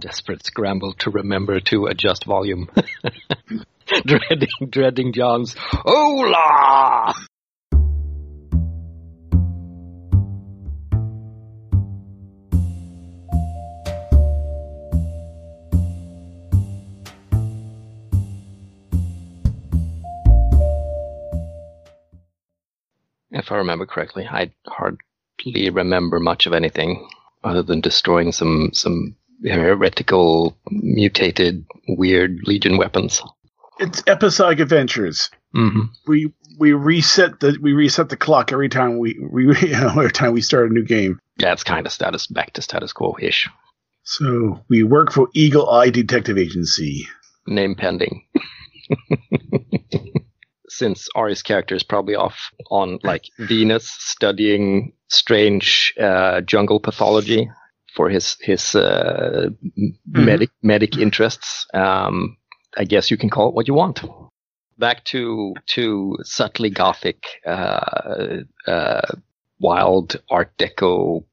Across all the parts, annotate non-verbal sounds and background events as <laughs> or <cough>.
Desperate scramble to remember to adjust volume. <laughs> dreading, dreading John's Hola! If I remember correctly, I hardly remember much of anything other than destroying some some heretical, mutated, weird Legion weapons. It's episodic adventures. hmm We we reset the we reset the clock every time we we <laughs> you know, every time we start a new game. That's kind of status back to status quo ish. So we work for Eagle Eye Detective Agency. Name pending. <laughs> Since Ari's character is probably off on like Venus studying strange uh, jungle pathology for his his uh, m medic medic interests, um, I guess you can call it what you want. Back to to subtly gothic, uh, uh, wild Art Deco,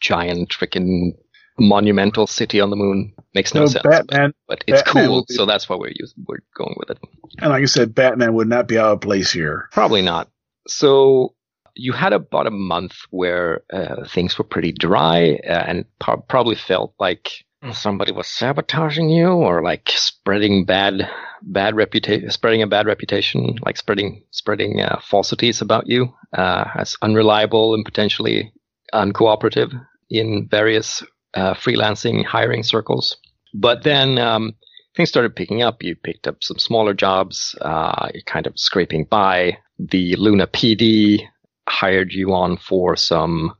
giant freaking monumental city on the moon makes no, No, sense. Batman, but it's Batman cool, be- so that's why we're using, we're going with it. and like I said, Batman would not be out of place here. Probably not. So you had about a month where uh, things were pretty dry uh, and pro- probably felt like somebody was sabotaging you or like spreading bad bad reputation spreading a bad reputation like spreading spreading uh, falsities about you uh, as unreliable and potentially uncooperative in various uh, freelancing hiring circles but then um, things started picking up. You picked up some smaller jobs. Uh, you're kind of scraping by. The Luna PD hired you on for some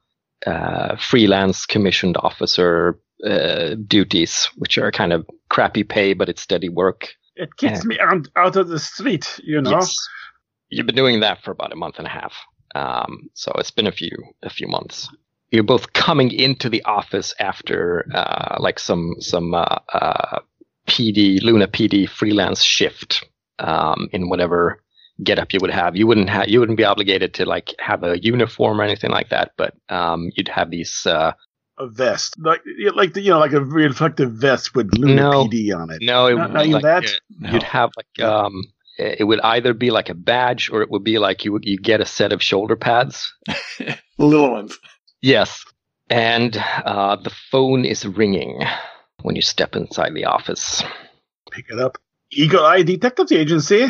uh, freelance commissioned officer uh, duties, which are kind of crappy pay, but it's steady work. It keeps me out, out of the street, you know. Yes. You've been doing that for about a month and a half. Um, so it's been a few a few months. You're both coming into the office after uh, like some some uh, uh, PD Luna PD freelance shift um, in whatever getup you would have. You wouldn't have you wouldn't be obligated to like have a uniform or anything like that, but um, you'd have these. Uh, A vest, like like the, you know, like a reflective vest with Luna No. PD on it. no, it Not- would not like, that? uh, You'd have like um, it would either be like a badge or it would be like you you get a set of shoulder pads <laughs> little ones. Yes. And uh, the phone is ringing when you step inside the office. Pick it up. Eagle Eye Detective Agency.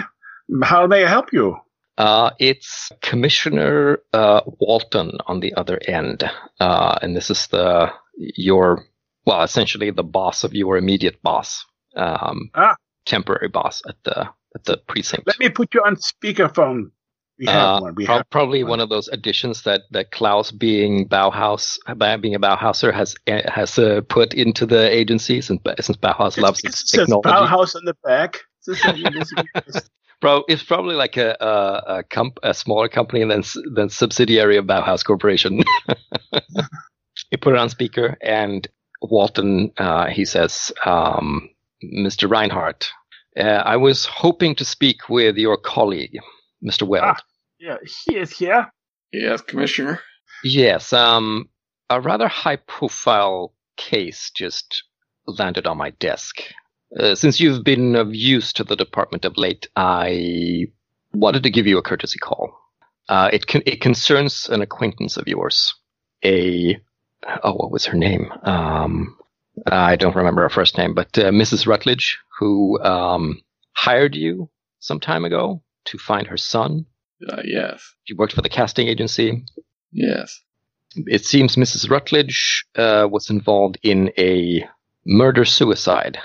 How may I help you? Uh, it's Commissioner uh, Walton on the other end. Uh, and this is the your well, essentially the boss of your immediate boss. Um, Ah. temporary boss at the at the precinct. Let me put you on speakerphone. We have Uh, one. We prob- have probably one. one of those additions that, that Klaus, being Bauhaus, being a Bauhauser, has uh, has uh, put into the agency since since Bauhaus It's- loves it its technology. Bauhaus on the back. <laughs> Is this what you- this- Bro, it's probably like a a, a, comp- a smaller company than than subsidiary of Bauhaus Corporation. <laughs> you put it on speaker, and Walton uh, he says, um, "Mr. Reinhardt, uh, I was hoping to speak with your colleague, Mr. Weld." Ah. yeah, he is here. Yes, Commissioner. Yes, um, a rather high-profile case just landed on my desk. Uh, since you've been of use to the department of late, I wanted to give you a courtesy call. Uh, it con- it concerns an acquaintance of yours, a oh, what was her name? Um, I don't remember her first name, but uh, Mrs. Rutledge, who um, hired you some time ago to find her son. Uh, yes. She worked for the casting agency. Yes. it seems Mrs. Rutledge uh, was involved in a murder suicide.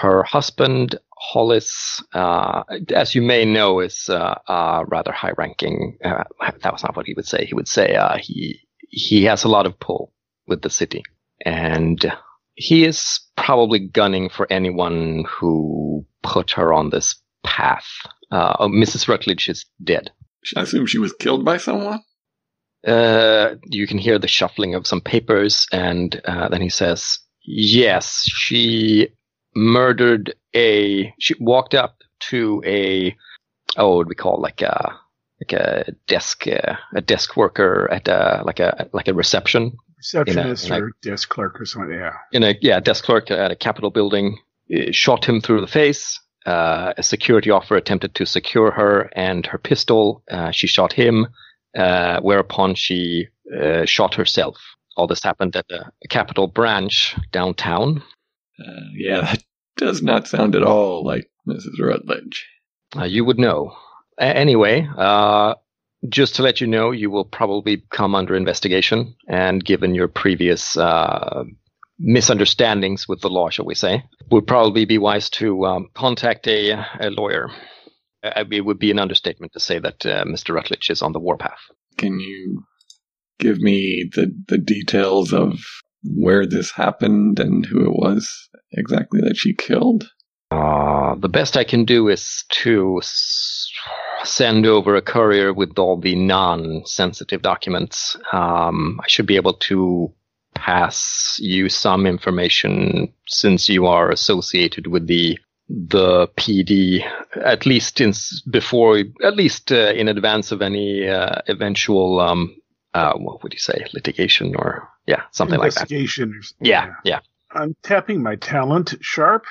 Her husband, Hollis, uh, as you may know, is uh, uh, rather high ranking. Uh, that was not what he would say. He would say uh, he he has a lot of pull with the city, and he is probably gunning for anyone who put her on this path. Uh, oh, Mrs. Rutledge is dead. I assume she was killed by someone? Uh, you can hear the shuffling of some papers, and uh, then he says, "Yes, she murdered a. She walked up to a. Oh, what would we call like a like a desk uh, a desk worker at a like a like a reception Receptionist in a- or desk clerk or something. Yeah. in a yeah desk clerk at a Capitol building, shot him through the face. Uh, a security officer attempted to secure her and her pistol. Uh, she shot him, uh, whereupon she uh, shot herself. All this happened at a Capitol branch downtown. Uh, yeah, <laughs> that does not sound at all like Mrs. Rutledge. Uh, you would know. A- anyway, uh, just to let you know, you will probably come under investigation, and given your previous uh, misunderstandings with the law, shall we say, would probably be wise to um, contact a, a lawyer. Uh, it would be an understatement to say that uh, Mr. Rutledge is on the warpath. Can you give me the, the details of where this happened and who it was exactly that she killed? Uh, the best I can do is to s- send over a courier with all the non-sensitive documents. Um, I should be able to pass you some information since you are associated with the the PD, at least in, before, at least uh, in advance of any uh, eventual, um, uh, what would you say, litigation or yeah, something like that. Investigation. or Yeah, yeah. I'm tapping my talent. Sharp.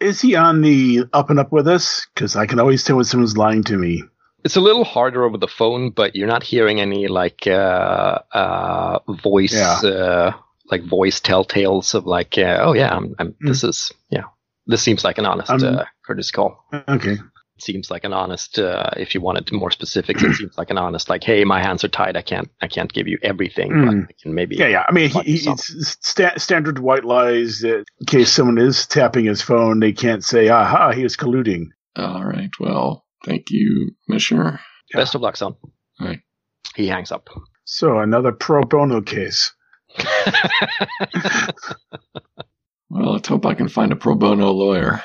Is he on the up and up with us? Because I can always tell when someone's lying to me. It's a little harder over the phone, but you're not hearing any like uh, uh, voice, Yeah. uh, like voice telltales of like, uh, oh yeah, I'm, I'm this is yeah, this seems like an honest Um, uh, courtesy call. Okay. Seems like an honest. Uh, if you wanted more specifics, it <clears throat> seems like an honest. Like, hey, my hands are tied. I can't, I can't give you everything, Mm. but I can maybe. Yeah, yeah. I mean, he, Like he, yourself. it's sta- standard white lies. That in case someone is tapping his phone, they can't say, "Aha, he was colluding." All right. Well, thank you, Commissioner. Best of luck, son. All right. He hangs up. So another pro bono case. <laughs> Well, let's hope I can find a pro bono lawyer.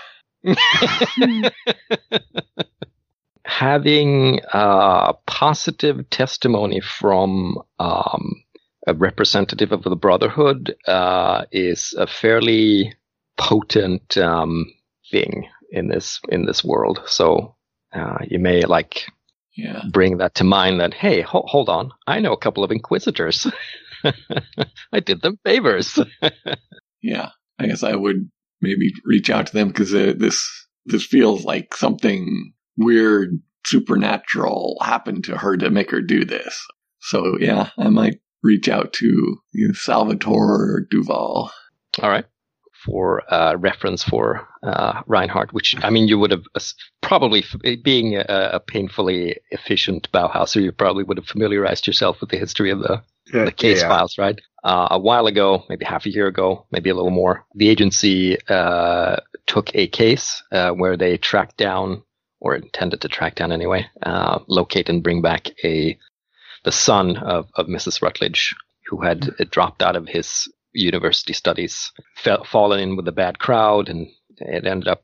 Having uh, positive testimony from um, a representative of the Brotherhood uh, is a fairly potent um, thing in this in this world. So uh, you may like Yeah. bring that to mind. That hey, ho- hold on, I know a couple of inquisitors. <laughs> I did them favors. <laughs> Yeah. I guess I would maybe reach out to them because uh, this this feels like something weird, supernatural happened to her to make her do this. So yeah, I might reach out to you know, Salvatore Duval. All right. For uh, reference for uh, Reinhardt, which I mean, you would have uh, probably, being a, a painfully efficient Bauhauser, you probably would have familiarized yourself with the history of the, Yeah, the case yeah. files, right? Uh, a while ago, maybe half a year ago, maybe a little more, the agency uh, took a case uh, where they tracked down, or intended to track down anyway, uh, locate and bring back a the son of, of Mrs. Rutledge, who had dropped out of his university studies, fell, fallen in with a bad crowd, and it ended up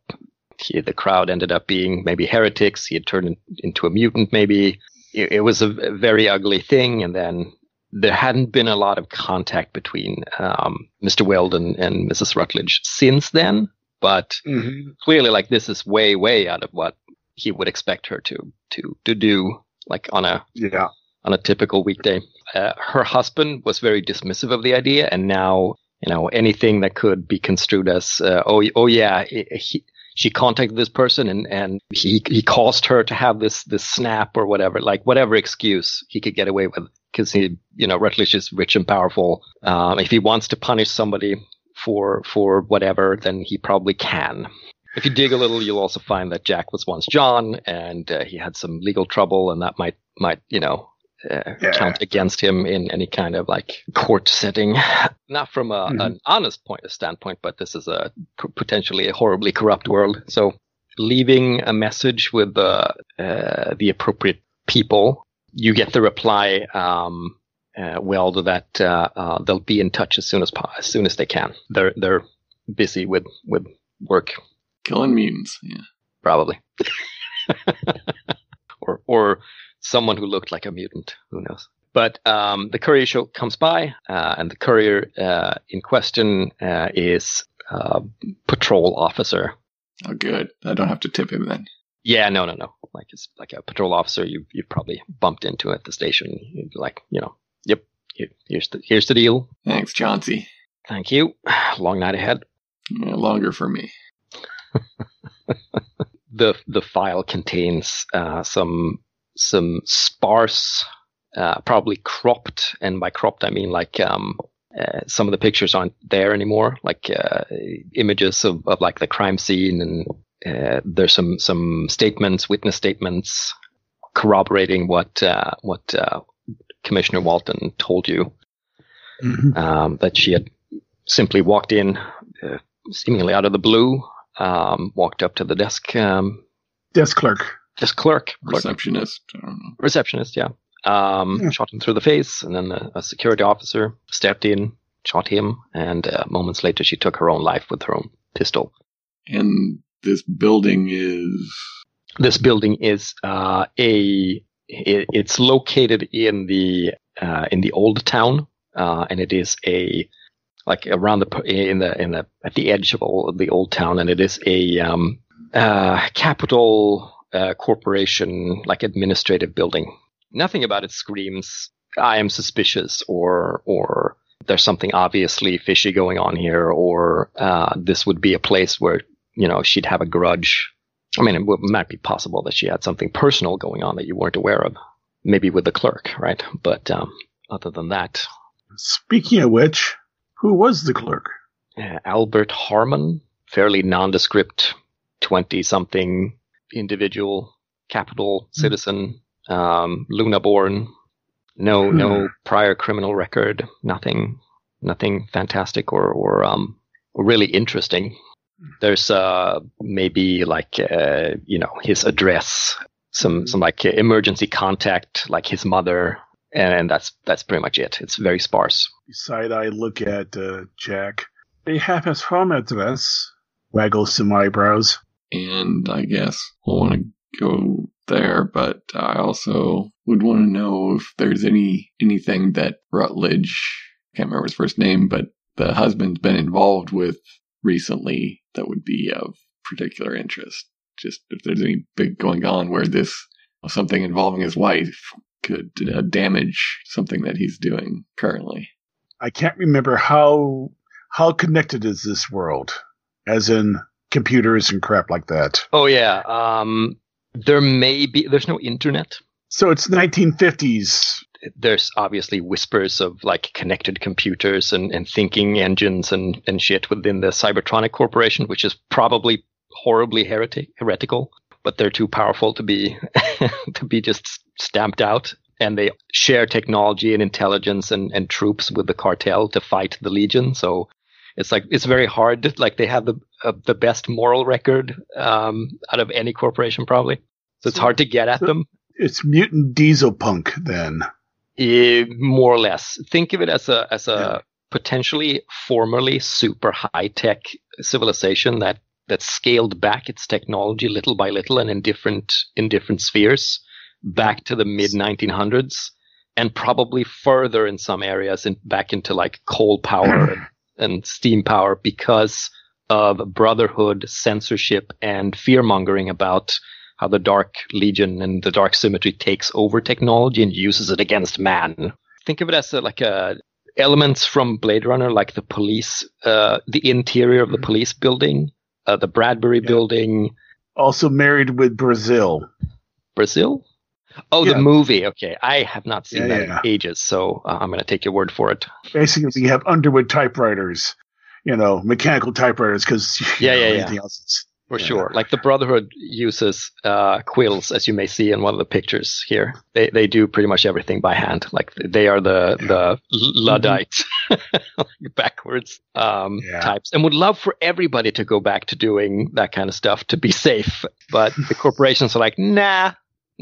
he, the crowd ended up being maybe heretics. He had turned in- into a mutant, maybe. It, it was a, very ugly thing, and then there hadn't been a lot of contact between um, Mr. Weldon and Mrs. Rutledge since then. But Mhm. clearly, like this is way, way out of what he would expect her to to to do, like on a Yeah. On a typical weekday. Uh, her husband was very dismissive of the idea, and now you know anything that could be construed as uh, oh oh yeah he, he, she contacted this person and and he he caused her to have this this snap or whatever like whatever excuse he could get away with because he you know Rutledge is rich and powerful. Um, if he wants to punish somebody for for whatever, then he probably can. If you dig a little, you'll also find that Jack was once John, and uh, he had some legal trouble, and that might might you know uh, Yeah. count against him in any kind of like court setting. <laughs> Not from a, Mhm. an honest point of standpoint, but this is a p- potentially a horribly corrupt world. So leaving a message with the uh, the appropriate people, you get the reply. Um, uh, well, that uh, uh, they'll be in touch as soon as po- as soon as they can. They're they're busy with with work Killing mutants. Yeah. probably, <laughs> or or someone who looked like a mutant. Who knows? But um, the courier show comes by, uh, and the courier uh, in question uh, is uh, patrol officer. Oh, good. I don't have to tip him then. Yeah, no, no, no. Like it's like a patrol officer you you probably bumped into at the station. You'd be like, you know, yep, Here's the here's the deal. Thanks, Chauncey. Thank you. <sighs> Long night ahead. Yeah, longer for me. <laughs> the the file contains uh, some some sparse, uh, probably cropped, and by cropped I mean like um, uh, some of the pictures aren't there anymore, like uh, images of, of like the crime scene, and uh, there's some some statements, witness statements, corroborating what uh, what Commissioner Walton told you, mm-hmm. um, that she had simply walked in, seemingly out of the blue, um, walked up to the desk. Um, desk clerk. Desk clerk. clerk. Receptionist. Receptionist, yeah. Um, yeah. Shot him through the face, and then a, a, security officer stepped in, shot him, and uh, moments later she took her own life with her own pistol. And this building is. This building is uh, a. It, it's located in the uh, in the old town, uh, and it is a like around the in the in the at the edge of all of the old town, and it is a um, uh, Capitol uh, corporation like administrative building. Nothing about it screams I am suspicious or or there's something obviously fishy going on here, or uh, this would be a place where you know she'd have a grudge. I mean, it might be possible that she had something personal going on that you weren't aware of, maybe with the clerk, right? But um, other than that, speaking of which, who was the clerk? Uh, Albert Harmon, fairly nondescript, 20 something individual, Capitol mm. citizen, um, Luna born. No, hmm. no prior criminal record. Nothing, nothing fantastic or, or, um, really interesting. There's, uh, maybe like, uh, you know, his address, some, hmm. some like emergency contact, like his mother, and that's that's pretty much it. It's very sparse. Beside, I look at uh, Jack. They have his home address. Waggles some eyebrows. And I guess we'll want to go there, but I also would want to know if there's any anything that Rutledge can't remember his first name, but the husband's been involved with recently that would be of particular interest. Just if there's any big going on where this something involving his wife could uh, damage something that he's doing currently. I can't remember how how connected is this world, as in computers and crap like that. Oh yeah, um, there may be. There's no internet, so it's 1950s. There's obviously whispers of like connected computers and, and thinking engines and, and shit within the Cybertronic Corporation, which is probably horribly heretic, heretical but they're too powerful to be <laughs> to be just stamped out. And they share technology and intelligence and, and troops with the cartel to fight the Legion. So it's like it's very hard. Like they have the uh, the best moral record um, out of any corporation, probably. So it's hard to get at them. It's mutant diesel punk, then. It, more or less. Think of it as a as a yeah. potentially formerly super high tech civilization that that scaled back its technology little by little and in different in different spheres back to the mid 1900s and probably further in some areas and back into like coal power <clears throat> and, and steam power because of brotherhood censorship and fear mongering about how the dark legion and the dark symmetry takes over technology and uses it against man think of it as a, like a elements from blade runner like the police uh, the interior of the police building uh, the Bradbury yeah. Building. Also married with Brazil. Brazil? Oh, yeah. the movie. Okay, I have not seen yeah, that in ages, so uh, I'm going to take your word for it. Basically, you have Underwood typewriters, you know, mechanical typewriters, because <laughs> yeah, know, yeah, yeah. Else for yeah. sure. Like the Brotherhood uses uh, quills, as you may see in one of the pictures here. They they do pretty much everything by hand. Like they are the the Luddites, <laughs> backwards um, types, and would love for everybody to go back to doing that kind of stuff to be safe. But the corporations are like, nah,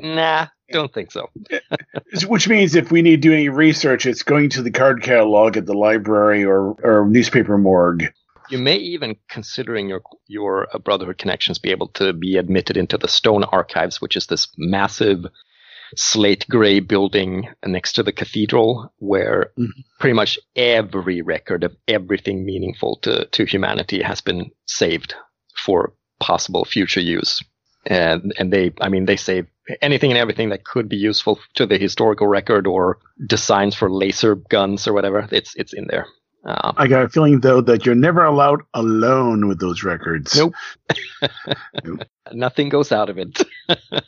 nah, don't think so. <laughs> Which means if we need to do any research, it's going to the card catalog at the library or, or newspaper morgue. You may even, considering your your uh, Brotherhood connections, be able to be admitted into the Stone Archives, which is this massive slate gray building next to the cathedral, where mm-hmm. pretty much every record of everything meaningful to to humanity has been saved for possible future use. And and they, I mean, they save anything and everything that could be useful to the historical record or designs for laser guns or whatever. It's it's in there. Um, I got a feeling though that you're never allowed alone with those records. Nope. <laughs> <laughs> Nothing goes out of it. <laughs>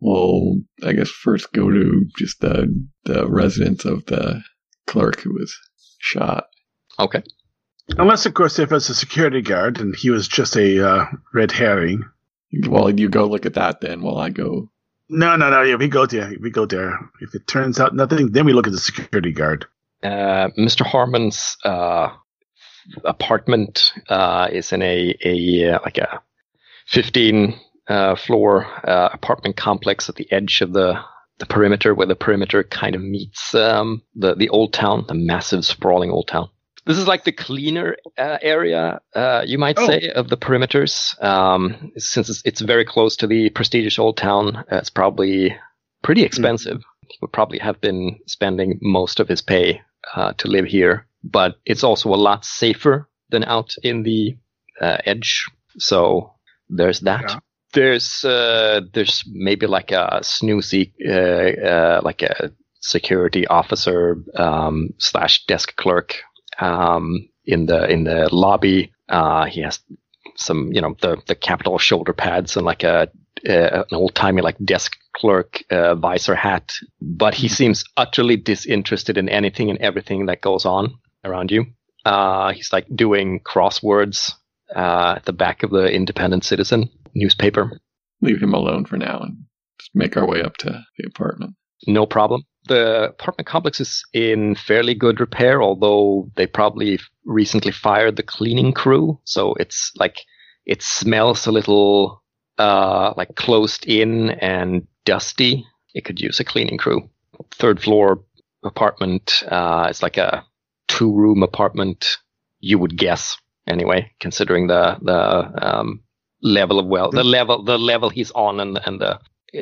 well, I guess first go to just the the residence of the clerk who was shot. Okay. Unless, of course, if it's a security guard and he was just a uh, red herring. Well, you go look at that then while I go. No, no, no. Yeah, we go there. We go there. If it turns out nothing, then we look at the security guard. Uh, Mr. Harmon's uh, apartment uh, is in a a uh, like a fifteen uh, floor uh, apartment complex at the edge of the the perimeter, where the perimeter kind of meets um, the the old town, the massive sprawling old town. This is like the cleaner uh, area, uh, you might oh. say, of the perimeters. Um, since it's, it's, very close to the prestigious old town, uh, it's probably pretty expensive. Mm. He would probably have been spending most of his pay uh, to live here, but it's also a lot safer than out in the uh, edge. So there's that. Yeah. There's uh, there's maybe like a snoozy, like a security officer um, slash desk clerk um, in the in the lobby. Uh, he has some, you know, the the Capitol shoulder pads and like a, an old timey like desk clerk uh, visor hat. But he seems utterly disinterested in anything and everything that goes on around you. Uh, he's like doing crosswords uh, at the back of the Independent Citizen newspaper. Leave him alone for now and just make our way up to the apartment. No problem the apartment complex is in fairly good repair, although they probably recently fired the cleaning crew. So it's like it smells a little uh, like closed in and dusty. It could use a cleaning crew. Third floor apartment. Uh, it's like a two room apartment. You would guess anyway, considering the the um, level of well the level the level he's on and and the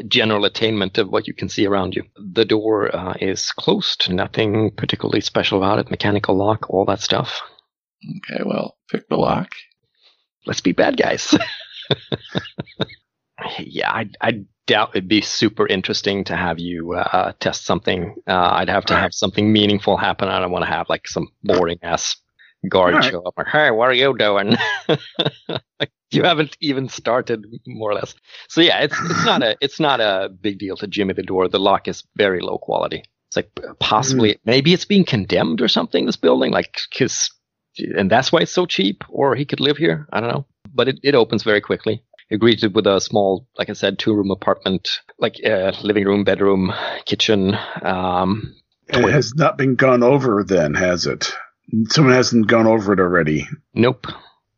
general attainment of what you can see around you. The door uh, is closed, nothing particularly special about it, mechanical lock, all that stuff. Okay, well, pick the lock. Let's be bad guys. <laughs> yeah, I, I doubt it'd be super interesting to have you uh, test something. Uh, I'd have to have something meaningful happen. I don't want to have like some boring ass guard right. show up. Hey, what are you doing? <laughs> you haven't even started, more or less. So yeah, it's it's not a it's not a big deal to jimmy the door. The lock is very low quality. It's like possibly mm. maybe it's being condemned or something. This building, like because and that's why it's so cheap. Or he could live here. I don't know. But it, it opens very quickly. It greeted with a small, like I said, two room apartment, like uh, living room, bedroom, kitchen. Um, it has not been gone over then, has it? Someone hasn't gone over it already. Nope.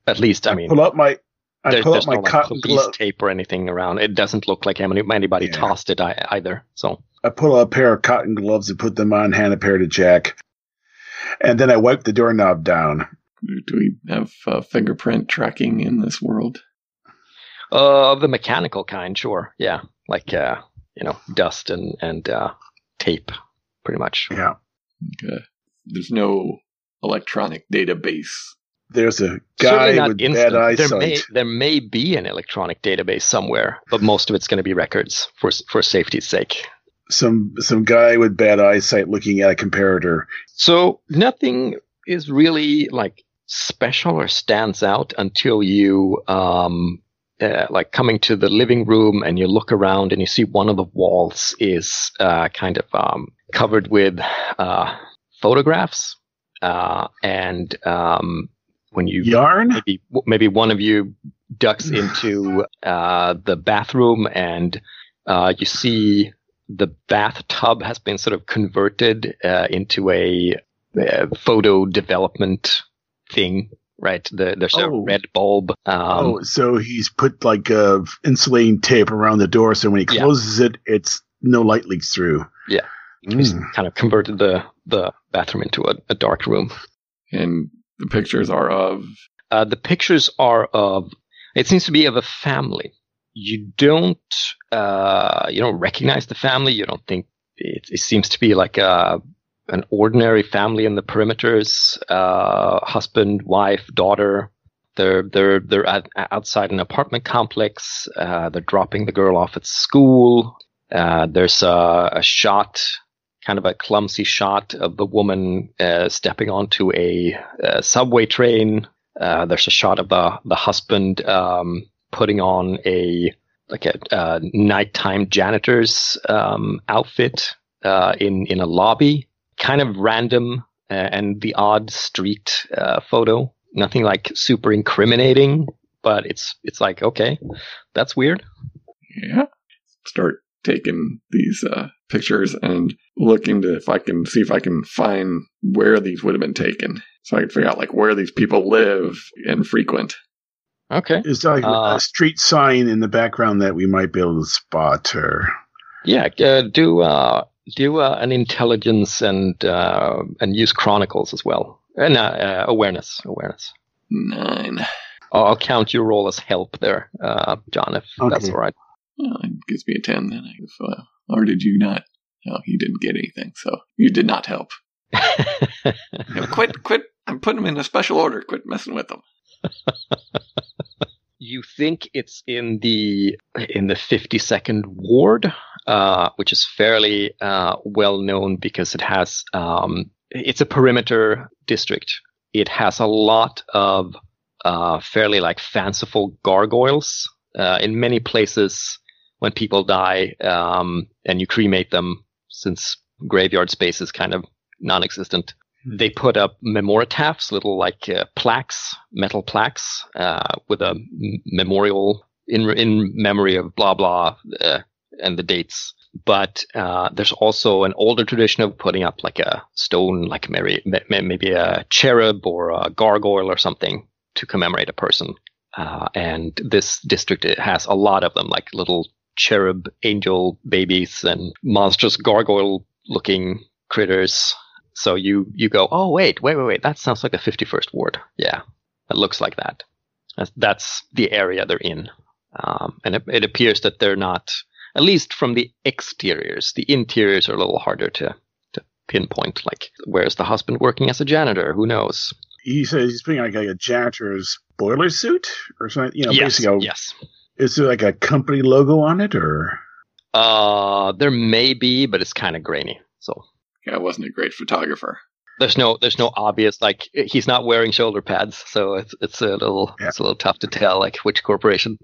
At least, I, I mean, pull up my. I there, pull up my no, like, police glove. tape or anything around. It doesn't look like anybody yeah. tossed it either. So I pull out a pair of cotton gloves and put them on, hand a pair to Jack, and then I wipe the doorknob down. Do we have uh, fingerprint tracking in this world? Uh, of the mechanical kind, sure. Yeah, like uh, you know, dust and and uh, tape, pretty much. Yeah. Okay. There's no electronic database. There's a guy with instant. bad eyesight. There may, there may be an electronic database somewhere, but most of it's going to be records for for safety's sake. Some some guy with bad eyesight looking at a comparator. So nothing is really like special or stands out until you um, uh, like coming to the living room and you look around and you see one of the walls is uh, kind of um, covered with uh, photographs uh, and um, when you yarn, maybe maybe one of you ducks <sighs> into uh, the bathroom and uh, you see the bathtub has been sort of converted uh, into a, a, photo development thing. Right, the, there's oh. a red bulb. Um, oh, so he's put like uh, insulating tape around the door, so when he closes yeah. it, it's no light leaks through. Yeah, mm. he's kind of converted the the bathroom into a, a dark room. And the pictures are of? Uh, the pictures are of, it seems to be of a family. You don't, uh, you don't recognize the family. You don't think it, it seems to be like a, an ordinary family in the perimeters, uh, husband, wife, daughter, They're they're they're at, outside an apartment complex. Uh, they're dropping the girl off at school. Uh, there's a, a, shot, kind of a clumsy shot of the woman uh, stepping onto a, a subway train. Uh, there's a shot of the the husband um, putting on a like a uh, nighttime janitor's um, outfit uh, in in a lobby. Kind of random and the odd street photo nothing like super incriminating, but it's it's like okay, that's weird. Yeah. Start taking these uh, pictures and looking to if I can see if I can find where these would have been taken, so I can figure out like where these people live and frequent. Okay. Is there like uh, a street sign in the background that we might be able to spot, or yeah, uh, do uh, do uh, an intelligence and uh, and use chronicles as well. Uh, no, uh, awareness. Awareness. Nine. I'll count your role as help there, uh, John, if okay. that's all right. Well, it gives me a 10 then. I, uh, or did you not? No, you didn't get anything, so you did not help. quit, quit. I'm putting them in a special order. Quit messing with them. <laughs> you think it's in the in the 52nd ward, uh, which is fairly uh, well known because it has um, it's a perimeter district. It has a lot of uh, fairly like fanciful gargoyles. Uh, in many places, when people die um, and you cremate them, since graveyard space is kind of non-existent, hmm. they put up memoritaphs, little like uh, plaques, metal plaques, uh, with a m- memorial in in memory of blah blah uh, and the dates but uh, there's also an older tradition of putting up like a stone, like maybe, maybe a cherub or a gargoyle or something to commemorate a person. Uh, and this district has a lot of them, like little cherub angel babies and monstrous gargoyle looking critters. So you, you go, oh, wait, wait, wait, wait. That sounds like the 51st ward. Yeah, it looks like that. That's, that's the area they're in. Um, and it, it appears that they're not at least from the exteriors. The interiors are a little harder to, to pinpoint. Like, where's the husband working as a janitor? Who knows? He says he's putting like a janitor's boiler suit or something. You know, yes, basically. A, yes. Is there like a company logo on it or? Uh, there may be, but it's kind of grainy. So. Yeah, I wasn't a great photographer. There's no, there's no obvious like he's not wearing shoulder pads, so it's it's a little, yeah. it's a little tough to tell like which corporation.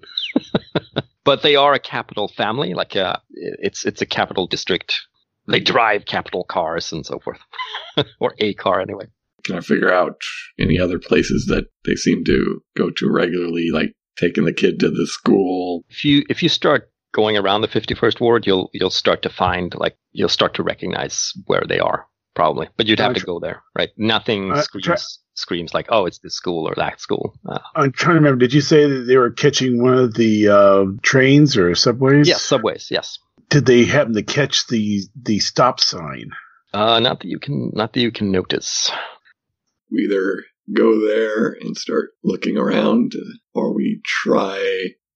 <laughs> but they are a Capitol family. Like uh, it's it's a Capitol district. They drive Capitol cars and so forth, <laughs> or a car anyway. Can I figure out any other places that they seem to go to regularly, like taking the kid to the school? If you if you start going around the 51st ward, you'll you'll start to find like you'll start to recognize where they are probably, but you'd have to go there, right? Nothing uh, screams try- screams like, "Oh, it's this school or that school." Uh, I'm trying to remember. Did you say that they were catching one of the uh, trains or subways? Yes, subways. Yes. Did they happen to catch the the stop sign? Uh, not that you can, not that you can notice. We either go there and start looking around, or we try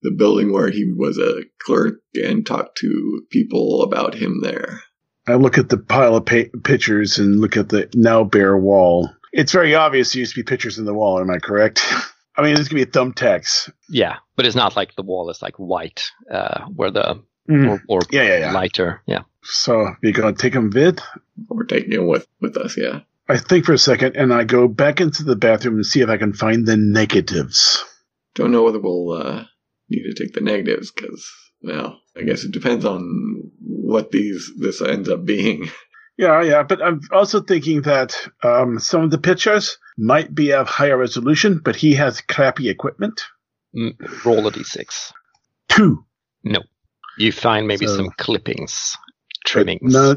the building where he was a clerk and talk to people about him there. I look at the pile of pa- pictures and look at the now bare wall. It's very obvious there used to be pictures in the wall. Am I correct? <laughs> I mean, there's gonna be a thumbtacks. Yeah, but it's not like the wall is like white, uh, where the mm. or, or yeah, yeah, yeah, lighter. Yeah. So you're gonna take him vid? We're taking him with with us. Yeah. I think for a second, and I go back into the bathroom and see if I can find the negatives. Don't know whether we'll uh, need to take the negatives because, well, I guess it depends on what these this ends up being. <laughs> Yeah, yeah, but I'm also thinking that um, some of the pictures might be of higher resolution, but he has crappy equipment. Mm, roll a d6. Two. No. You find maybe so, some clippings, trimmings. No.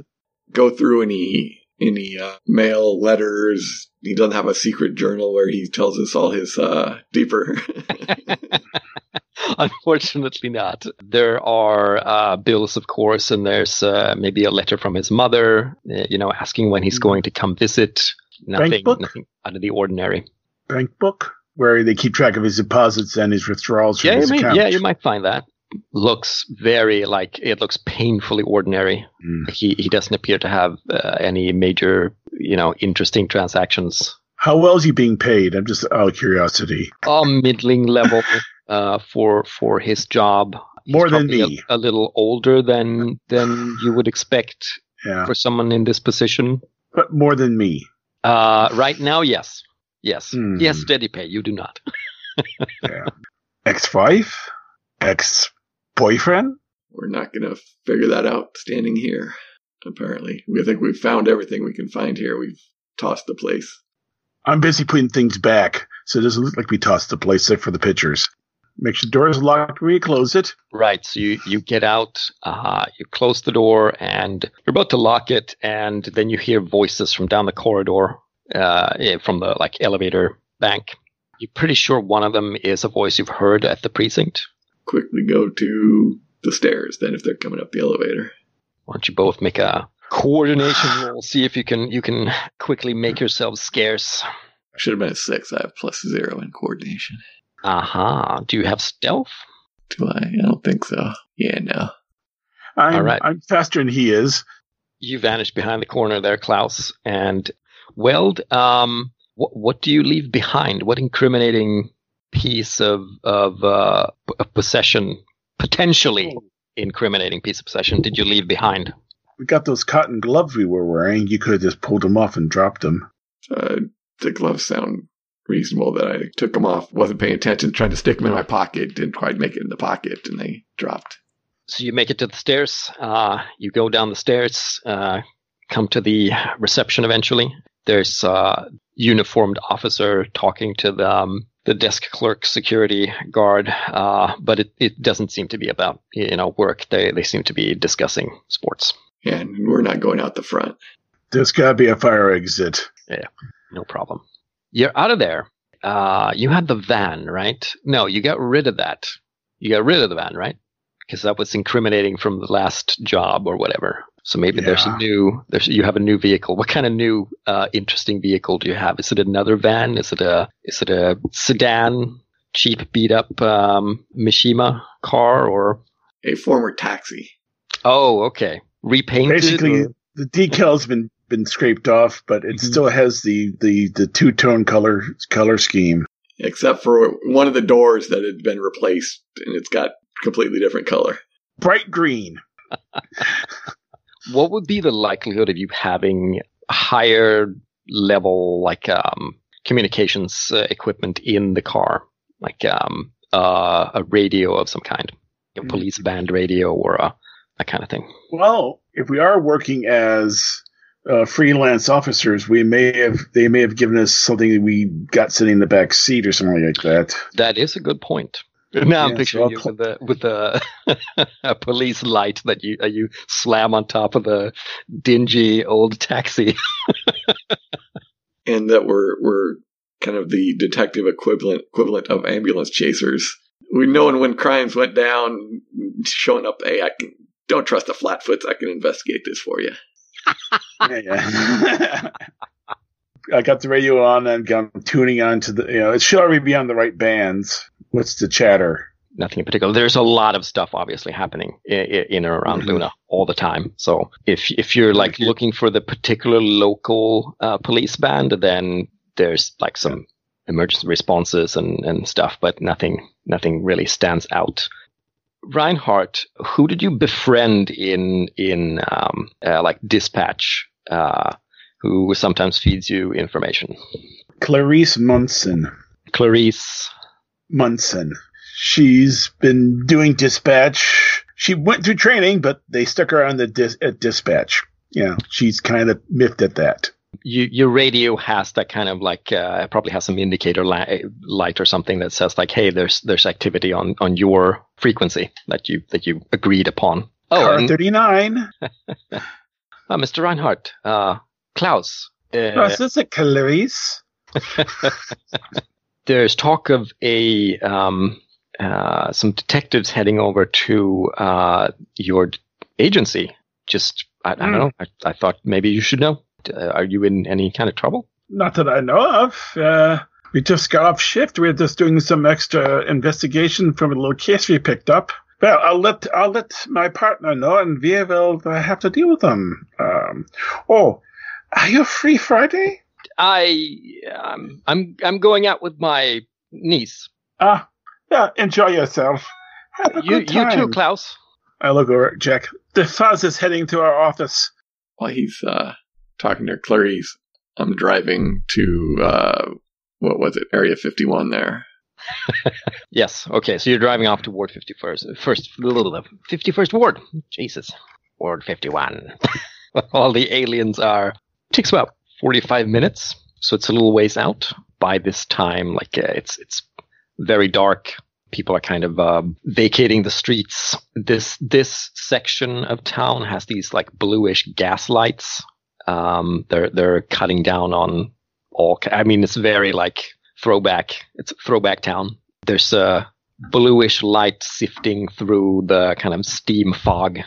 Go through any any uh, mail letters. He doesn't have a secret journal where he tells us all his uh, deeper. <laughs> Unfortunately, not. There are uh, bills, of course, and there's uh, maybe a letter from his mother, uh, you know, asking when he's hmm. going to come visit. Nothing, nothing out of the ordinary. Bank book where they keep track of his deposits and his withdrawals from yeah, his you account. yeah, you might find that. Looks very like it looks painfully ordinary. Mm. He he doesn't appear to have uh, any major, you know, interesting transactions How well is he being paid? I'm just out of curiosity. A middling level uh, for for his job. He's More than me. A, a little older than than you would expect Yeah, for someone in this position. but more than me. Uh, right now, yes, yes, Hmm. yes. Steady pay. You do not. <laughs> Yeah. Ex-wife, ex-boyfriend. We're not going to figure that out standing here, apparently. We think we've found everything we can find here. We've tossed the place. I'm busy putting things back, so it doesn't look like we tossed the place except for the pictures. Make sure the door is locked when you close it. Right. So you, you get out, uh, you close the door, and you're about to lock it, and then you hear voices from down the corridor, uh, eh, from the like elevator bank. You're pretty sure one of them is a voice you've heard at the precinct. Quickly go to the stairs then if they're coming up the elevator. Why don't you both make a coordination roll? See if you can you can quickly make yourselves scarce. Should have been a six. I have plus zero in coordination. Aha. Do you have stealth? Do I? I don't think so. Yeah, no. I'm, All right. I'm faster than he is. You vanished behind the corner there, Klaus. And Weld, um, what what do you leave behind? What incriminating piece of of uh, p- possession, potentially incriminating piece of possession, did you leave behind? We got those cotton gloves we were wearing. You could have just pulled them off and dropped them. Uh, the gloves sound reasonable that I took them off. Wasn't paying attention, trying to stick them in my pocket. Didn't quite make it in the pocket, and they dropped. So you make it to the stairs. Uh, you go down the stairs, uh, come to the reception eventually. There's a uniformed officer talking to the, um, the desk clerk security guard, uh, but it, it doesn't seem to be about you know work. They they seem to be discussing sports. And we're not going out the front. There's got to be a fire exit. Yeah, no problem. You're out of there. Uh, you had the van, right? No, you got rid of that. You got rid of the van, right? Because that was incriminating from the last job or whatever. So maybe there's a new. There's you have a new vehicle. What kind of new, uh, interesting vehicle do you have? Is it another van? Is it a is it a sedan, cheap, beat up um, Mishima car, or A former taxi. oh, okay, repainted? Basically, or- the decal's been been scraped off, but it Mhm. still has the the the two tone color color scheme. Except for one of the doors that had been replaced, and it's got completely different color. Bright green. what would be the likelihood of you having higher level like um, communications uh, equipment in the car like um, uh, a radio of some kind a Mhm. police band radio or a, that kind of thing Well, if we are working as uh, freelance officers, we may have they may have given us something that we got sitting in the back seat or something like that. that is a good point now I'm Yeah, picturing so you with the with the <laughs> a police light that you uh, you slam on top of the dingy old taxi. <laughs> and that we're we're kind of the detective equivalent equivalent of ambulance chasers. We know when crimes went down, showing up. Hey, I can don't trust the flatfoots. I can investigate this for you. <laughs> yeah, yeah. I got the radio on and I'm tuning on to the you know it should already be on the right bands. What's the chatter? nothing in particular. There's a lot of stuff obviously happening in, in and around Mhm. Luna all the time. So if if you're like looking for the particular local uh, police band, then there's like some emergency responses and, and stuff, but nothing nothing really stands out. Reinhardt, who did you befriend in in um, uh, like dispatch? Uh, who sometimes feeds you information? Clarice Munson. Clarice. Munson. She's been doing dispatch. She went through training, but they stuck her on the dis- at dispatch. Yeah, she's kind of miffed at that. you, your radio has that kind of like uh, probably has some indicator li- light or something that says like hey there's there's activity on on your frequency that you that you agreed upon oh Car and, 39. <laughs> uh, mr reinhardt uh klaus uh, Oh, is it Clarice? <laughs> there's talk of a um uh some detectives heading over to uh your agency just i, I don't Hmm. know I, I thought maybe you should know uh, are you in any kind of trouble Not that I know of. Uh, we just got off shift. We are just doing some extra investigation from a little case we picked up. Well, I'll let I'll let my partner know, and we will uh, have to deal with them. Um, oh, are you free Friday? I um, I'm I'm going out with my niece. Ah, yeah. Enjoy yourself. Have a You good you too, Klaus. I look over at Jack. The fuzz is heading to our office. While he's uh, talking to Clarice, I'm driving to uh, what was it, Area 51 there. <laughs> Yes. Okay. So you're driving off to Ward 51st. First, little 51st Ward. Jesus. Ward 51. <laughs> All the aliens are. Takes about 45 minutes, so it's a little ways out. By this time, like uh, it's it's very dark. People are kind of uh, vacating the streets. This this section of town has these like bluish gas lights. Um, they're they're cutting down on all. I mean, it's very like throwback. It's throwback town. There's a bluish light sifting through the kind of steam fog,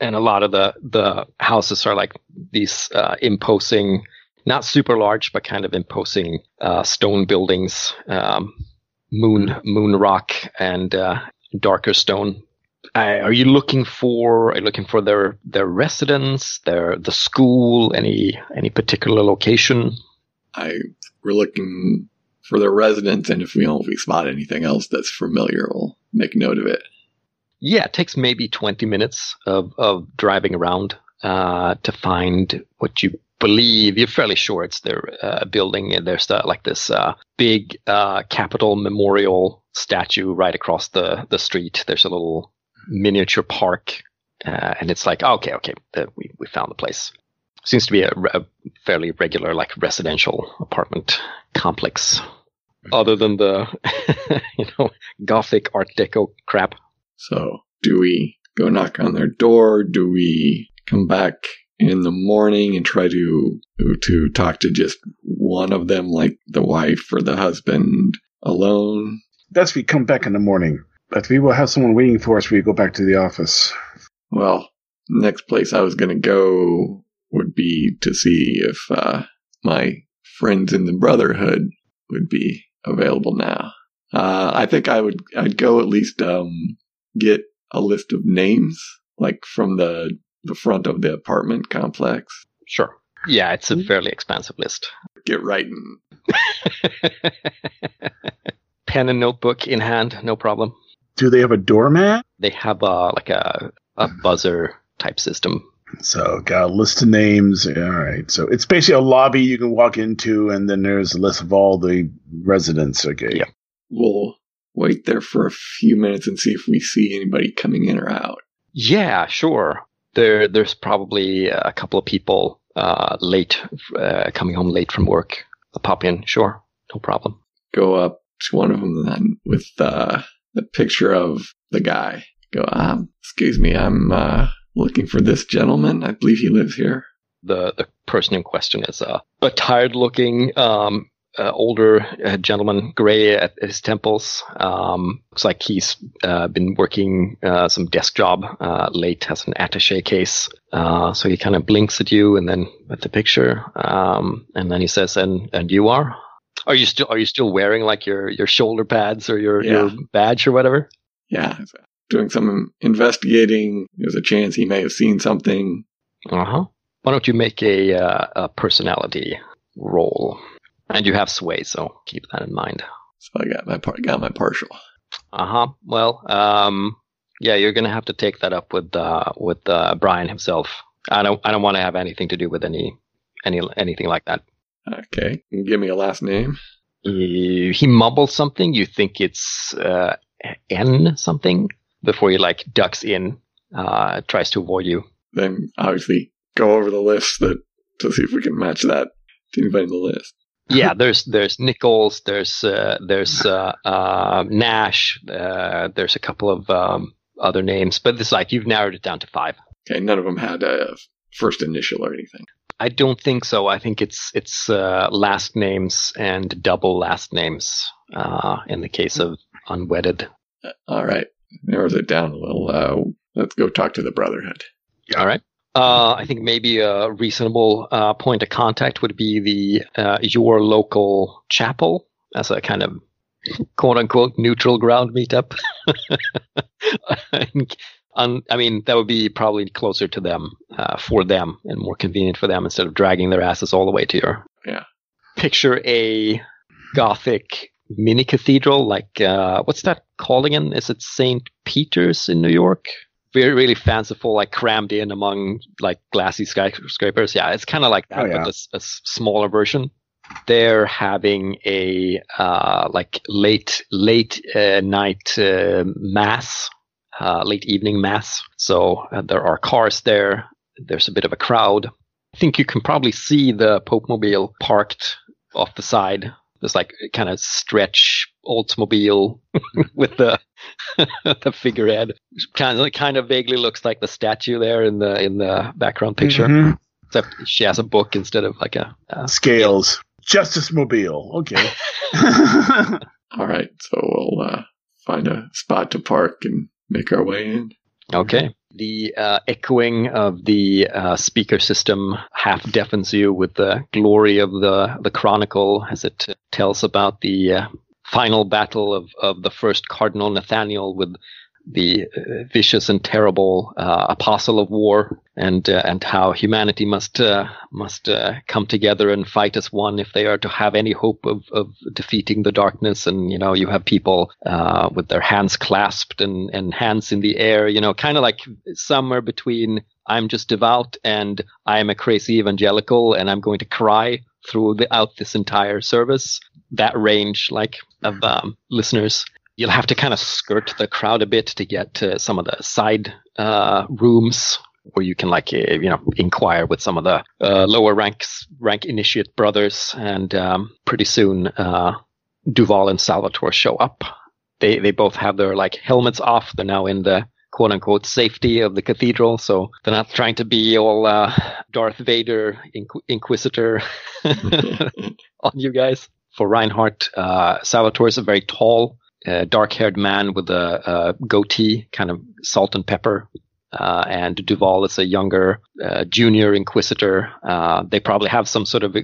and a lot of the the houses are like these uh, imposing, not super large, but kind of imposing uh, stone buildings, um, moon moon rock, and uh, darker stone. Uh, are you looking for? Are you looking for their their residence, their the school, any any particular location? I we're looking for their residence, and if we don't if we spot anything else that's familiar, we'll make note of it. Yeah, it takes maybe 20 minutes of, of driving around uh, to find what you believe. You're fairly sure it's their uh, building. And there's uh, like this uh, big uh, Capitol Memorial statue right across the, the street. There's a little miniature park. Uh, and it's like, okay, okay, the, we, we found the place. Seems to be a, a fairly regular, like residential apartment complex. Other than the, <laughs> you know, Gothic Art Deco crap. So, do we go knock on their door? Do we come back in the morning and try to to talk to just one of them, like the wife or the husband, alone? That's we come back in the morning. But we will have someone waiting for us when we go back to the office. Well, next place I was going to go would be to see if uh, my friends in the Brotherhood would be available now. Uh, I think I would. I'd go at least um, get a list of names, like from the the front of the apartment complex. Sure. Yeah, it's a hmm? fairly expansive list. Get writing. <laughs> Pen and notebook in hand, no problem. Do they have a doormat? They have a like a a buzzer type system. So got a list of names. All right. So it's basically a lobby you can walk into, and then there's a list of all the residents. Okay. Yeah. We'll wait there for a few minutes and see if we see anybody coming in or out. Yeah, sure. There there's probably a couple of people uh, late uh, coming home late from work. I'll pop in, sure, no problem. go up to one of them then with uh, the picture of the guy. Go, um, excuse me, I'm uh, looking for this gentleman. I believe he lives here. The the person in question is uh, a tired looking um, uh, older uh, gentleman, gray at his temples. Um, looks like he's uh, been working uh, some desk job uh, late, has an attaché case. Uh, so he kind of blinks at you and then at the picture, um, and then he says, "And and you are." Are you still are you still wearing like your, your shoulder pads or your, your badge or whatever? Yeah, doing some investigating. There's a chance he may have seen something. Uh huh. Why don't you make a, uh, a personality roll? And you have sway, so keep that in mind. So I got my par- got my partial. Uh huh. Well, um, yeah, you're gonna have to take that up with uh, with uh, Brian himself. I don't I don't want to have anything to do with any any anything like that. Okay, give me a last name. He, he mumbles something. You think it's uh, N something before he like ducks in, uh, tries to avoid you. Then obviously go over the list that to see if we can match that to anybody in the list. Yeah, there's there's Nichols, there's uh, there's uh, uh, Nash, uh, there's a couple of um, other names, but it's like you've narrowed it down to five. Okay, none of them had a first initial or anything. I don't think so. I think it's it's uh, last names and double last names uh, in the case of unwedded. All right, narrows it down a little. Uh, let's go talk to the Brotherhood. All right. Uh, I think maybe a reasonable uh, point of contact would be the uh, your local chapel as a kind of quote unquote neutral ground meetup. <laughs> um, I mean, that would be probably closer to them uh, for them and more convenient for them instead of dragging their asses all the way to your picture a Gothic mini cathedral, like uh, what's that called again? Is it Saint Peter's in New York? Very really fanciful, like crammed in among like glassy skyscrapers. Yeah, it's kind of like that, Oh, yeah. but a, a smaller version. They're having a uh, like late late uh, night uh, mass, uh, late evening mass. So uh, there are cars there. There's a bit of a crowd. I think you can probably see the Pope Mobile parked off the side. There's like kind of stretch Oldsmobile <laughs> with the <laughs> the figurehead. Kind of kind of vaguely looks like the statue there in the in the background picture. Mhm. Except she has a book instead of like a. Uh, Scales. Justice Mobile. Okay. <laughs> All right, so we'll uh, find a spot to park and make our way in. Okay. The uh, echoing of the uh, speaker system half deafens you with the glory of the, the chronicle as it uh, tells about the uh, final battle of, of the first Cardinal Nathaniel with the uh, vicious and terrible uh, apostle of war, and uh, and how humanity must uh, must uh, come together and fight as one if they are to have any hope of, of defeating the darkness. And you know, you have people with their hands clasped and, and hands in the air. You know, kind of like somewhere between I'm just devout and I am a crazy evangelical, and I'm going to cry throughout this entire service. That range, like of um, listeners you'll have to kind of skirt the crowd a bit to get to some of the side uh, rooms where you can like uh, you know inquire with some of the uh, lower ranks rank initiate brothers. And um, pretty soon uh, Duval and Salvatore show up. They they both have their like helmets off. They're now in the quote unquote safety of the cathedral. So they're not trying to be all uh, Darth Vader inqu- inquisitor <laughs> <laughs> on you guys for Reinhardt uh, Salvatore is a very tall uh, dark-haired man with a, a goatee, kind of salt and pepper. Uh, and Duval is a younger, uh, junior inquisitor. Uh, they probably have some sort of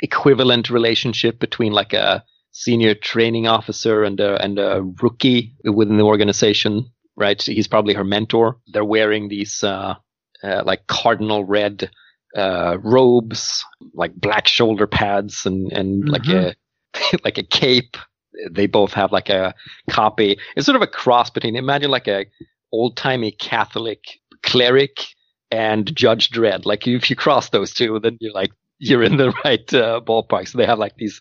equivalent relationship between like a senior training officer and a, and a rookie within the organization, right? He's probably her mentor. They're wearing these uh, uh, like cardinal red uh, robes, like black shoulder pads, and and like a <laughs> like a cape they both have like a copy. It's sort of a cross between imagine like a old timey Catholic cleric and Judge Dredd. Like if you cross those two, then you're like you're in the <laughs> right uh, ballpark. So they have like these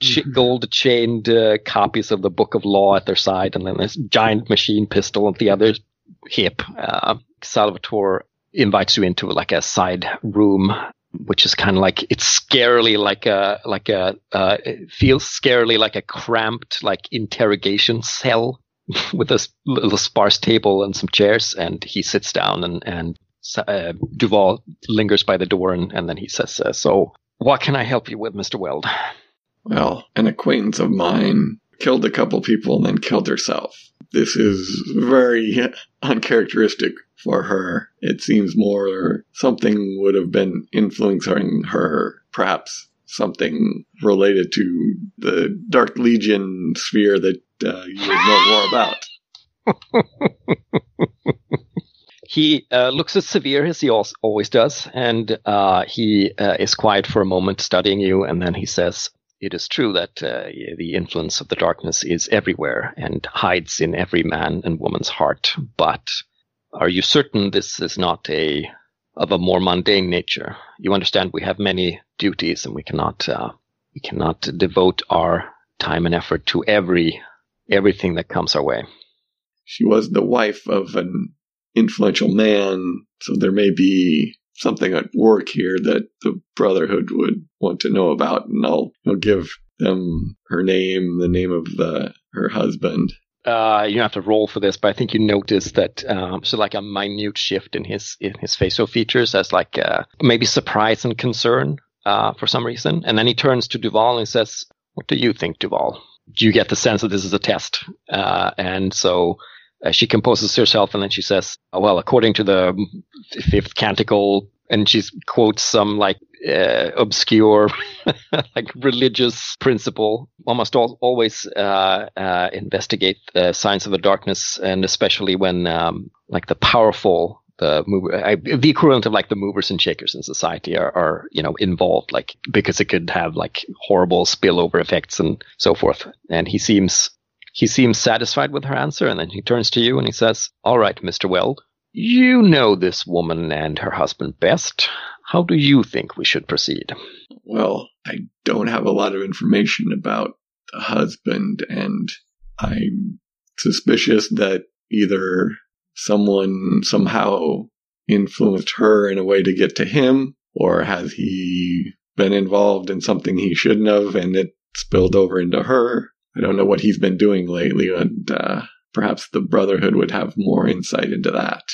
ch- gold chained uh, copies of the Book of Law at their side, and then this giant machine pistol at the other hip. Uh, Salvatore invites you into like a side room which is kind of like it's scarily like a like a uh, feels scarily like a cramped like interrogation cell <laughs> with a little sparse table and some chairs and he sits down and and uh, Duval lingers by the door and, and then he says uh, so what can I help you with Mr. Weld Well, an acquaintance of mine killed a couple people and then killed herself. This is very <laughs> uncharacteristic for her. It seems more something would have been influencing her, perhaps something related to the Dark Legion sphere that uh, you would know more <laughs> about. He uh, looks as severe as he always does, and uh, he uh, is quiet for a moment studying you, and then he says, It is true that uh, the influence of the darkness is everywhere and hides in every man and woman's heart, but are you certain this is not a of a more mundane nature? You understand we have many duties, and we cannot uh, we cannot devote our time and effort to every everything that comes our way. She was the wife of an influential man, so there may be something at work here that the Brotherhood would want to know about, and I'll, I'll give them her name, the name of the her husband. uh, you have to roll for this, but I think you notice that um, so like a minute shift in his in his facial features as like uh, maybe surprise and concern uh, for some reason, and then he turns to Duval and says, "What do you think, Duval? Do you get the sense that this is a test?" Uh, and so. Uh, she composes herself and then she says, oh, "Well, according to the fifth canticle," and she quotes some like uh, obscure, <laughs> like religious principle. One must al- always uh, uh, investigate uh, signs of the darkness, and especially when um, like the powerful the mover, I, the equivalent of like the movers and shakers in society are, are, you know, involved, like because it could have like horrible spillover effects and so forth. And he seems he seems satisfied with her answer, and then he turns to you and he says, "All right, Mister Weld, you know this woman and her husband best. How do you think we should proceed?" Well, I don't have a lot of information about the husband, and I'm suspicious that either someone somehow influenced her in a way to get to him, or has he been involved in something he shouldn't have and it spilled over into her? I don't know what he's been doing lately, and uh, perhaps the Brotherhood would have more insight into that.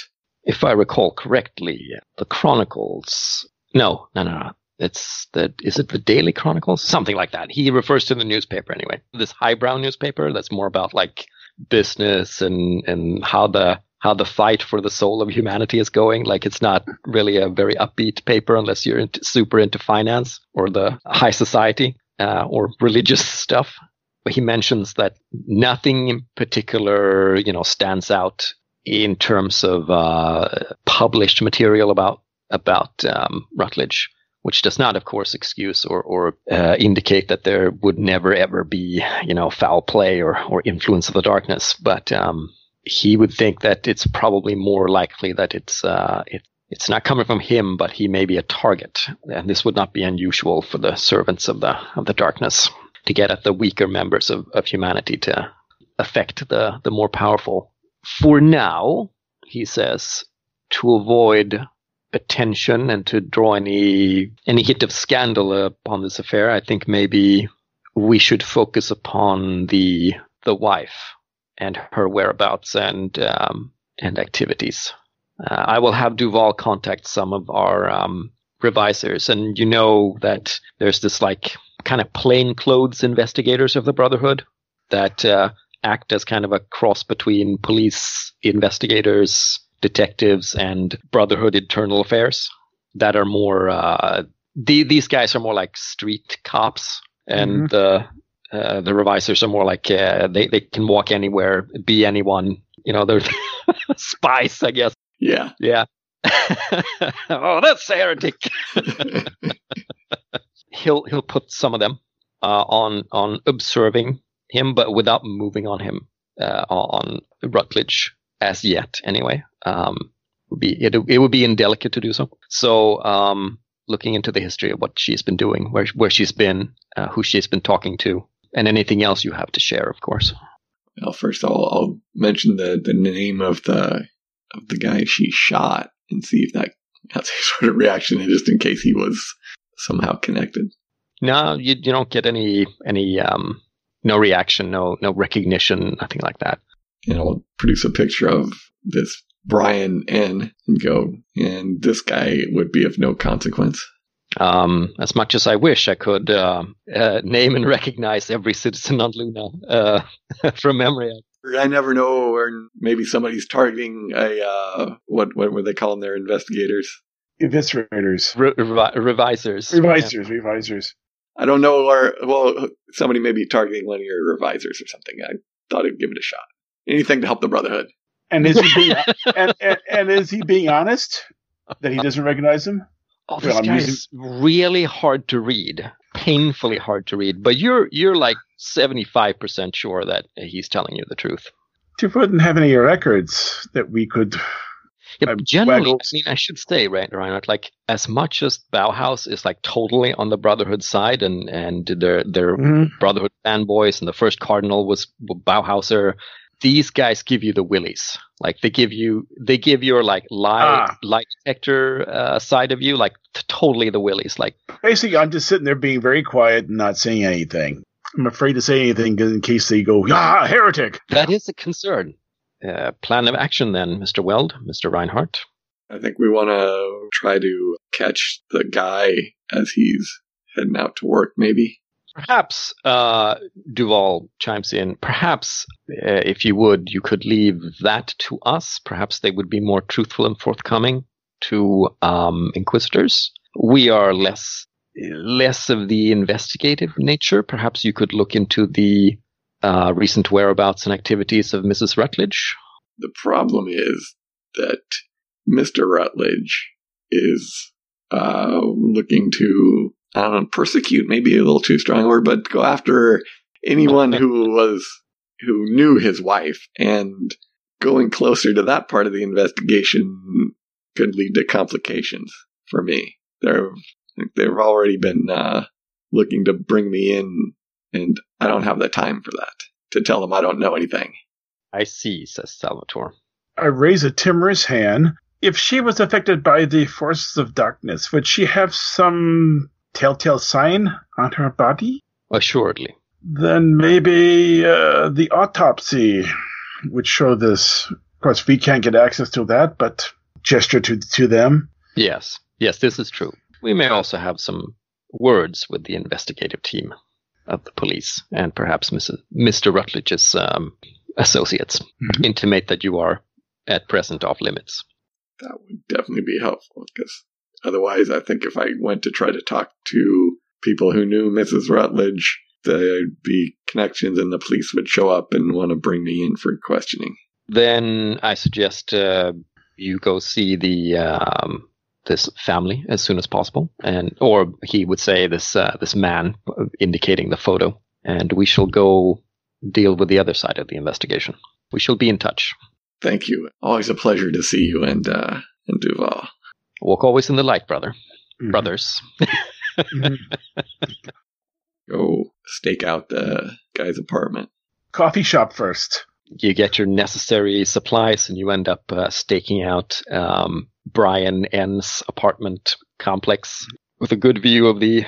If I recall correctly, the Chronicles. No, no, no, no. It's the is it the Daily Chronicles? Something like that. He refers to the newspaper anyway. This highbrow newspaper that's more about like business and and how the how the fight for the soul of humanity is going. Like it's not really a very upbeat paper unless you're into, super into finance or the high society uh, or religious <laughs> stuff. He mentions that nothing in particular, you know, stands out in terms of uh, published material about about um, Rutledge which does not, of course, excuse or, or uh, indicate that there would never ever be, you know, foul play or, or influence of the darkness. But um, he would think that it's probably more likely that it's uh, it, it's not coming from him, but he may be a target, and this would not be unusual for the servants of the of the darkness to get at the weaker members of, of humanity to affect the the more powerful. For now, he says, to avoid attention and to draw any any hint of scandal upon this affair, I think maybe we should focus upon the the wife and her whereabouts and um, and activities. Uh, I will have Duval contact some of our um, revisers, and you know that there's this like kind of plain clothes investigators of the Brotherhood that uh, act as kind of a cross between police investigators detectives and Brotherhood Internal Affairs that are more. Uh, the, these guys are more like street cops, and mm-hmm. the uh, the revisers are more like uh, they they can walk anywhere, be anyone. You know, they're <laughs> spies, I guess. Yeah, yeah. <laughs> oh, that's heretic. <laughs> he'll he'll put some of them uh, on on observing him, but without moving on him uh, on Rutledge as yet, anyway. Um, would be it, it would be indelicate to do so. So, um, looking into the history of what she's been doing, where where she's been, uh, who she's been talking to, and anything else you have to share, of course. Well, first I'll, I'll mention the the name of the of the guy she shot and see if that <laughs> has a sort of reaction, just in case he was somehow connected. No, you you don't get any any um no reaction, no no recognition, nothing like that and I'll produce a picture of this Brian N and go, and this guy would be of no consequence. Um, as much as I wish I could uh, uh, name and recognize every citizen on Luna uh, <laughs> from memory. I never know, or maybe somebody's targeting a uh, what what were they calling their investigators? Investigators, Re- revi- revisers, revisers, yeah. revisers. I don't know, or well, somebody may be targeting linear of revisers or something. I thought I'd give it a shot anything to help the Brotherhood. And is he being <laughs> and, and, and, is he being honest that he doesn't recognize him? Oh, this guy is really hard to read, painfully hard to read. But you're you're like seventy five percent sure that he's telling you the truth. Tufo wouldn't have any records that we could. Yeah, generally, I mean, I should say, right, Reinhardt, like as much as Bauhaus is like totally on the Brotherhood side, and and their their mm-hmm. Brotherhood fanboys, and the first Cardinal was Bauhauser, these guys give you the willies. Like they give you, they give your like lie, ah. lie detector uh, side of you, like t- totally the willies. Like basically, I'm just sitting there being very quiet and not saying anything. I'm afraid to say anything in case they go, ah, heretic. That is a concern. Uh, plan of action then, Mr. Weld, Mr. Reinhardt. I think we want to try to catch the guy as he's heading out to work, maybe. Perhaps uh, Duval chimes in. Perhaps, uh, if you would, you could leave that to us. Perhaps they would be more truthful and forthcoming to um, inquisitors. We are less less of the investigative nature. Perhaps you could look into the uh, recent whereabouts and activities of Mrs. Rutledge. The problem is that Mr. Rutledge is uh, looking to, I don't know, persecute, maybe a little too strong word, but go after anyone who was, who knew his wife. And going closer to that part of the investigation could lead to complications for me. They're, they've already been uh, looking to bring me in, and I don't have the time for that to tell them I don't know anything. I see, says Salvatore. I raise a timorous hand. If she was affected by the forces of darkness, would she have some telltale sign on her body? Assuredly. Then maybe uh, the autopsy would show this. Of course, we can't get access to that, but gesture to to them. Yes, yes, this is true. We may also have some words with the investigative team of the police and perhaps Mr. Rutledge's um, associates. Mhm. Intimate that you are at present off limits. That would definitely be helpful because otherwise, I think if I went to try to talk to people who knew Mrs. Rutledge, there'd be connections and the police would show up and want to bring me in for questioning. Then I suggest uh, you go see the um, this family as soon as possible, and or he would say this uh, this man indicating the photo, and we shall go deal with the other side of the investigation. We shall be in touch. Thank you. Always a pleasure to see you and uh, and Duval. Walk always in the light, brother. Mhm. Brothers. Mhm. <laughs> Go stake out the guy's apartment. Coffee shop first. you get your necessary supplies and you end up uh, staking out um, Brian N's apartment complex with a good view of the,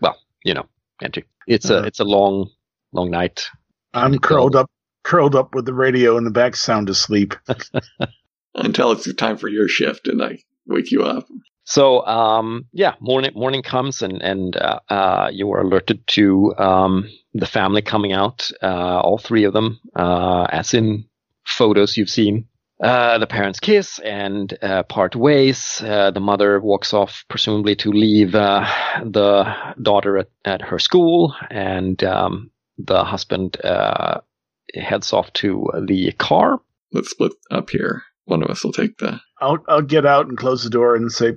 well, you know, entry. It's Uh-huh. a it's a long, long night. I'm curled up, curled up with the radio in the back, sound asleep. <laughs> Until it's time for your shift and I wake you up. So um, yeah, morning morning comes and and uh, uh, you are alerted to um, the family coming out. Uh, all three of them, uh, as in photos you've seen. Uh, the parents kiss and uh, part ways. Uh, the mother walks off, presumably to leave uh, the daughter at, at her school, and um, the husband uh, heads off to the car. Let's split up here. One of us will take the. I'll I'll get out and close the door and say,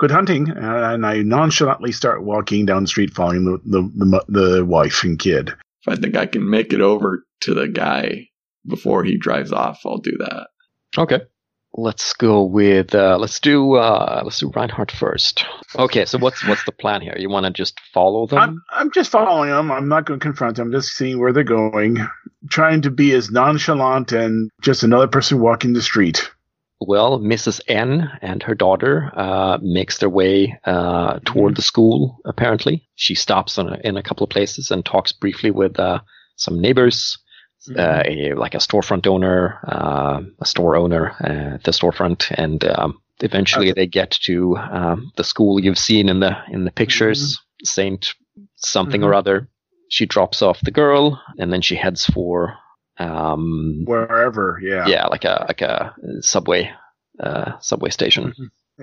"Good hunting," and I nonchalantly start walking down the street, following the the the, the wife and kid. If I think I can make it over to the guy before he drives off, I'll do that. Okay. Let's go with uh, let's do uh, let's do Reinhardt first. Okay, so what's what's the plan here? You want to just follow them? I'm I'm just following them. I'm not going to confront them. I'm just seeing where they're going, trying to be as nonchalant and just another person walking the street. Well, Mrs. N and her daughter uh, makes their way uh, toward the school. Apparently, she stops on a, in a couple of places and talks briefly with uh, some neighbors, uh, a, like a storefront owner, uh, a store owner uh, at the storefront, and um, eventually they get to um, the school you've seen in the in the pictures, Saint something or other. She drops off the girl, and then she heads for um, Wherever, yeah. yeah, like a like a subway uh, subway station.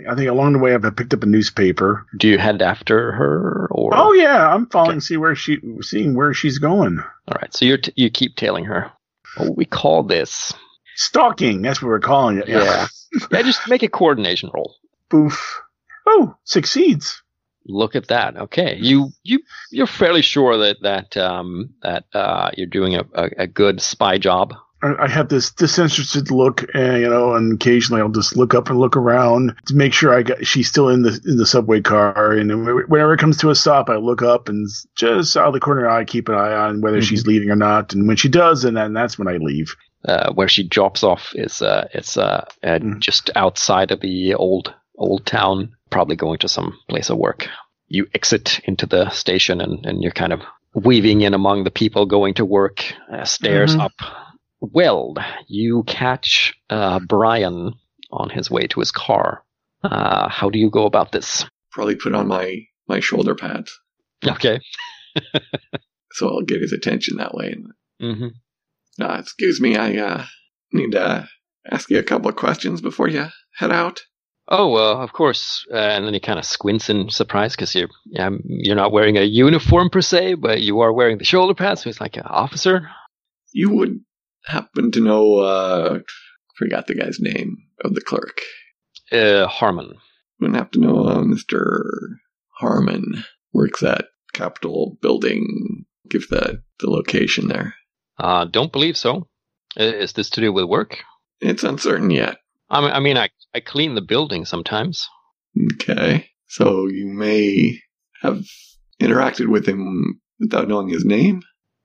I think along the way I've picked up a newspaper. Do you head after her, or Oh yeah, I'm following, Okay. see where she, seeing where she's going. all right? So you are you keep tailing her. What we call this? Stalking. That's what we're calling it. Yeah. <laughs> Yeah, just make a coordination roll. Boof. Oh, succeeds. Look at that. Okay, you you you're fairly sure that that um that uh you're doing a, a, a good spy job. I have this disinterested look, and you know, and occasionally I'll just look up and look around to make sure I got she's still in the in the subway car. And whenever it comes to a stop, I look up and just out of the corner of eye keep an eye on whether she's leaving or not. And when she does, and then that's when I leave. Uh, where she drops off is uh it's uh, uh Mhm. just outside of the old old town, probably going to some place of work. You exit into the station and and you're kind of weaving in among the people going to work. Uh, stairs Mhm. up. Well, you catch uh, Brian on his way to his car. Uh, how do you go about this? Probably put on my my shoulder pads Okay. <laughs> so I'll get his attention that way. hmm Uh, excuse me, I uh, need to ask you a couple of questions before you head out. Oh, uh, of course. Uh, and then he kind of squints in surprise because you're yeah, you're not wearing a uniform per se, but you are wearing the shoulder pads. So he's like, an officer. You would happen to know, uh, forgot the guy's name of the clerk. Uh, Harmon. Wouldn't have to know uh, Mr. Harmon works at Capitol Building. Give that the location there. Uh, don't believe so. Is this to do with work? It's uncertain yet. I mean, I mean, I, I clean the building sometimes. Okay. So you may have interacted with him without knowing his name?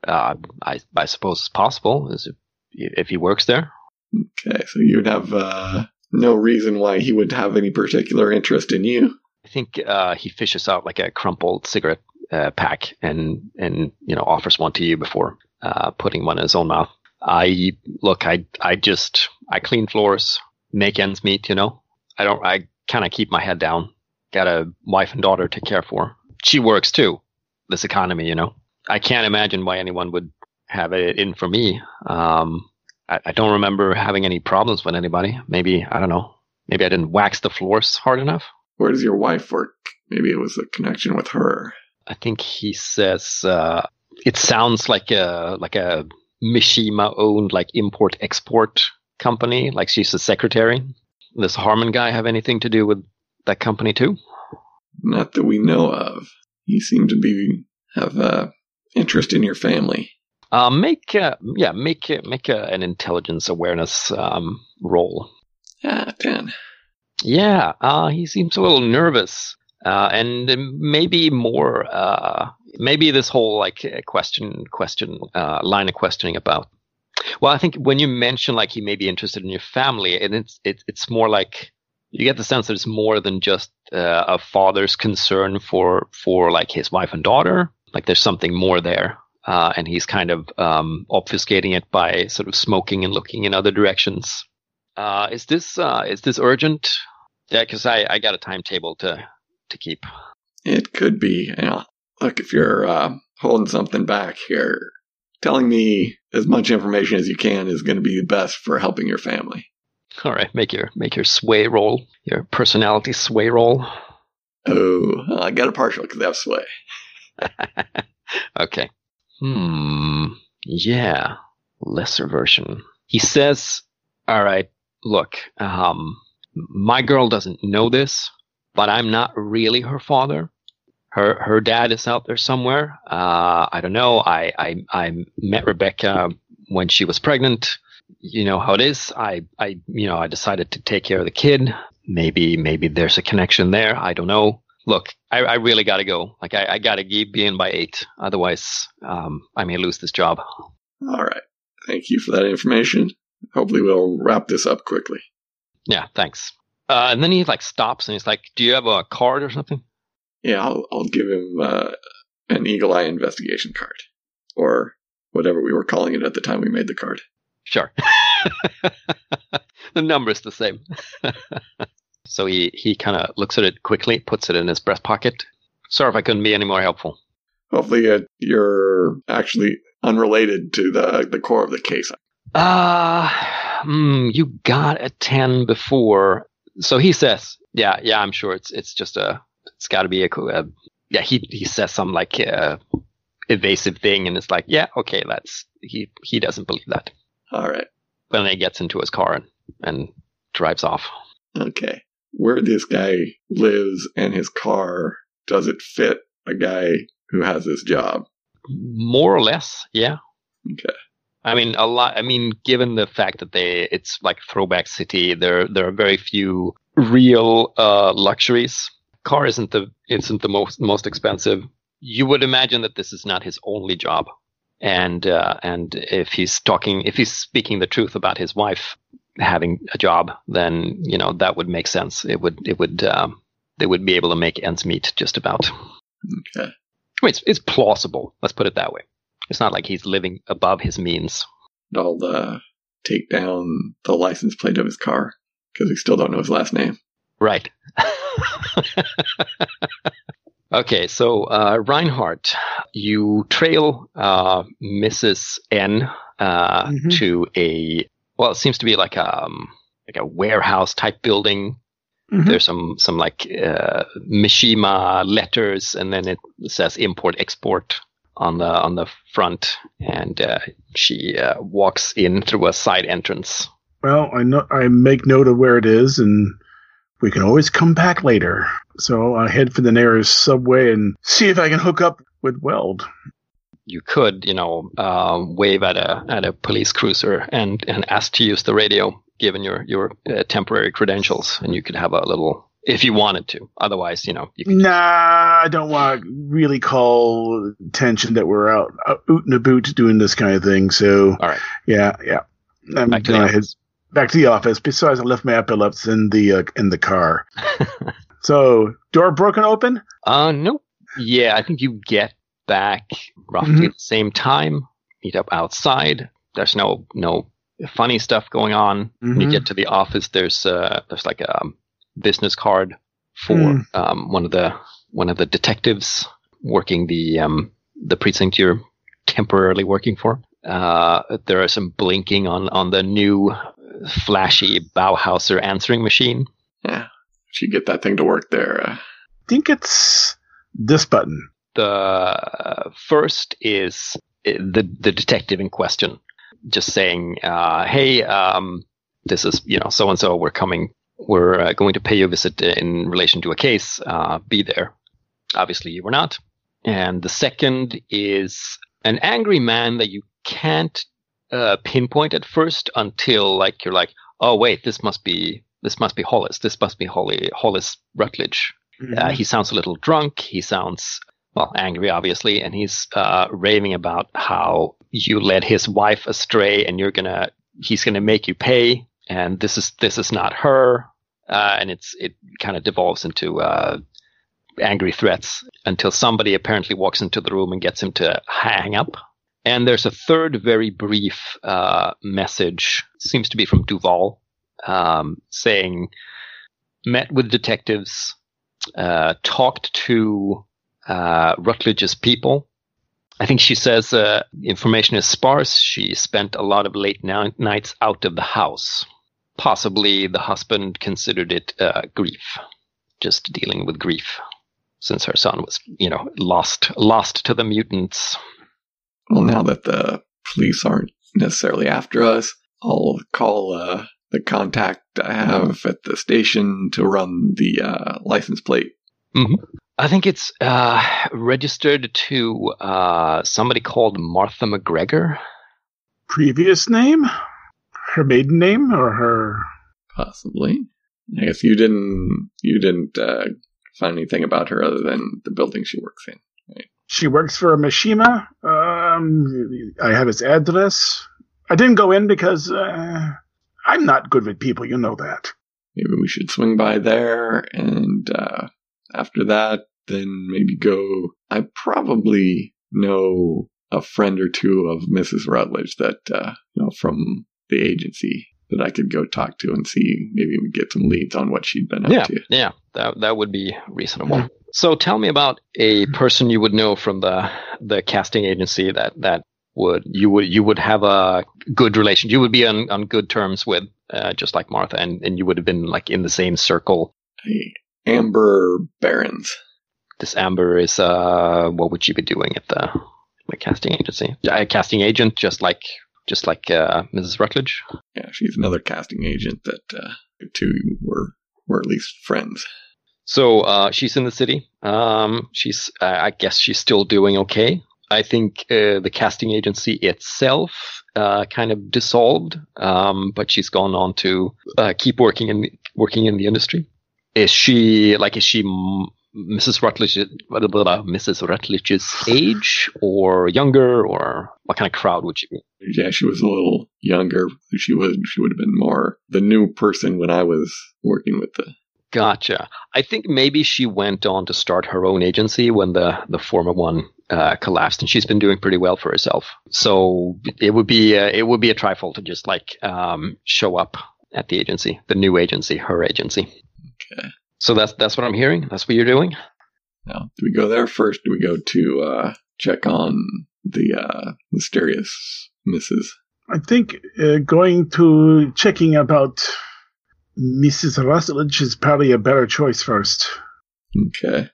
Uh, I, I suppose it's possible. Is it, if he works there? Okay, so you'd have uh, no reason why he would have any particular interest in you. I think uh, he fishes out like a crumpled cigarette uh, pack and and you know offers one to you before uh, putting one in his own mouth. I look, I I just I clean floors, make ends meet. You know, I don't. I kind of keep my head down. Got a wife and daughter to care for. She works too. This economy, you know, I can't imagine why anyone would have it in for me. Um, I, I don't remember having any problems with anybody. Maybe I don't know. Maybe I didn't wax the floors hard enough. Where does your wife work? Maybe it was a connection with her. I think he says uh, it sounds like a like a Mishima owned like import export company. Like she's a secretary. Does Harmon guy have anything to do with that company too? Not that we know of. He seem to be have uh, interest in your family. Uh, make uh, yeah make make uh, an intelligence awareness um, roll. Ah, ten. Yeah, uh, he seems a little nervous, uh, and maybe more. Uh, maybe this whole like uh, question, question, uh, line of questioning about. Well, I think when you mention like he may be interested in your family, and it's it, it's more like you get the sense that it's more than just uh, a father's concern for for like his wife and daughter. Like there's something more there, uh, and he's kind of um, obfuscating it by sort of smoking and looking in other directions. Uh, is this uh, is this urgent? Yeah, because I, I got a timetable to to keep. It could be. You know, look, if you're uh, holding something back here, telling me as much information as you can is going to be best for helping your family. All right, make your make your sway roll, your personality sway roll. Oh, I got a partial because I have sway. <laughs> okay. Hmm. Yeah. Lesser version. He says, "All right, look. Um, my girl doesn't know this, but I'm not really her father. Her her dad is out there somewhere. Uh, I don't know. I I I met Rebecca when she was pregnant. You know how it is. I I you know I decided to take care of the kid. Maybe maybe there's a connection there. I don't know. Look, I, I really got to go. Like I, I got to be in by eight. Otherwise, um, I may lose this job. All right. Thank you for that information. Hopefully, we'll wrap this up quickly. Yeah, thanks. Uh, and then he like stops and he's like, "Do you have a card or something?" Yeah, I'll, I'll give him uh, an eagle eye investigation card, or whatever we were calling it at the time we made the card. Sure. <laughs> the number's the same. <laughs> so he he kind of looks at it quickly, puts it in his breast pocket. Sorry if I couldn't be any more helpful. Hopefully, uh, you're actually unrelated to the the core of the case. Uh, mm, you got a 10 before. So he says, yeah, yeah, I'm sure it's, it's just a, it's got to be a, a, yeah, he, he says some like, uh, evasive thing and it's like, yeah, okay, that's, he, he doesn't believe that. All right. But then he gets into his car and, and drives off. Okay. Where this guy lives and his car, does it fit a guy who has this job? More or less, yeah. Okay. I mean, a lot. I mean, given the fact that they, it's like throwback city. There, there are very few real uh, luxuries. Car isn't the isn't the most most expensive. You would imagine that this is not his only job, and uh, and if he's talking, if he's speaking the truth about his wife having a job, then you know that would make sense. It would it would um, they would be able to make ends meet just about. Okay. I mean, it's, it's plausible. Let's put it that way. It's not like he's living above his means. I'll uh, take down the license plate of his car because we still don't know his last name. Right. <laughs> okay, so uh, Reinhardt, you trail uh, Mrs. N uh, Mhm. to a well, it seems to be like a um, like a warehouse type building. Mhm. There's some some like uh, Mishima letters, and then it says import export on the on the front. And uh, she uh, walks in through a side entrance. Well, I know I make note of where it is, and we can always come back later. So I head for the nearest subway and see if I can hook up with Weld. You could, you know, uh, wave at a at a police cruiser and and ask to use the radio, given your your uh, temporary credentials, and you could have a little if you wanted to. Otherwise, you know, you could Nah, I don't want to really call attention that we're out uh, oot and a boot doing this kind of thing. So All right. yeah, yeah. I'm Back to the head office. back to the office. Besides, I left my epaulets in the uh, in the car. <laughs> so door broken open. Uh, no. Yeah, I think you get back roughly at the same time. Meet up outside. There's no no funny stuff going on. When you Mhm. get to the office, there's uh there's like a um, business card for Mm. um, one of the one of the detectives working the um the precinct you're temporarily working for. Uh, are some blinking on on the new flashy Bauhauser answering machine. Yeah. Should get that thing to work there. Uh, I think it's this button. The first is uh, the the detective in question just saying uh, hey um, this is you know so and so we're coming we're uh, going to pay you a visit in relation to a case uh, be there. Obviously you were not. And the second is an angry man that you can't uh, pinpoint at first until like you're like oh wait this must be this must be hollis. This must be holly hollis rutledge. Uh, he sounds a little drunk. He sounds, well, angry, obviously, and he's uh, raving about how you led his wife astray, and you're gonna, he's gonna make you pay, and this is this is not her, uh, and it's it kind of devolves into uh, angry threats until somebody apparently walks into the room and gets him to hang up. And there's a third, very brief uh, message, seems to be from Duval, um, saying, "Met with detectives." uh, talked to uh, Rutledge's people. I think she says uh, information is sparse. She spent a lot of late ni- nights out of the house. Possibly the husband considered it uh, grief, just dealing with grief, since her son was, you know, lost lost to the mutants. well, now that the police aren't necessarily after us, I'll call uh, the contact I have at the station to run the uh, license plate. I think it's uh, registered to uh, somebody called Martha McGregor. Previous name, her maiden name, or her Possibly. I guess you didn't you didn't uh, find anything about her other than the building she works in. She works for Mishima. Um, I have his address. I didn't go in because uh, I'm not good with people. You know that. Maybe we should swing by there, and uh, after that, then maybe go. I probably know a friend or two of Mrs. Rutledge that uh, you know from the agency that I could go talk to and see. Maybe we get some leads on what she'd been up Yeah, to. yeah, that that would be reasonable. So tell me about a person you would know from the the casting agency that that would you would you would have a good relation. You would be on, on good terms with, uh, just like Martha, and, and you would have been like in the same circle. Hey, Amber Barons. This Amber is uh, what would you be doing at the the casting agency? A casting agent, just like just like uh, Mrs. Rutledge. Yeah, she's another casting agent that uh, the two were were at least friends. So uh, she's in the city. Um, she's, uh, I guess, she's still doing okay. I think uh, the casting agency itself uh, kind of dissolved, um, but she's gone on to uh, keep working in working in the industry. Is she like? Is she Mrs. Rutledge? blah, blah, blah, Mrs. Rutledge's age, or younger, or what kind of crowd would she be? Yeah, she was a little younger. She was she would have been more the new person when I was working with the Gotcha. I think maybe she went on to start her own agency when the the former one uh, collapsed, and she's been doing pretty well for herself. So it would be uh, it would be a trifle to just like um, show up at the agency, the new agency, her agency. Okay. So that's that's what I'm hearing. That's what you're doing. Now, do we go there first? Do we go to uh, check on the uh, mysterious Mrs. I think uh, going to checking about Mrs. Rutledge is probably a better choice first. Okay.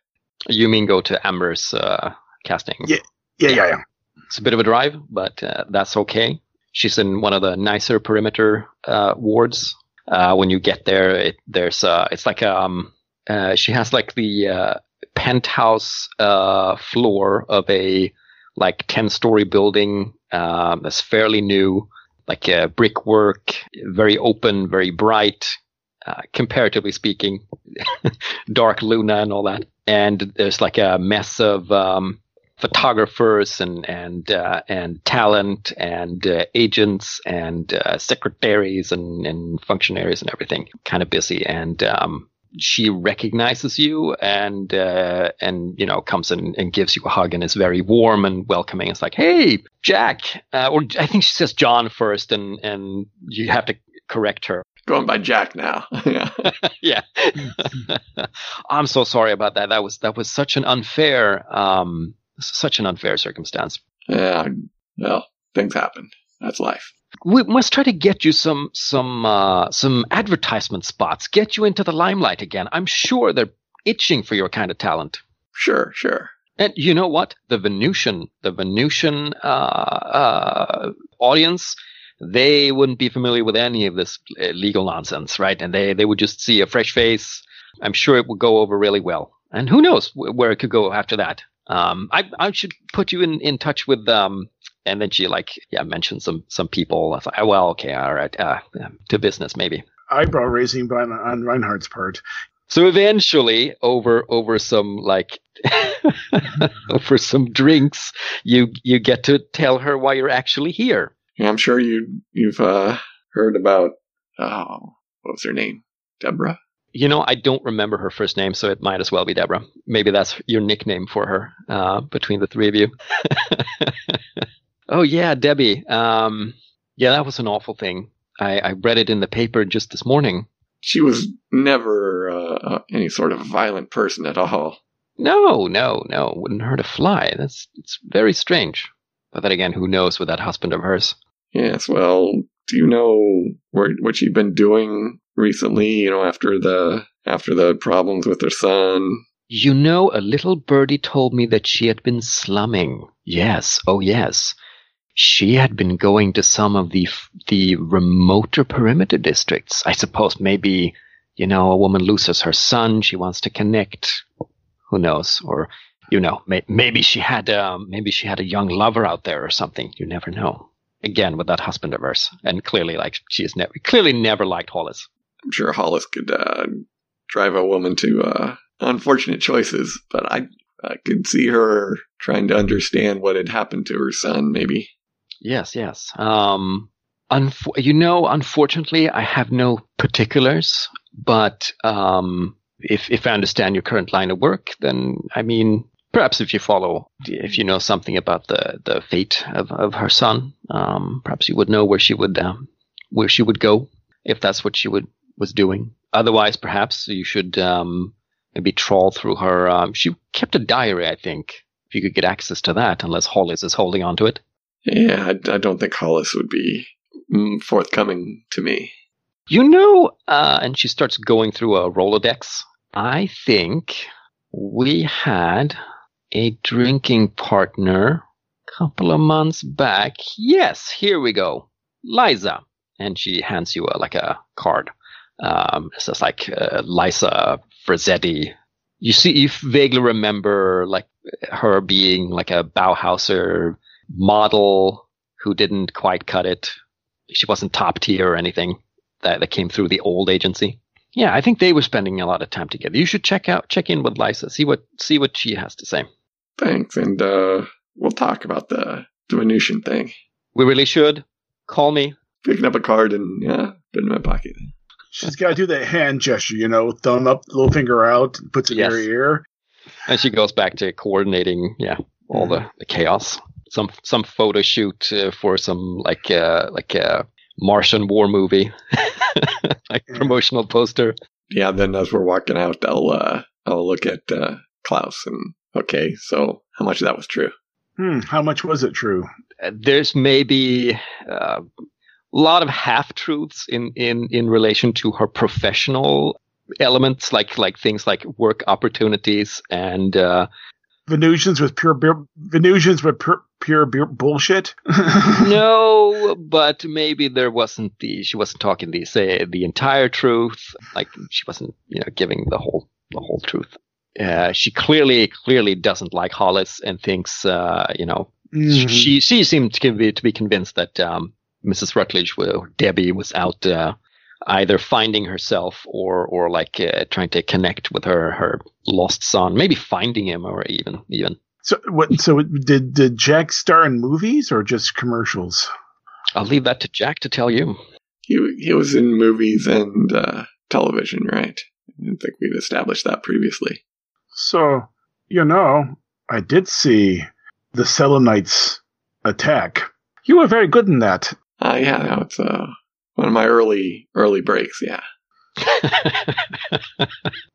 You mean go to Amber's uh, casting? Yeah. Yeah, yeah, yeah. It's a bit of a drive, but uh, that's okay. She's in one of the nicer perimeter uh, wards. Uh, when you get there, it, there's uh, it's like um, uh, she has like the uh, penthouse uh, floor of a like ten story building um, that's fairly new, like uh, brickwork, very open, very bright, uh, comparatively speaking, <laughs> dark Luna and all that. And there's like a mess of um, photographers and and uh, and talent and uh, agents and uh, secretaries and, and functionaries and everything. Kind of busy, and um, she recognizes you and uh, and you know comes in and gives you a hug and is very warm and welcoming. It's like, hey, Jack, uh, or I think she says John first, and and you have to correct her. Going by Jack now. <laughs> yeah. <laughs> yeah. <laughs> I'm so sorry about that. That was that was such an unfair um such an unfair circumstance. Yeah. Well, things happen. That's life. We must try to get you some some uh, some advertisement spots. Get you into the limelight again. I'm sure they're itching for your kind of talent. Sure, sure. And you know what? The Venusian, the Venusian uh, uh, audience, they wouldn't be familiar with any of this uh, legal nonsense, right? And they, they would just see a fresh face. I'm sure it would go over really well. And who knows where it could go after that. Um, I, I should put you in, in touch with, um, and then she like, yeah, mentioned some, some people. I thought, oh, well, okay, all right, uh, to business maybe. Eyebrow raising on, on Reinhardt's part. So eventually, over over some like <laughs> over some drinks, you you get to tell her why you're actually here. Yeah, I'm sure you you've uh, heard about oh, what was her name? Deborah. You know, I don't remember her first name, so it might as well be Deborah. Maybe that's your nickname for her uh, between the three of you. <laughs> oh yeah, Debbie. Um, yeah, that was an awful thing. I, I read it in the paper just this morning. She was never uh, any sort of violent person at all. No, no, no. Wouldn't hurt a fly. That's it's very strange. But then again, who knows with that husband of hers? Yes. Well, do you know where, what she'd been doing recently? You know, after the after the problems with her son. You know, a little birdie told me that she had been slumming. Yes. Oh, yes. She had been going to some of the the remoter perimeter districts. I suppose maybe, you know, a woman loses her son. She wants to connect. Who knows? Or, you know, may, maybe she had um, maybe she had a young lover out there or something. You never know. Again, with that husband of hers, and clearly, like she has never clearly never liked Hollis. I'm sure Hollis could uh, drive a woman to uh, unfortunate choices, but I I could see her trying to understand what had happened to her son, maybe. Yes, yes. Um, unf- you know, unfortunately, I have no particulars, but um, if if I understand your current line of work, then I mean, perhaps if you follow, if you know something about the the fate of, of her son, um, perhaps you would know where she would um, where she would go if that's what she would was doing. Otherwise, perhaps you should um, maybe trawl through her. Um, she kept a diary, I think. If you could get access to that, unless Hollis is holding on to it. Yeah, I, I don't think Hollis would be mm, forthcoming to me. You know, uh, and she starts going through a Rolodex. I think we had a drinking partner a couple of months back. Yes, here we go. Liza. And she hands you a, like a card. Um, it says like uh, Liza Frazzetti. You see, you vaguely remember like her being like a Bauhauser model who didn't quite cut it. She wasn't top tier or anything that, that came through the old agency. Yeah, I think they were spending a lot of time together. You should check out check in with Lisa, see what see what she has to say. Thanks, and uh, we'll talk about the, the Venusian thing. We really should. Call me. Picking up a card and yeah, put it in my pocket. She's got to do that hand gesture, you know, thumb up, little finger out, puts it Yes. in her ear. And she goes back to coordinating, yeah, all the, the chaos. Some some photo shoot uh, for some like uh, like a Martian war movie, <laughs> like Yeah. promotional poster. Yeah, then as we're walking out, I'll uh, I'll look at uh, Klaus and okay, so how much of that was true? Hmm, how much was it true? Uh, There's maybe uh, a lot of half truths in, in in relation to her professional elements, like like things like work opportunities and uh, Venusians with pure Venusians with pure, pure bu- bullshit? <laughs> no, but maybe there wasn't the she wasn't talking the say the entire truth. Like she wasn't you know giving the whole the whole truth. Uh, she clearly clearly doesn't like Hollis and thinks uh, you know Mhm. she she seemed to be to be convinced that um, Mrs. Rutledge or Debbie was out uh, either finding herself or or like uh, trying to connect with her her lost son, maybe finding him or even even. So what? So did did Jack star in movies or just commercials? I'll leave that to Jack to tell you. He he was in movies and uh, television, right? I didn't think we'd established that previously. So you know, I did see the Selenites attack. You were very good in that. Uh, yeah, no, it's uh, one of my early early breaks. Yeah, <laughs>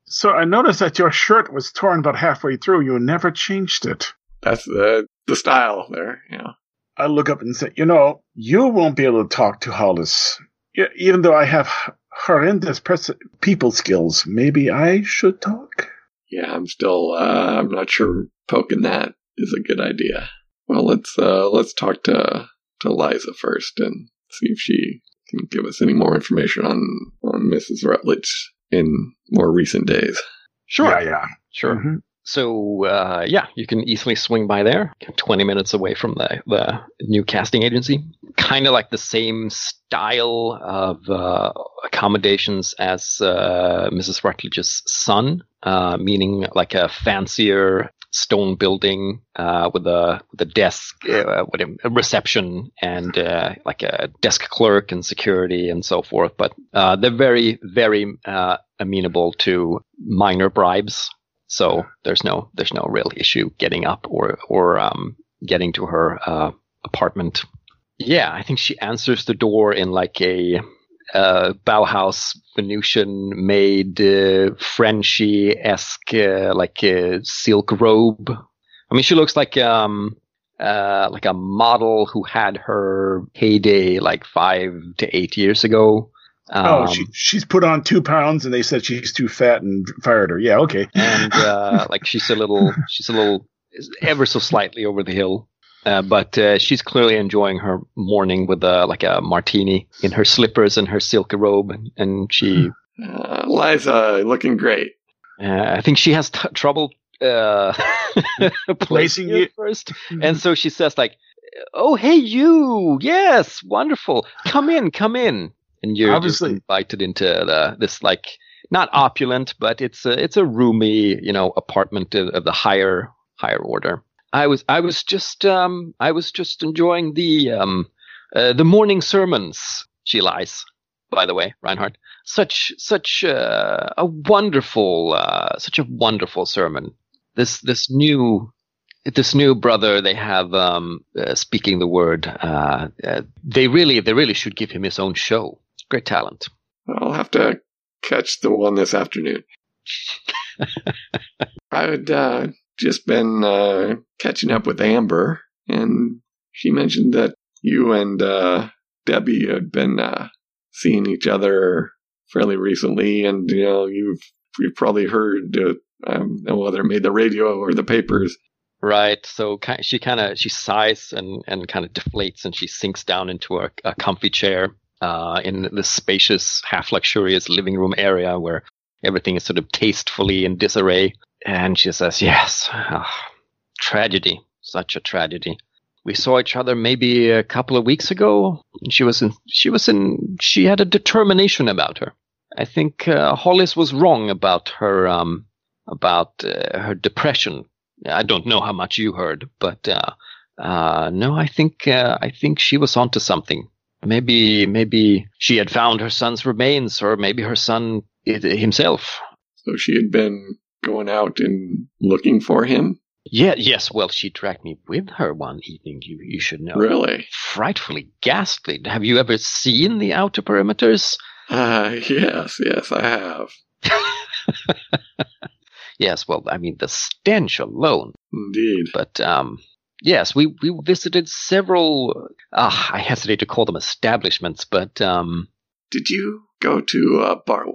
So I noticed that your shirt was torn about halfway through. You never changed it. that's the the style there. Yeah, I look up and say, you know, you won't be able to talk to Hollis. Even though I have horrendous pres- people skills, maybe I should talk. yeah. I'm still uh, I'm not sure poking that is a good idea. Well, let's uh, let's talk to to Liza first and see if she can give us any more information on on Mrs. Rutledge in more recent days. Sure, Yeah, yeah. sure. Mhm. So uh, yeah, you can easily swing by there. Twenty minutes away from the the new casting agency. Kind of like the same style of uh, accommodations as uh, Mrs. Rutledge's son, uh, meaning like a fancier stone building uh, with a with a desk, uh, with a reception, and uh, like a desk clerk and security and so forth. But uh, they're very very uh, amenable to minor bribes so there's no there's no real issue getting up or or um, getting to her uh, apartment. Yeah, I think she answers the door in like a uh, Bauhaus Venusian made uh, Frenchy esque uh, like a silk robe. I mean, she looks like um uh, like a model who had her heyday like five to eight years ago. oh, Um, she, she's put on two pounds, and they said she's too fat and fired her. Yeah, okay. and uh, like she's a little she's a little ever so slightly over the hill uh, but uh, she's clearly enjoying her morning with uh, like a martini in her slippers and her silk robe and, and she <laughs> Uh, Liza, looking great. uh, i think she has t- trouble uh, <laughs> placing you? you first. And so she says like oh hey you! Yes! Wonderful! Come in come in! And you're just Obviously- invited into the this like not opulent but it's a it's a roomy you know apartment of, of the higher higher order i was i was just um i was just enjoying the um uh, the morning sermons she lies by the way reinhardt such such uh, a wonderful uh, such a wonderful sermon. This this new this new brother they have um, uh, speaking the word uh, uh, they really they really should give him his own show. Great talent. I'll have to catch the one this afternoon. <laughs> I uh, just been uh, catching up with Amber, and she mentioned that you and uh, Debbie had been uh, seeing each other fairly recently, and you know you've you've probably heard um, whether it made the radio or the papers. right so she kind of she sighs and and kind of deflates and she sinks down into a, a comfy chair uh, in this spacious half luxurious living room area where everything is sort of tastefully in disarray and she says yes ah, tragedy such a tragedy we saw each other maybe a couple of weeks ago. She was in, she was in, she had a determination about her. I think uh, Hollis was wrong about her, um, about uh, her depression. I don't know how much you heard, but uh, uh, no, I think uh, I think she was onto something. Maybe maybe she had found her son's remains, or maybe her son himself. So she had been going out and looking for him. Yeah, yes. Well, she dragged me with her one evening. You you should know. Really? frightfully ghastly. Have you ever seen the outer perimeters? Uh, yes, yes, I have. <laughs> Yes, well, I mean the stench alone. Indeed. But um, yes, we we visited several. Uh, I hesitate to call them establishments, but um, Did you go to a bar?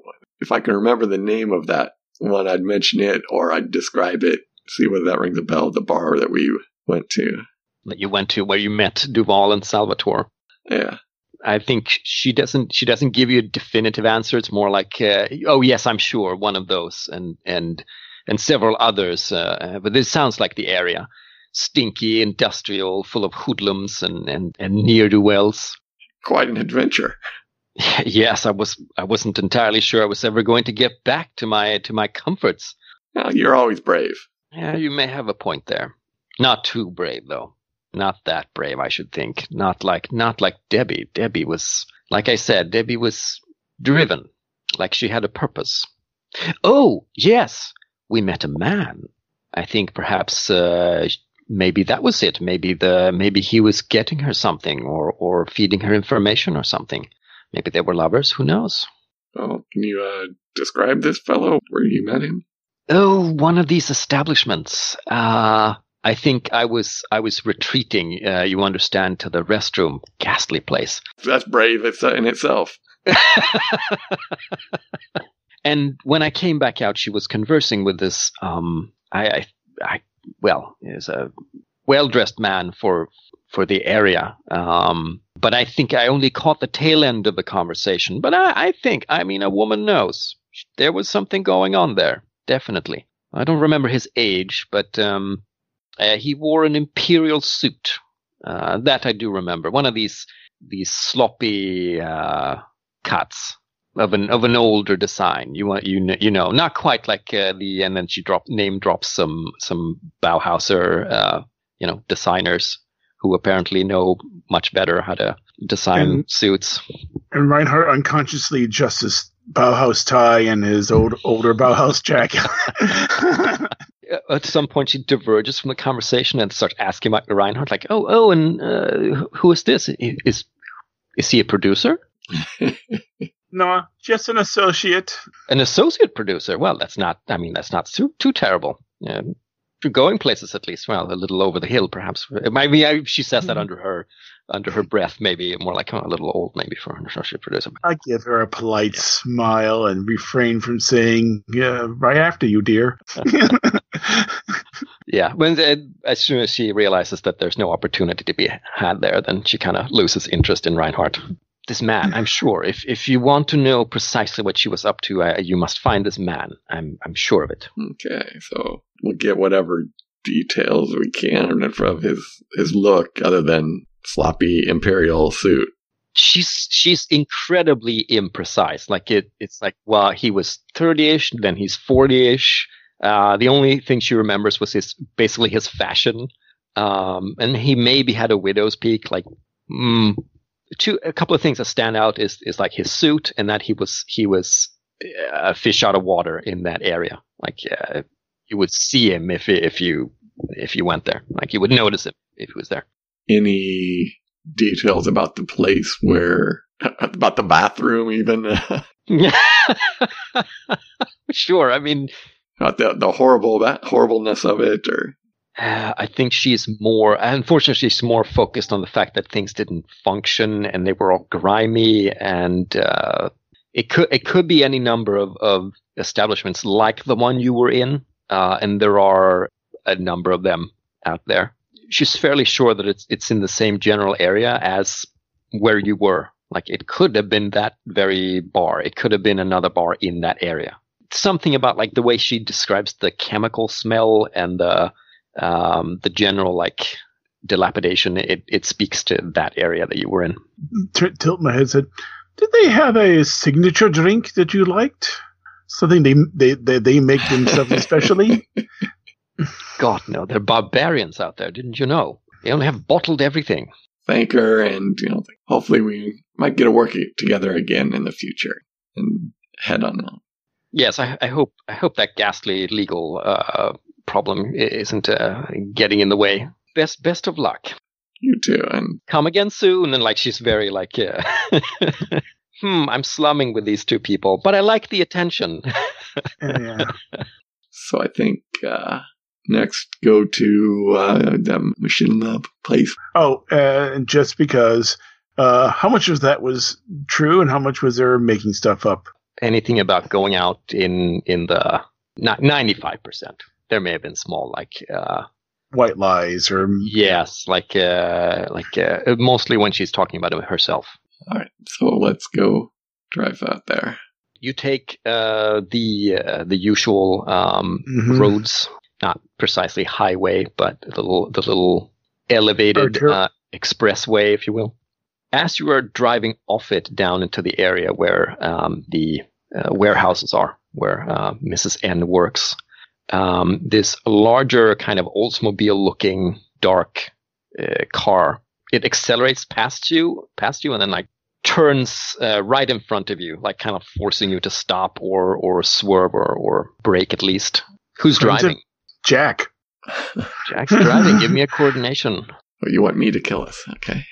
If I can remember the name of that one, I'd mention it or I'd describe it. See whether that rings a bell. The bar that we went to. that you went to where you met Duval and Salvatore. Yeah. I think she doesn't she doesn't give you a definitive answer. It's more like, uh, oh yes, I'm sure one of those, and and and several others. Uh, but this sounds like the area, stinky, industrial, full of hoodlums and and and near do wells. Quite an adventure. <laughs> yes, I was I wasn't entirely sure I was ever going to get back to my to my comforts. Well, you're always brave. Yeah, you may have a point there. Not too brave though. Not that brave, I should think. Not like not like Debbie. Debbie was like I said, Debbie was driven, like she had a purpose. Oh, yes, we met a man. I think perhaps uh, maybe that was it. Maybe the maybe he was getting her something or or feeding her information or something. Maybe they were lovers. Who knows? Oh, can you uh, describe this fellow? Where you met him? Oh, one of these establishments. Uh, I think I was I was retreating. Uh, you understand to the restroom. Ghastly place. That's brave in itself. <laughs> and when I came back out, she was conversing with this. Um, I, I, I well, is a well dressed man for for the area. Um, but I think I only caught the tail end of the conversation. But I, I think, I mean, a woman knows there was something going on there. Definitely. I don't remember his age, but um, uh, he wore an imperial suit. Uh, that I do remember. One of these these sloppy uh, cuts of an of an older design. You want you you know not quite like uh, the and then she drop name drops some some Bauhauser uh, you know designers who apparently know much better how to design and, suits. And Reinhardt unconsciously adjusts his Bauhaus tie and his old older Bauhaus jacket. <laughs> At some point, she diverges from the conversation and starts asking about Reinhardt, like, "Oh, oh, and uh, who is this? Is is he a producer?" <laughs> no, just an associate. An associate producer. Well, that's not. I mean, that's not too too terrible. Yeah, going places at least. Well, a little over the hill, perhaps. Maybe she says that mm-hmm. under her under her breath, maybe more like a little old, maybe for an associate producer. I give her a polite smile and refrain from saying, "Yeah, right after you, dear." <laughs> <laughs> yeah, when uh, as soon as she realizes that there's no opportunity to be had there, then she kind of loses interest in Reinhardt this man. I'm sure. If if you want to know precisely what she was up to, uh, you must find this man. I'm I'm sure of it. Okay, so we'll get whatever details we can from his his look, other than sloppy imperial suit. She's she's incredibly imprecise. Like it, it's like well, he was thirty-ish, then he's forty-ish. Uh, the only thing she remembers was his basically his fashion, um, and he maybe had a widow's peak, like mm, two a couple of things that stand out is is like his suit and that he was he was a fish out of water in that area. Like uh, you would see him if if you if you went there. Like you would notice him if he was there. Any details about the place where <laughs> about the bathroom even? <laughs> sure. I mean, about the the horrible that horribleness of it, or uh, I think she's more, unfortunately, she's more focused on the fact that things didn't function and they were all grimy. And uh, it could it could be any number of, of establishments like the one you were in, uh, and there are a number of them out there. She's fairly sure that it's it's in the same general area as where you were. Like it could have been that very bar. It could have been another bar in that area. Something about like the way she describes the chemical smell and the um, the general like dilapidation, it, it speaks to that area that you were in. T- tilt my head said, did they have a signature drink that you liked? Something they they they, they make themselves <laughs> especially? God no, they're barbarians out there. Didn't you know? They only have bottled everything. Thank her, and you know, hopefully we might get to work together again in the future and head on out. Yes, I, I hope I hope that ghastly legal uh, problem isn't uh, getting in the way. Best best of luck. You too, and come again soon. And like she's very like, yeah. <laughs> hmm, I'm slumming with these two people, but I like the attention. <laughs> yeah. <laughs> So I think uh, next go to uh, the machine lab place. Oh, uh, just because. Uh, how much of that was true, and how much was there making stuff up? Anything about going out in in the ninety five percent there may have been small like uh, white lies or Yes, like uh, like uh, mostly when she's talking about it herself. All right, so let's go drive out there. You take uh, the uh, the usual um, Mhm. roads, not precisely highway, but the little the little elevated uh, expressway, if you will. As you are driving off it down into the area where um, the uh, warehouses are, where uh, Mrs. N works, um, this larger kind of Oldsmobile-looking dark uh, car it accelerates past you, past you, and then like turns uh, right in front of you, like kind of forcing you to stop or or swerve or, or brake at least. Who's driving? Jack. Jack's driving. Give me a <laughs> coordination. Oh, you want me to kill us? Okay.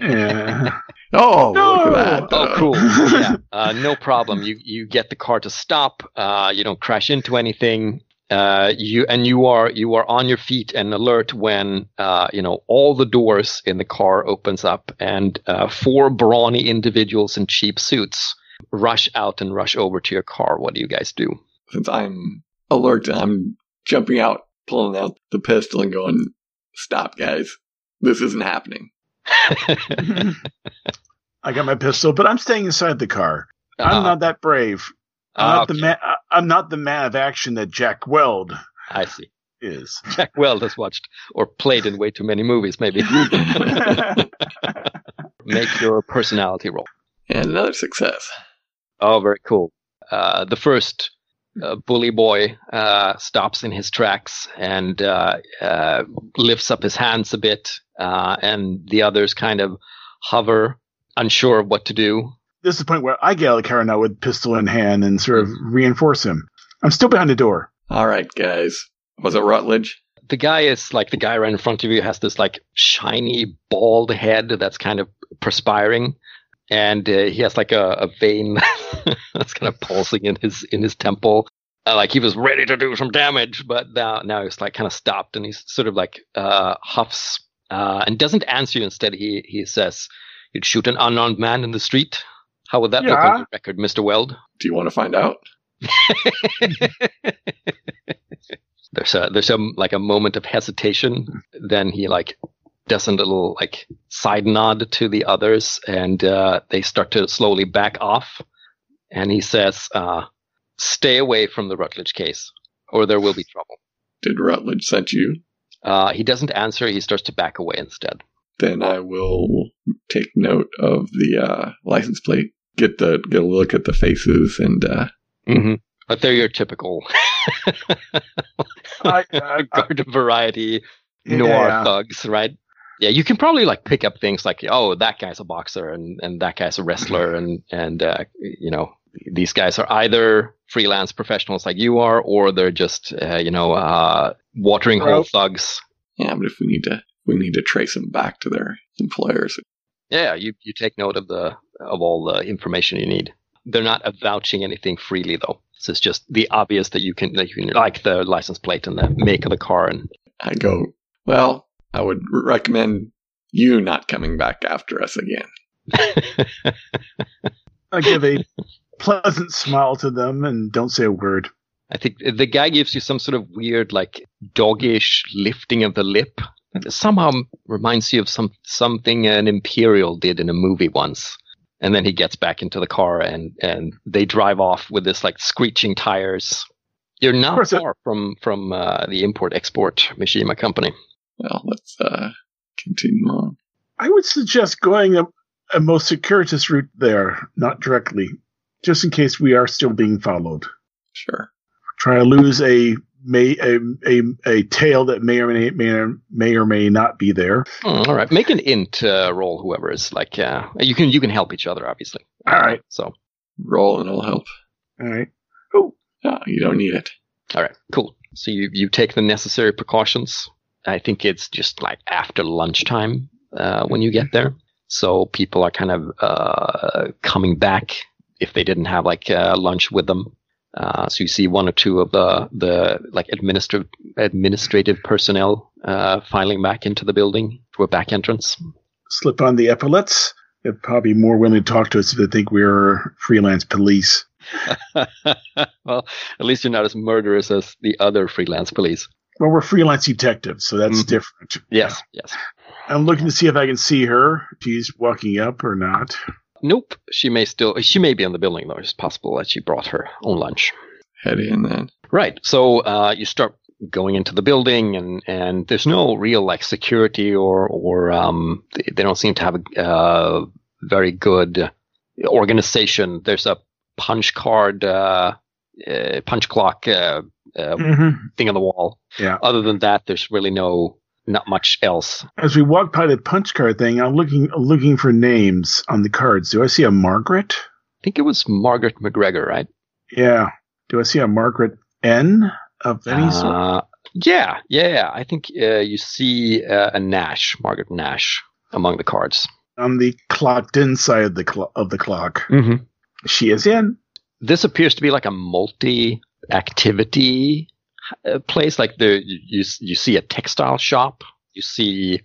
Yeah. Oh, No! look at that. Oh, Uh, cool. yeah, uh, no problem. <laughs> You you get the car to stop. Uh, you don't crash into anything. Uh, you and you are you are on your feet and alert when uh, you know all the doors in the car opens up and uh, four brawny individuals in cheap suits rush out and rush over to your car. What do you guys do? Since I'm alert, I'm jumping out, pulling out the pistol, and going, "Stop, guys! This isn't happening." <laughs> I got my pistol, but I'm staying inside the car. I'm Uh, not that brave. I'm ah, not the okay. man. I'm not the man of action that Jack Weld I see. is. <laughs> Jack Weld has watched or played in way too many movies. Maybe <laughs> make your personality roll. And another success. Oh, very cool. Uh, the first uh, bully boy uh, stops in his tracks and uh, uh, lifts up his hands a bit, uh, and the others kind of hover, unsure of what to do. this is the point where I get out of the car now with pistol in hand and sort of reinforce him. I'm still behind the door. All right, guys. Was it Rutledge? The guy is like the guy right in front of you has this like shiny bald head that's kind of perspiring, and uh, he has like a, a vein <laughs> that's kind of pulsing in his in his temple. Uh, like he was ready to do some damage, but now now he's like kind of stopped, and he's sort of like uh, huffs uh, and doesn't answer you. Instead, he he says, "You'd shoot an unarmed man in the street. How would that look on your record, Mister Weld?" Do you want to find out? <laughs> there's a there's a like a moment of hesitation. Then he like does a little like side nod to the others, and uh, they start to slowly back off. And he says, uh, "Stay away from the Rutledge case, or there will be trouble." Did Rutledge send you? Uh, he doesn't answer. He starts to back away instead. Then I will take note of the uh, license plate. Get the get a look at the faces and uh, Mm-hmm. But they're your typical I, I, <laughs> I, garden variety noir Yeah. thugs, right? Yeah, you can probably like pick up things like, oh, that guy's a boxer and, and that guy's a wrestler and and uh, you know these guys are either freelance professionals like you are, or they're just uh, you know uh, watering hole thugs. yeah. But if we need to, we need to trace them back to their employers. Yeah, you you take note of the of all the information you need. They're not avouching anything freely though. So it's just the obvious that you can that you can like the license plate and the make of the car and I go. Well, I would recommend you not coming back after us again. <laughs> I give a pleasant smile to them and don't say a word. I think the guy gives you some sort of weird, like doggish lifting of the lip. It somehow reminds you of some something an Imperial did in a movie once. And then he gets back into the car and and they drive off with this like screeching tires. You're not course, it- far from from uh, the import export Mishima company. Well, let's uh, continue on. I would suggest going a, a most circuitous route there, not directly, just in case we are still being followed. Sure. Try to lose a may a a, a tail that may or may may or, may or may not be there. Hmm, all right, make an int uh, roll. Whoever is like, uh, you can you can help each other, obviously. All right. So, Roll and it'll help. All right. Oh, No, you don't need it. all right, cool. So you you take the necessary precautions. I think it's just like after lunchtime uh, when you get there, so people are kind of uh, coming back if they didn't have like uh, lunch with them. Uh, so you see one or two of the the like administrative administrative personnel uh, filing back into the building through a back entrance. slip on the epaulets. They're probably more willing to talk to us if they think we're freelance police. <laughs> well, at least you're not as murderous as the other freelance police. Well, we're freelance detectives, so that's Mhm. different. Yes, yes. I'm looking to see if I can see her. She's walking up or not. Nope. She may still. She may be in the building though. It's possible that she brought her own lunch. Head in then. Right. So uh, you start going into the building, and and there's no real like security or or um, they, they don't seem to have a uh, very good organization. There's a punch card, uh, uh, punch clock uh, uh, Mm-hmm. thing on the wall. Yeah. Other than that, there's really no not much else. As we walk by the punch card thing, I'm looking looking for names on the cards. Do I see a Margaret? I think it was Margaret McGregor, right? Yeah. Do I see a Margaret N of any sort? Uh, yeah, yeah, yeah. I think uh, you see uh, a Nash, Margaret Nash, among the cards. On the clocked in side of the cl- of the clock. Mm-hmm. She is in. This appears to be like a multi-activity uh, place. Like the you you see a textile shop, you see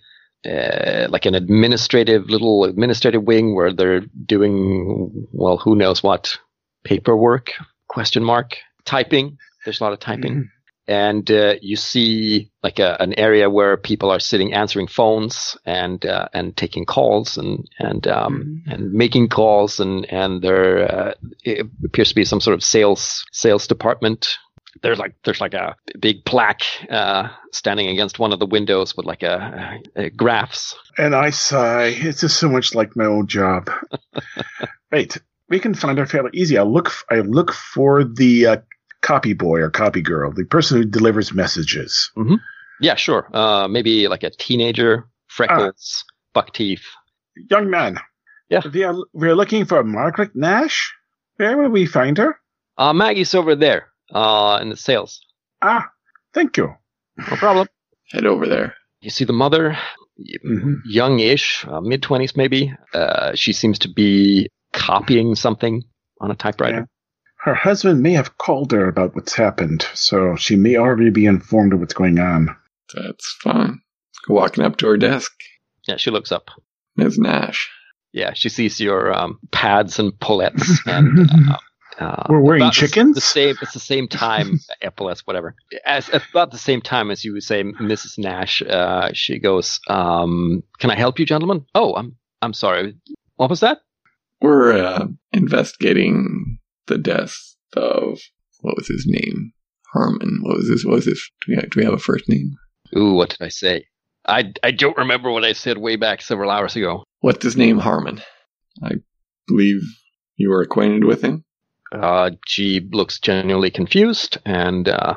uh, like an administrative little administrative wing where they're doing well, who knows what paperwork? Question mark typing. There's a lot of typing. and uh, you see like a, an area where people are sitting answering phones and uh, and taking calls and and um, and making calls and and there uh, it appears to be some sort of sales sales department. There's like there's like a big plaque uh, standing against one of the windows with like a, a, graphs. And I sigh. It's just so much like my old job. <laughs> Wait, we can find our fairly easy. I look. I look for the uh, copy boy or copy girl, the person who delivers messages. Yeah, sure. Uh, maybe like a teenager, freckles, buck teeth. Young man. Yeah. We are, we are looking for Margaret Nash. Where will we find her? Uh, Maggie's over there uh, in the sales. Ah, thank you. No problem. Head over there. You see the mother, Mhm. youngish, uh, mid twenties maybe. Uh, she seems to be copying something on a typewriter. Her husband may have called her about what's happened, so she may already be informed of what's going on. That's fine. Walking up to her desk, Yeah, she looks up. Ms. Nash. Yeah, she sees your um, pads and pullets <laughs> and. Uh, uh, We're wearing about the- chickens? The, same. It's the same time. <laughs> epaulets, whatever. As about the same time as you would say, Mrs. Nash. Uh, she goes, um, "Can I help you, gentlemen?" Oh, I'm. I'm sorry. What was that? We're uh, investigating the death of what was his name? Harmon. What was this? What was this? Do we have, do we have a first name? Ooh, what did I say? I, I don't remember what I said way back several hours ago. What's his name? Harmon. I believe you were acquainted with him. Uh, she looks genuinely confused, and uh,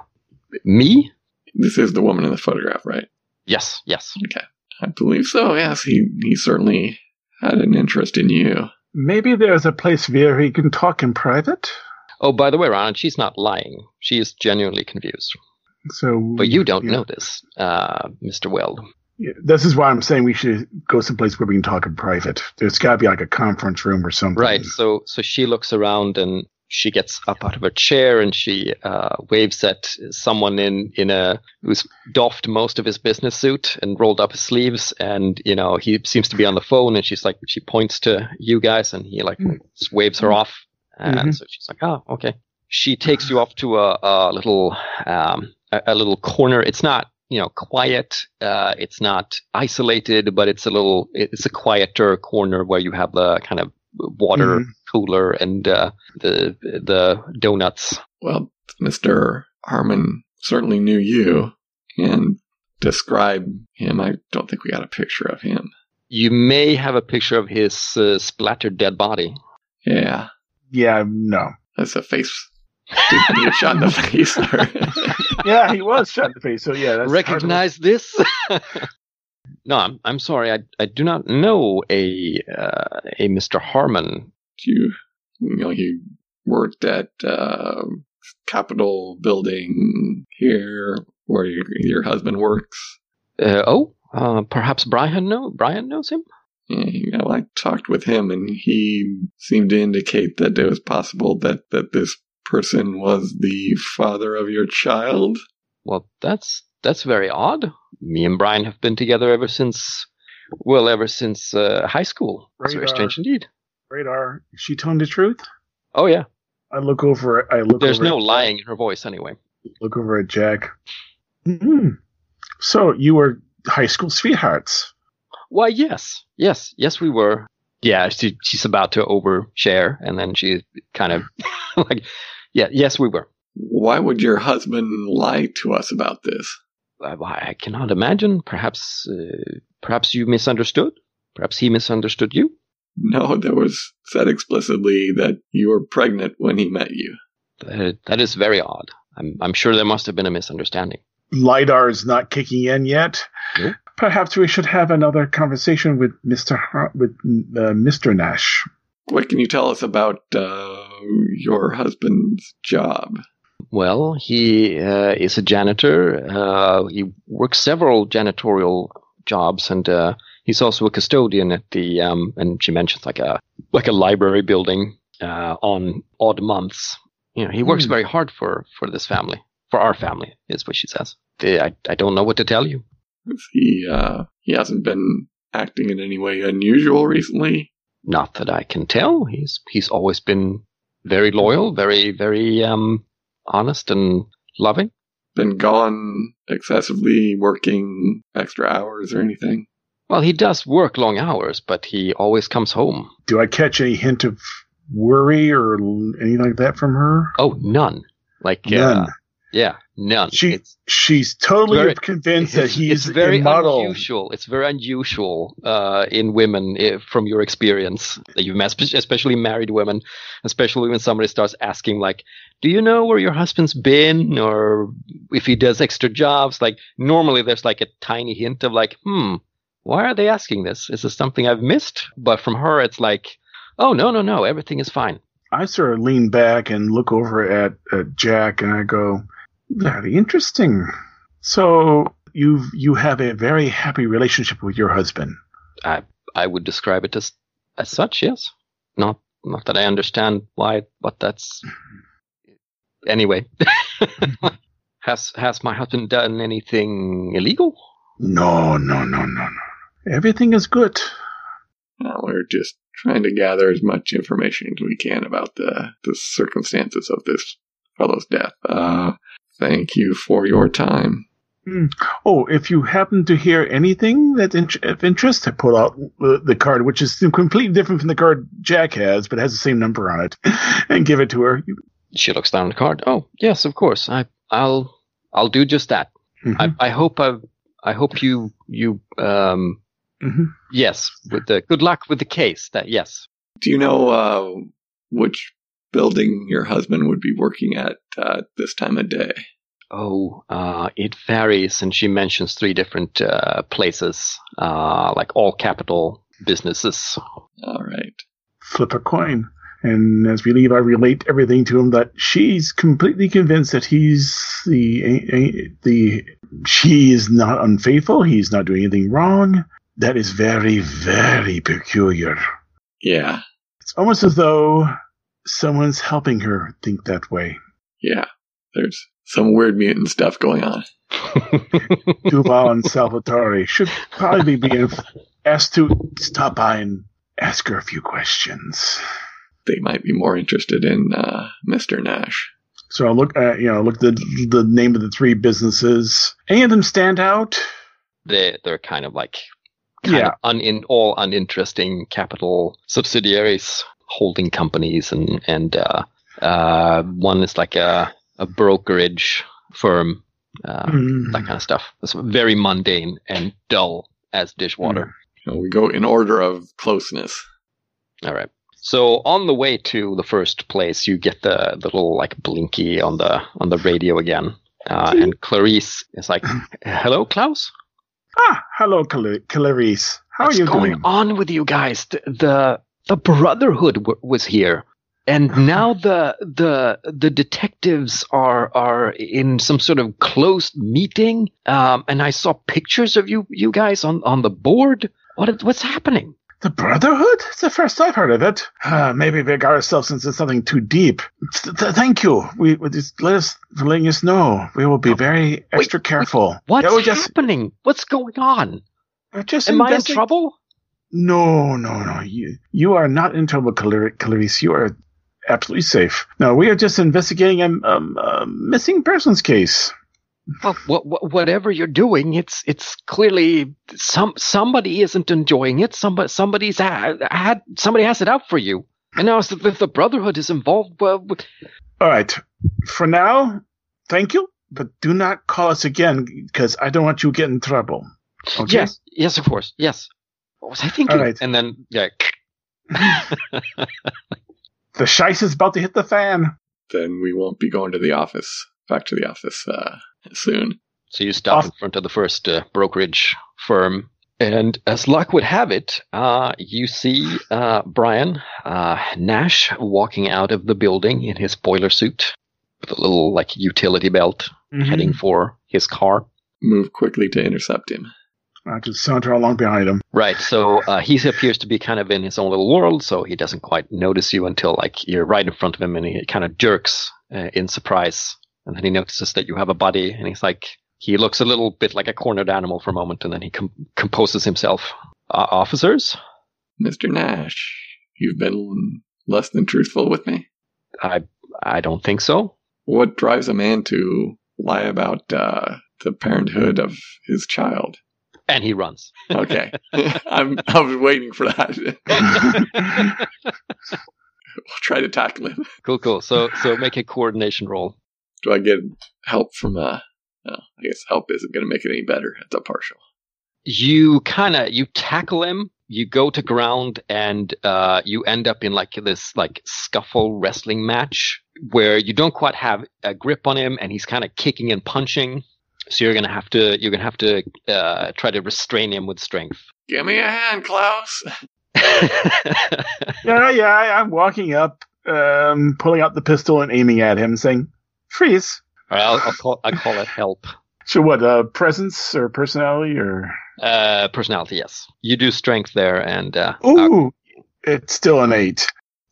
me? This is the woman in the photograph, right? Yes, yes. Okay, I believe so. Yes, he he certainly had an interest in you. Maybe there's a place where he can talk in private. Oh, by the way, Ron, she's not lying. She is genuinely confused. So, But you don't yeah. know this, uh, Mr. Weld. Yeah, this is why I'm saying we should go someplace where we can talk in private. There's got to be like a conference room or something. Right. So so she looks around and she gets up out of her chair and she uh, waves at someone in in a who's doffed most of his business suit and rolled up his sleeves and you know he seems to be on the phone and she's like she points to you guys and he like Mm. just waves her off and Mhm. so she's like oh okay. She takes you off to a, a little um, a, a little corner. It's not you know quiet. Uh, it's not isolated, but it's a little it's a quieter corner where you have the kind of water Mhm. cooler and uh, the the donuts. Well, Mister Harmon certainly knew you, and describe him. I don't think we got a picture of him. You may have a picture of his uh, splattered dead body. Yeah, Yeah, no. that's a face. Did he get shot in the <laughs> face? Yeah, he was shot in the face. So yeah, that's Recognize this? <laughs> no, I'm I'm sorry. I I do not know a uh, a Mr. Harmon. you, you know, he worked at uh, Capitol Building here, where your, your husband works. Uh, oh, uh, perhaps Brian know Brian knows him. Yeah, you know, I talked with him, and he seemed to indicate that it was possible that that this person was the father of your child. Well, that's that's very odd. Me and Brian have been together ever since, well, ever since uh, high school. It's very strange indeed. radar. Is she telling the truth? Oh yeah, I look over. I look. there's over no at- lying in her voice anyway. Look over at Jack. Mm. So you were high school sweethearts. Why, yes, yes, yes, we were. Yeah, she, she's about to overshare, and then she kind of <laughs> like, yeah, yes, we were. Why would your husband lie to us about this? I, I cannot imagine. Perhaps, uh, perhaps you misunderstood. Perhaps he misunderstood you. No, there was said explicitly that you were pregnant when he met you. That, that is very odd. I'm, I'm sure there must have been a misunderstanding. LiDAR is not kicking in yet. Nope. Perhaps we should have another conversation with Mr. Har- with uh, Mr. Nash. What can you tell us about uh, your husband's job? Well, he uh, is a janitor. Uh, he works several janitorial jobs, and uh, he's also a custodian at the. Um, and she mentions like a like a library building uh, on odd months. You know, he works Hmm. very hard for for this family, for our family, is what she says. I I don't know what to tell you. He uh, he hasn't been acting in any way unusual recently. Not that I can tell. He's he's always been very loyal, very very um honest and loving. Been gone excessively, working extra hours or anything. Well, he does work long hours, but he always comes home. Do I catch any hint of worry or l- anything like that from her? Oh, none. Like None. Uh, yeah, none. She It's- she's totally very- convinced that he's it's very unusual. It's very unusual uh, in women eh, from your experience that you've met, especially married women, especially when somebody starts asking like, "Do you know where your husband's been?" or if he does extra jobs. Like normally, there's like a tiny hint of like, "Hmm, why are they asking this? Is this something I've missed?" But from her, it's like, "Oh no, no, no, everything is fine." I sort of lean back and look over at, at Jack and I go, very interesting. So you you have a very happy relationship with your husband. I I would describe it as as such. Yes, not not that I understand why, but that's anyway. <laughs> has has my husband done anything illegal? No, no, no, no, no. Everything is good. We're just trying to gather as much information as we can about the, the circumstances of this fellow's death. Uh, thank you for your time. Oh, if you happen to hear anything that's in- of interest, I pull out the, the card, which is completely different from the card Jack has, but has the same number on it, <laughs> and give it to her. She looks down at the card. Oh yes, of course. I I'll I'll do just that. Mhm, I I hope I I hope you you um mhm. yes with the good luck with the case. That yes. Do you know uh, which building your husband would be working at uh, this time of day? Oh, uh, it varies, and she mentions three different uh, places, uh, like all Capitol businesses. All right. Flip a coin. And as we leave, I relate everything to him that she's completely convinced that he's the the she is not unfaithful. He's not doing anything wrong. That is very very peculiar. Yeah. It's almost as though someone's helping her think that way. Yeah. There's some weird mutant stuff going on. <laughs> <laughs> Duval and Salvatore should probably be asked to stop by and ask her a few questions. They might be more interested in uh, Mr. Nash. So I'll look at you know look at the the name of the three businesses. Any of them stand out? they they're kind of like kind Yeah. of un, in all uninteresting Capitol subsidiaries, holding companies, and and uh, uh, one is like a a brokerage firm, uh, Mm. that kind of stuff. It's very mundane and dull as dishwater. You know, we go in order of closeness. All right. So on the way to the first place, you get the, the little like blinky on the on the radio again, uh, and Clarice is like, "Hello, Klaus. Ah, hello, Clarice. How What's are you going doing? on with you guys? The the, the Brotherhood w- was here, and now the the the detectives are are in some sort of closed meeting. Um, and I saw pictures of you you guys on on the board. What what's happening? The Brotherhood? It's the first I've heard of it. Uh, maybe we got ourselves into something too deep. Th- th- thank you. We, we just let us for letting us know. We will be very extra wait, careful. What's Yeah, just, happening? What's going on? Am I in trouble? No, no, no. You you are not in trouble, Clar- Clarice. You are absolutely safe. No, we are just investigating a um, a missing persons case. Well, wha- whatever you're doing, it's it's clearly some somebody isn't enjoying it. Somebody somebody's had, had somebody has it out for you. And now if the, the Brotherhood is involved, well, All right. For now, thank you, but do not call us again because I don't want you to get in trouble. Okay? yes, yes, of course, yes. What was I thinking? All right. And then yeah, <laughs> The shice is about to hit the fan. Then we won't be going to the office, back to the office uh, soon. So you stop Off- in front of the first uh, brokerage firm, and as luck would have it, uh, you see uh, Brian uh, Nash walking out of the building in his boiler suit with a little like utility belt, heading for his car. Move quickly to intercept him. I just saunter along behind him. Right. So uh, he appears to be kind of in his own little world, so he doesn't quite notice you until like you're right in front of him, and he kind of jerks uh, in surprise, and then he notices that you have a buddy, and he's like, he looks a little bit like a cornered animal for a moment, and then he com- composes himself. Uh, officers, Mr. Nash, you've been less than truthful with me. I I don't think so. What drives a man to lie about uh, the parenthood of his child? And he runs. Okay, <laughs> I'm I was waiting for that. <laughs> we'll try to tackle him. Cool, cool. So so make a coordination roll. Do I get help from? Uh, oh, I guess help isn't going to make it any better. It's a partial. you kind of you tackle him you go to ground and uh, you end up in like this like scuffle wrestling match where you don't quite have a grip on him and he's kind of kicking and punching so you're gonna have to you're gonna have to uh, try to restrain him with strength Give me a hand, Klaus. <laughs> Yeah, yeah, I, I'm walking up, um, pulling out the pistol and aiming at him, saying, freeze. All right, I'll, I'll call I call it help So what, uh, presence or personality or? uh, personality yes you do strength there and uh, Ooh, it's still an eight.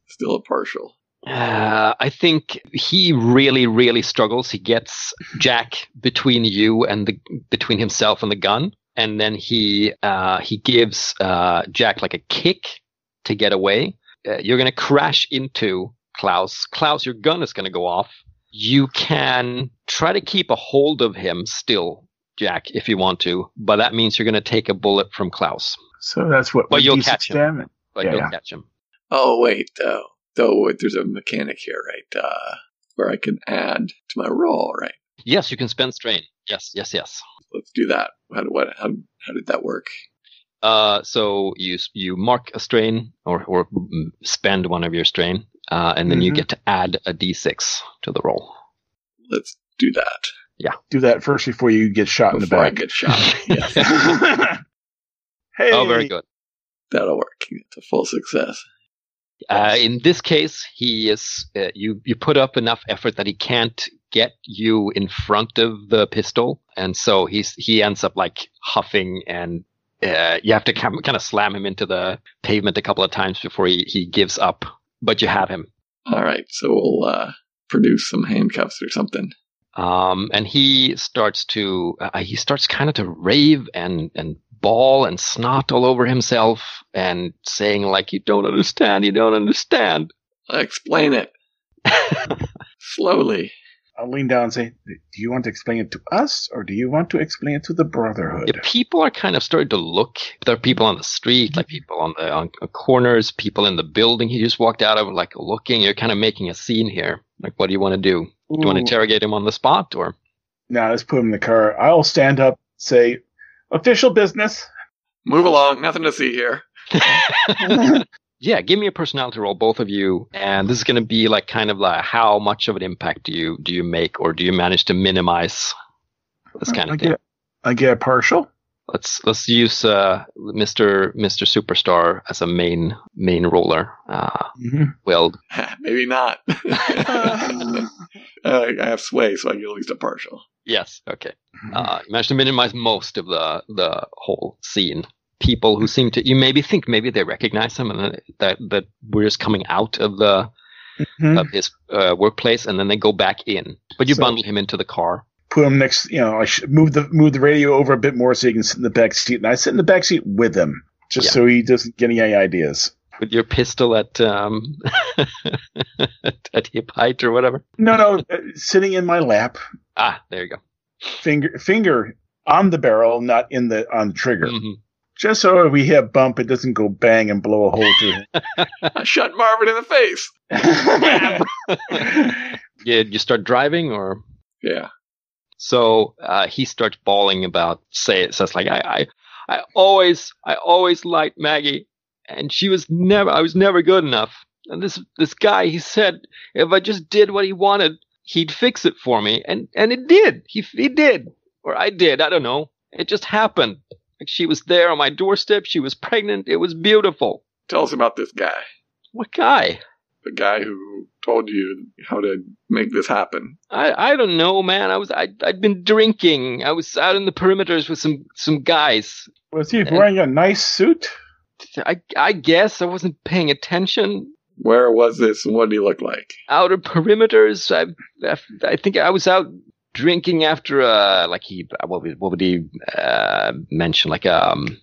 Still a partial. Uh, I think he really, really struggles. He gets Jack between you and the between himself and the gun, and then he uh, he gives uh, Jack like a kick to get away. Uh, you're gonna crash into Klaus. Klaus, your gun is gonna go off. You can try to keep a hold of him still, Jack, if you want to, but that means you're gonna take a bullet from Klaus. So that's what. But you'll catch him. damage. But Yeah, you'll yeah. catch him. Oh wait, though. Though there's a mechanic here, right? Uh, where I can add to my roll, right? Yes, you can spend strain. Yes, yes, yes. Let's do that. How what? How, how did that work? Uh, so you you mark a strain or or spend one of your strain, uh, and then you Mhm. get to add a d6 to the roll. Let's do that Yeah, Do that first before you get shot in the before I back. get shot. <laughs> <laughs> hey. Oh, very good. that'll work. It's a full success. Uh, in this case, he is uh, you you put up enough effort that he can't get you in front of the pistol, and so he's he ends up like huffing, and uh, you have to kind of slam him into the pavement a couple of times before he he gives up. But you have him. All right, so we'll uh, produce some handcuffs or something. um, and he starts to uh, he starts kind of to rave and and bawl and snot all over himself and saying like you don't understand you don't understand Explain it <laughs> slowly. I'll lean down and say, "Do you want to explain it to us, or do you want to explain it to the Brotherhood?" Yeah, people are kind of starting to look there are people on the street like people on the on corners people in the building he just walked out of like looking you're kind of making a scene here like what do you want to do do you want to interrogate him on the spot or Now let's put him in the car. I'll stand up, say, "Official business." Move along. Nothing to see here. <laughs> Yeah, give me a personality roll, both of you, and this is going to be like kind of like how much of an impact do you do you make, or do you manage to minimize this kind I of thing? get, I get a partial. Let's let's use uh, Mr. Mr. Superstar as a main main roller. Uh, Mhm. well, <laughs> Maybe not. <laughs> uh, I have sway, so I get at least a partial. yes, okay. Uh, you managed to minimize most of the the whole scene. People who seem to you maybe think maybe they recognize him, and that- that that we're just coming out of the Mhm. of his uh, workplace, and then they go back in. But you So- bundle him into the car. Put him next. You know, I should move the move the radio over a bit more so he can sit in the back seat, and I sit in the back seat with him, just Yeah. so he doesn't get any ideas. with your pistol at um <laughs> at hip height or whatever. No, no, uh, sitting in my lap. Ah, there you go. finger finger on the barrel, not in the on the trigger. Mhm. Just so if we hit a bump, it doesn't go bang and blow a hole through. I <laughs> shot Marvin in the face. <laughs> Yeah, you start driving, or Yeah. So uh, he starts bawling about say says like I, I I always I always liked Maggie, and she was never I was never good enough. And this this guy he said if I just did what he wanted, he'd fix it for me, and and it did. He he did, or I did. I don't know. It just happened. Like she was there on my doorstep. She was pregnant. It was beautiful. Tell us about this guy. What guy? The guy who told you how to make this happen. I, I don't know, man. I was I I'd been drinking. I was out in the perimeters with some some guys. Was he wearing a nice suit? I I guess I wasn't paying attention. Where was this and what did he look like? Outer perimeters. I I, I think I was out drinking after uh like he what would what would he uh mention like um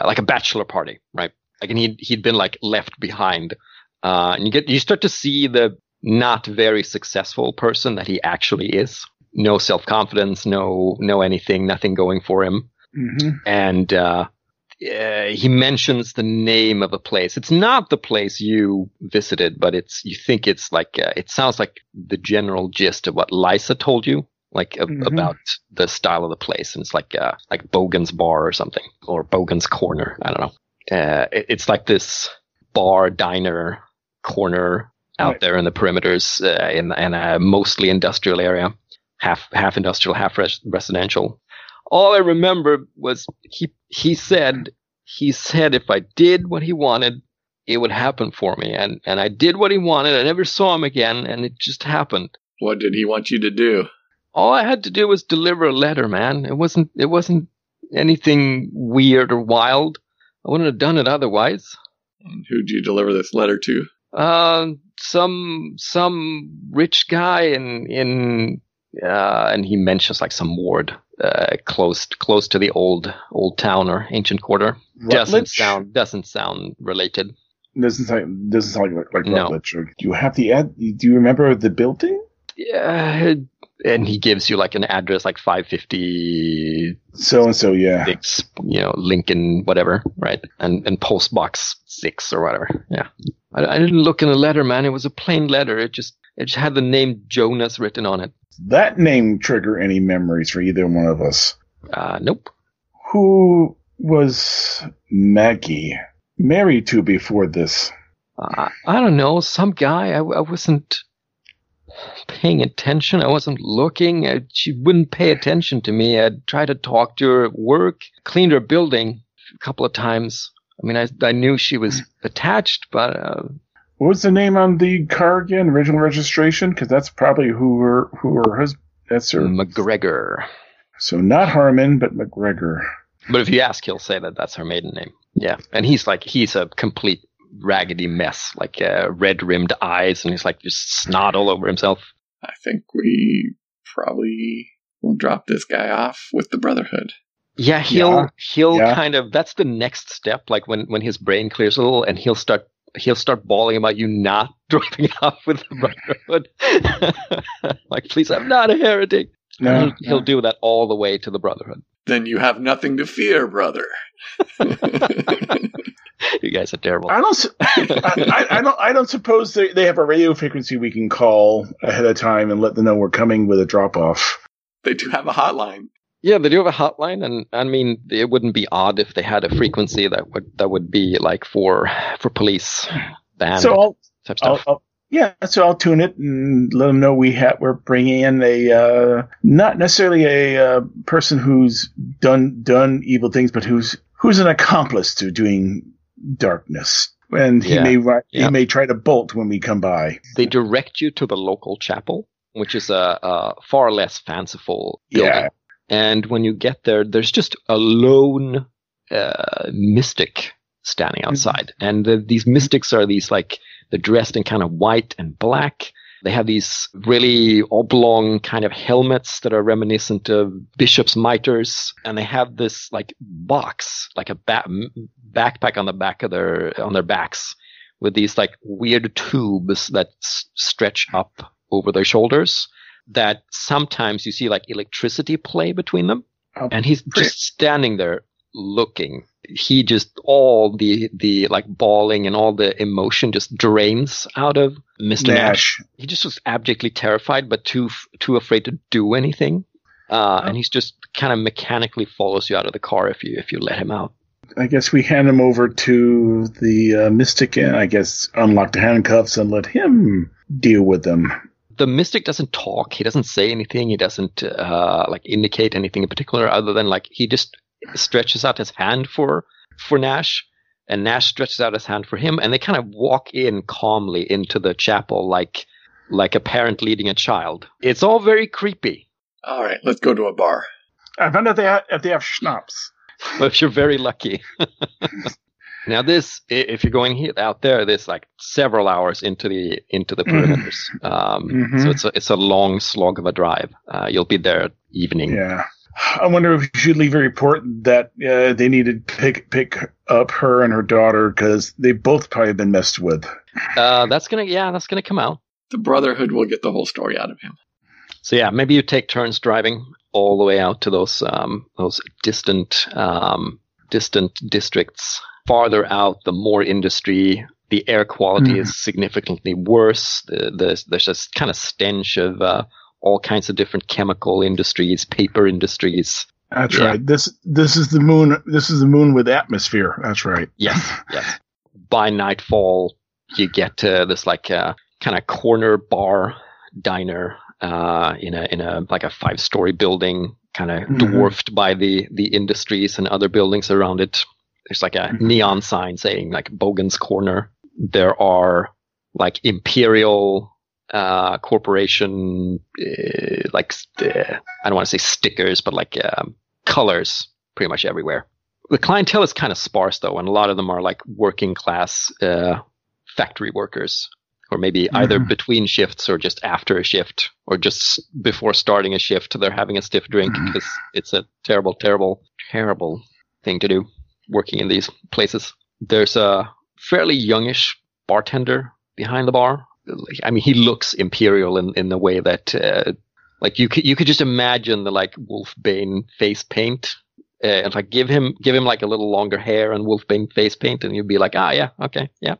uh, like a bachelor party, right? Like and he he'd been like left behind. Uh, and you get you start to see the not very successful person that he actually is. No self confidence, no no anything, nothing going for him. hmm and uh, uh, he mentions the name of a place. It's not the place you visited, but it's you think it's like uh, it sounds like the general gist of what Lisa told you, like a- Mhm. about the style of the place, and it's like uh, like Bogan's Bar or something, or Bogan's Corner. I don't know. Uh, it- it's like this bar diner corner out Right. there in the perimeters uh, in, in a mostly industrial area, half half industrial, half res- residential all I remember was he he said he said if I did what he wanted, it would happen for me, and and I did what he wanted. I never saw him again, and it just happened. What did he want you to do? All I had to do was deliver a letter, man. It wasn't it wasn't anything weird or wild. I wouldn't have done it otherwise. And who'd you deliver this letter to? Uh, some some rich guy in in uh, and he mentions like some ward uh, close close to the old old town or ancient quarter. Doesn't sound doesn't sound related. Doesn't sound doesn't sound like, like No. Rutledge. Do you have the ad? Do you remember the building? Yeah, and he gives you like an address like 550 So and so, yeah. six, you know, Lincoln, whatever, right? And and post box six or whatever. Yeah, I, I didn't look in the letter, man. It was a plain letter. It just it just had the name Jonas written on it. That name trigger any memories for either one of us. Uh, nope. Who was Maggie married to before this? Uh, I don't know. Some guy. I, I wasn't paying attention. I wasn't looking. I, she wouldn't pay attention to me. I'd try to talk to her at work. Cleaned her building a couple of times. I mean, I I knew she was <clears throat> attached, but uh, What was the name on the car again? Original registration? Because that's probably who her who her husband. That's her. McGregor. So not Harmon, but McGregor. But if you ask, he'll say that that's her maiden name. Yeah, and he's like he's a complete raggedy mess, like uh, red rimmed eyes, and he's like just snot all over himself. I think we probably will drop this guy off with the Brotherhood. Yeah, he'll Yeah, he'll yeah. kind of that's the next step. Like when when his brain clears a little, and he'll start he'll start bawling about you not <laughs> dropping off with the Brotherhood. <laughs> like, please, I'm not a heretic. No, he'll, he'll do that all the way to the Brotherhood. Then you have nothing to fear, brother. <laughs> You guys are terrible. I don't. s- <laughs> I, I- I don't. I don't suppose they, they have a radio frequency we can call ahead of time and let them know we're coming with a drop off. they do have a hotline. Yeah, they do have a hotline, and I mean, it wouldn't be odd if they had a frequency that would that would be like for for police band So I'll, I'll. I'll yeah. So I'll tune it and let them know we have we're bringing in a uh, not necessarily a uh, person who's done done evil things, but who's who's an accomplice to doing darkness. And he Yeah. may ri- Yeah. he may try to bolt when we come by. they direct you to the local chapel, which is a, a far less fanciful building. Yeah. And when you get there, there's just a lone uh, mystic standing outside. And the, these mystics are these like, they're dressed in kind of white and black. They have these really oblong kind of helmets that are reminiscent of bishop's mitres. And they have this like box, like a ba- backpack on the back of their, on their backs with these like weird tubes that s- stretch up over their shoulders that sometimes you see like electricity play between them, Oh, and he's just standing there looking. He just all the the like bawling and all the emotion just drains out of Mr. Nash. Nash. He just was abjectly terrified, but too too afraid to do anything. Uh, Oh. And he's just kind of mechanically follows you out of the car if you if you let him out. I guess we hand him over to the uh, mystic and I guess unlock the handcuffs and let him deal with them. the mystic doesn't talk he doesn't say anything he doesn't uh, like indicate anything in particular other than like he just stretches out his hand for for nash and nash stretches out his hand for him and they kind of walk in calmly into the chapel like like a parent leading a child it's all very creepy All right, let's go to a bar. I wonder out they ha- if they have schnapps. but <laughs> if you're very lucky <laughs> now this if you're going he- out there there's like several hours into the into the Mhm. perimeters um, Mhm. so it's a, it's a long slog of a drive uh, you'll be there at evening Yeah. I wonder if we should leave a report that uh, they needed to pick pick up her and her daughter because they both probably been messed with. Uh, that's gonna yeah, that's gonna come out. The Brotherhood will get the whole story out of him. So yeah, maybe you take turns driving all the way out to those um, those distant um, distant districts. Farther out, the more industry, the air quality Mhm. is significantly worse. The, the, there's this kind of stench of uh, all kinds of different chemical industries, paper industries. That's Yeah. right. This this is the moon. This is the moon with atmosphere. That's right. Yes, <laughs> yes. By nightfall, you get to this like uh, kind of corner bar diner uh, in a in a like a five story building, kind of Mhm. dwarfed by the the industries and other buildings around it. There's like a Mhm. neon sign saying like Bogan's Corner. There are like Imperial uh, Corporation, uh, like uh, I don't want to say stickers, but like um, colors pretty much everywhere. The clientele is kind of sparse though, and a lot of them are like working class uh, factory workers, or maybe either Mhm. between shifts or just after a shift, or just before starting a shift, they're having a stiff drink Mhm. because it's a terrible, terrible, terrible thing to do working in these places. There's a fairly youngish bartender behind the bar. I mean, he looks imperial in, in the way that, uh, like you could you could just imagine the like Wolfbane face paint, uh, and like give him give him like a little longer hair and Wolfbane face paint, and you'd be like, ah, yeah, okay, yeah,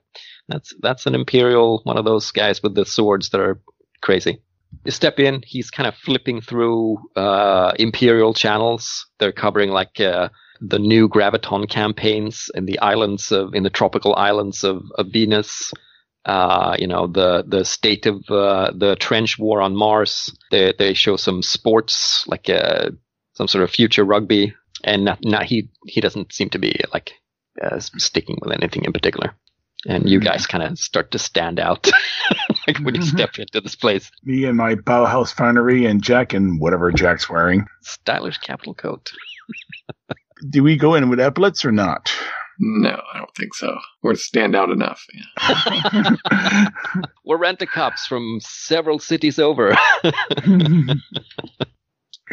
that's that's an imperial one of those guys with the swords that are crazy. You step in, he's kind of flipping through uh, imperial channels. They're covering like uh, the new graviton campaigns in the islands of in the tropical islands of, of Venus. Uh, you know the the state of uh, the trench war on Mars. They they show some sports like uh, some sort of future rugby, and not, not he he doesn't seem to be like uh, sticking with anything in particular. And you guys kind of start to stand out <laughs> like when you Mhm. step into this place. Me and my Bauhaus finery and Jack and whatever Jack's wearing. Stylish Capitol coat. Do we go in with epaulets or not? No, I don't think so. We're stand out enough. Yeah. <laughs> <laughs> We're rent a cops from several cities over. <laughs>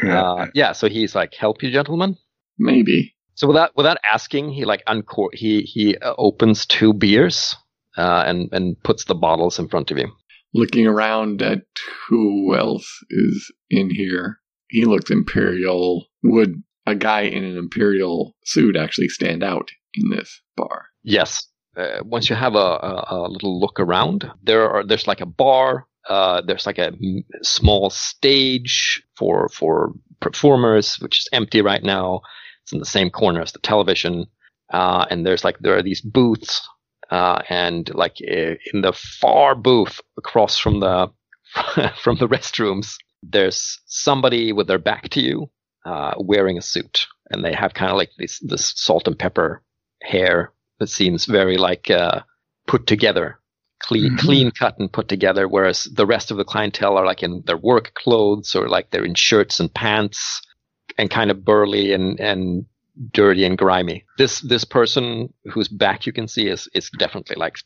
yeah. Uh, yeah, so he's like, "Help you, gentlemen." Maybe. So without without asking, he like uncor he he uh, opens two beers uh, and and puts the bottles in front of you. Looking around at who else is in here, he looks imperial. Would a guy in an imperial suit actually stand out in this bar? Yes. Uh, once you have a, a, a little look around, there are there's like a bar. Uh, there's like a small stage for for performers, which is empty right now. It's in the same corner as the television, uh, and there's like there are these booths, uh, and like uh, in the far booth across from the <laughs> from the restrooms, there's somebody with their back to you, uh, wearing a suit, and they have kind of like this this salt and pepper hair that seems very like uh, put together, clean, Mhm. clean cut and put together. Whereas the rest of the clientele are like in their work clothes or like they're in shirts and pants and kind of burly and and dirty and grimy. This this person whose back you can see is is definitely like